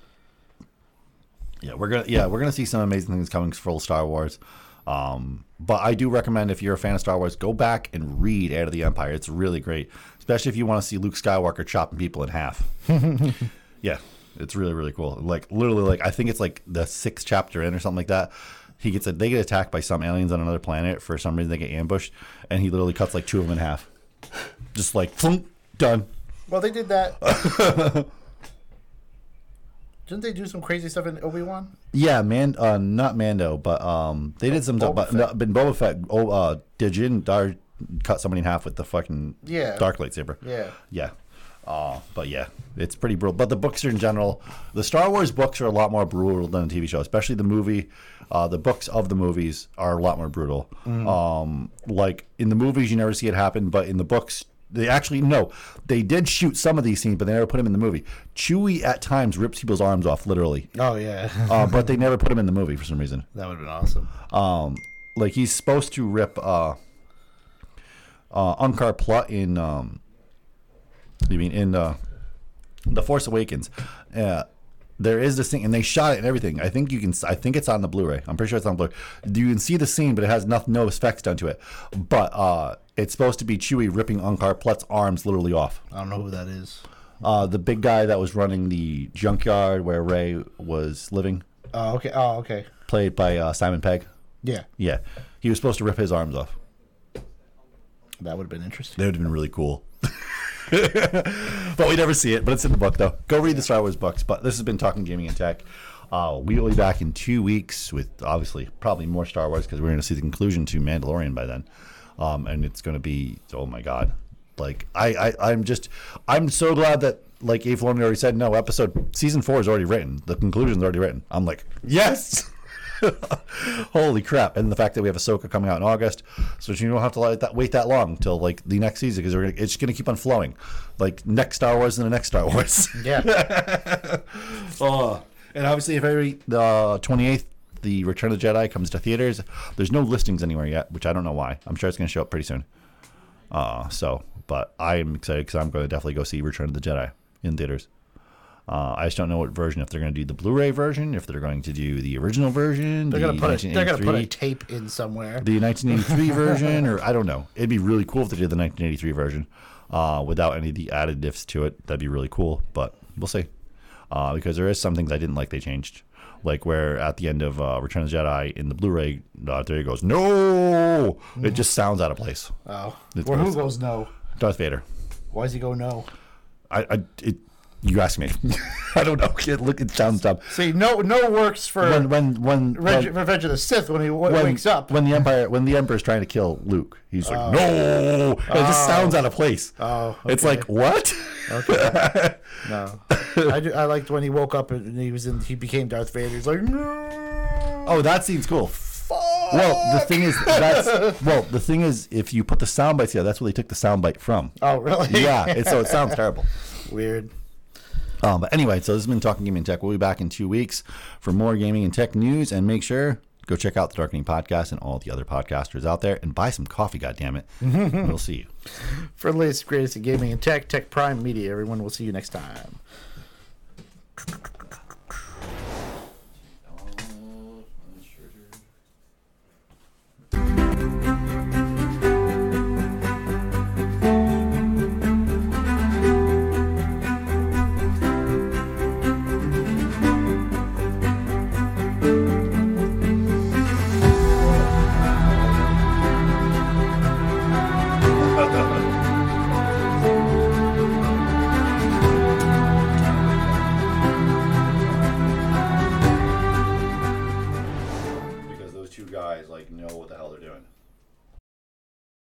yeah, we're gonna yeah we're gonna see some amazing things coming for Star Wars. Um, but I do recommend if you're a fan of Star Wars, go back and read Heir to the Empire. It's really great, especially if you want to see Luke Skywalker chopping people in half. yeah, it's really really cool. Like literally, like I think it's like the sixth chapter in or something like that. He gets a, they get attacked by some aliens on another planet for some reason. They get ambushed, and he literally cuts like two of them in half, just like thunk, done. Well, they did that. Didn't they do some crazy stuff in Obi Wan? Yeah, man, uh, not Mando, but um, they did some. Boba but no, but Boba Fett. Oh, uh, did Jin Dar cut somebody in half with the fucking Yeah. dark lightsaber? Yeah. yeah. Uh, but yeah, it's pretty brutal. But the books are in general, the Star Wars books are a lot more brutal than the TV show, especially the movie. Uh, the books of the movies are a lot more brutal. Um, like in the movies, you never see it happen, but in the books, they actually no, they did shoot some of these scenes, but they never put them in the movie. Chewie at times rips people's arms off, literally. Oh yeah, uh, but they never put him in the movie for some reason. that would have been awesome. Um, like he's supposed to rip uh, uh, Unkar Plutt in. Um, you mean in uh, the Force Awakens? Uh, there is this thing, and they shot it and everything. I think you can. I think it's on the Blu-ray. I'm pretty sure it's on the Blu-ray. You can see the scene, but it has nothing, no effects done to it. But uh, it's supposed to be Chewie ripping Unkar Plutt's arms literally off. I don't know who that is. Uh, the big guy that was running the junkyard where Rey was living, Oh okay. Oh okay. played by uh, Simon Pegg. Yeah, Yeah, he was supposed to rip his arms off. that would have been interesting. That would have been really cool. but we never see it. But it's in the book, though. Go read the Star Wars books. But this has been Talking Gaming and Tech. Uh, we will be back in two weeks with obviously probably more Star Wars because we're going to see the conclusion to Mandalorian by then. Um, and it's going to be, oh my God. Like, I, I, I'm just, I'm so glad that, like Dave Filoni already said, no, episode, season four is already written. The conclusion's already written. I'm like, yes! Holy crap! And the fact that we have Ahsoka coming out in August, so you don't have to let that wait that long till like the next season because it's going to keep on flowing, like next Star Wars and the next Star Wars. Yeah. oh, and obviously, if every the twenty eighth, the Return of the Jedi comes to theaters. There's no listings anywhere yet, which I don't know why. I'm sure it's going to show up pretty soon. Uh, so, but I'm excited because I'm going to definitely go see Return of the Jedi in theaters. Uh, I just don't know what version. If they're going to do the Blu-ray version, if they're going to do the original version, They're the gonna put a, they're gonna put a tape in somewhere. the 1983 version, or I don't know. It'd be really cool if they did the 1983 version uh, without any of the additives to it. That'd be really cool, but we'll see. Uh, because there is some things I didn't like they changed. Like where at the end of uh, Return of the Jedi in the Blu-ray, uh, there he goes, no! It just sounds out of place. Oh, or who goes no? Darth Vader. Why does he go no? I, I it, you ask me. I don't know. It, look, it sounds dumb. See, no, no works for When when when, Reg- when Revenge of the Sith when he w- when, wakes up. when the empire when the emperor's trying to kill Luke, he's like, "No!" Oh. It just sounds out of place. Oh, It's like what? Okay. no, I, do, I liked when he woke up and he was in. He became Darth Vader. He's like, no. Oh, that scene's cool. Well, the thing is, that's well, the thing is, if you put the sound bites together, that's where they took the sound bite from. Oh, really? Yeah, it, so it sounds terrible. Weird. Um, but anyway, so this has been Talking Gaming and Tech. We'll be back in two weeks for more gaming and tech news. And make sure go check out the Dorkening Podcast and all the other podcasters out there, and buy some coffee. God damn it! we'll see you. For the latest, greatest in gaming and tech, Tech Prime Media. Everyone, we'll see you next time.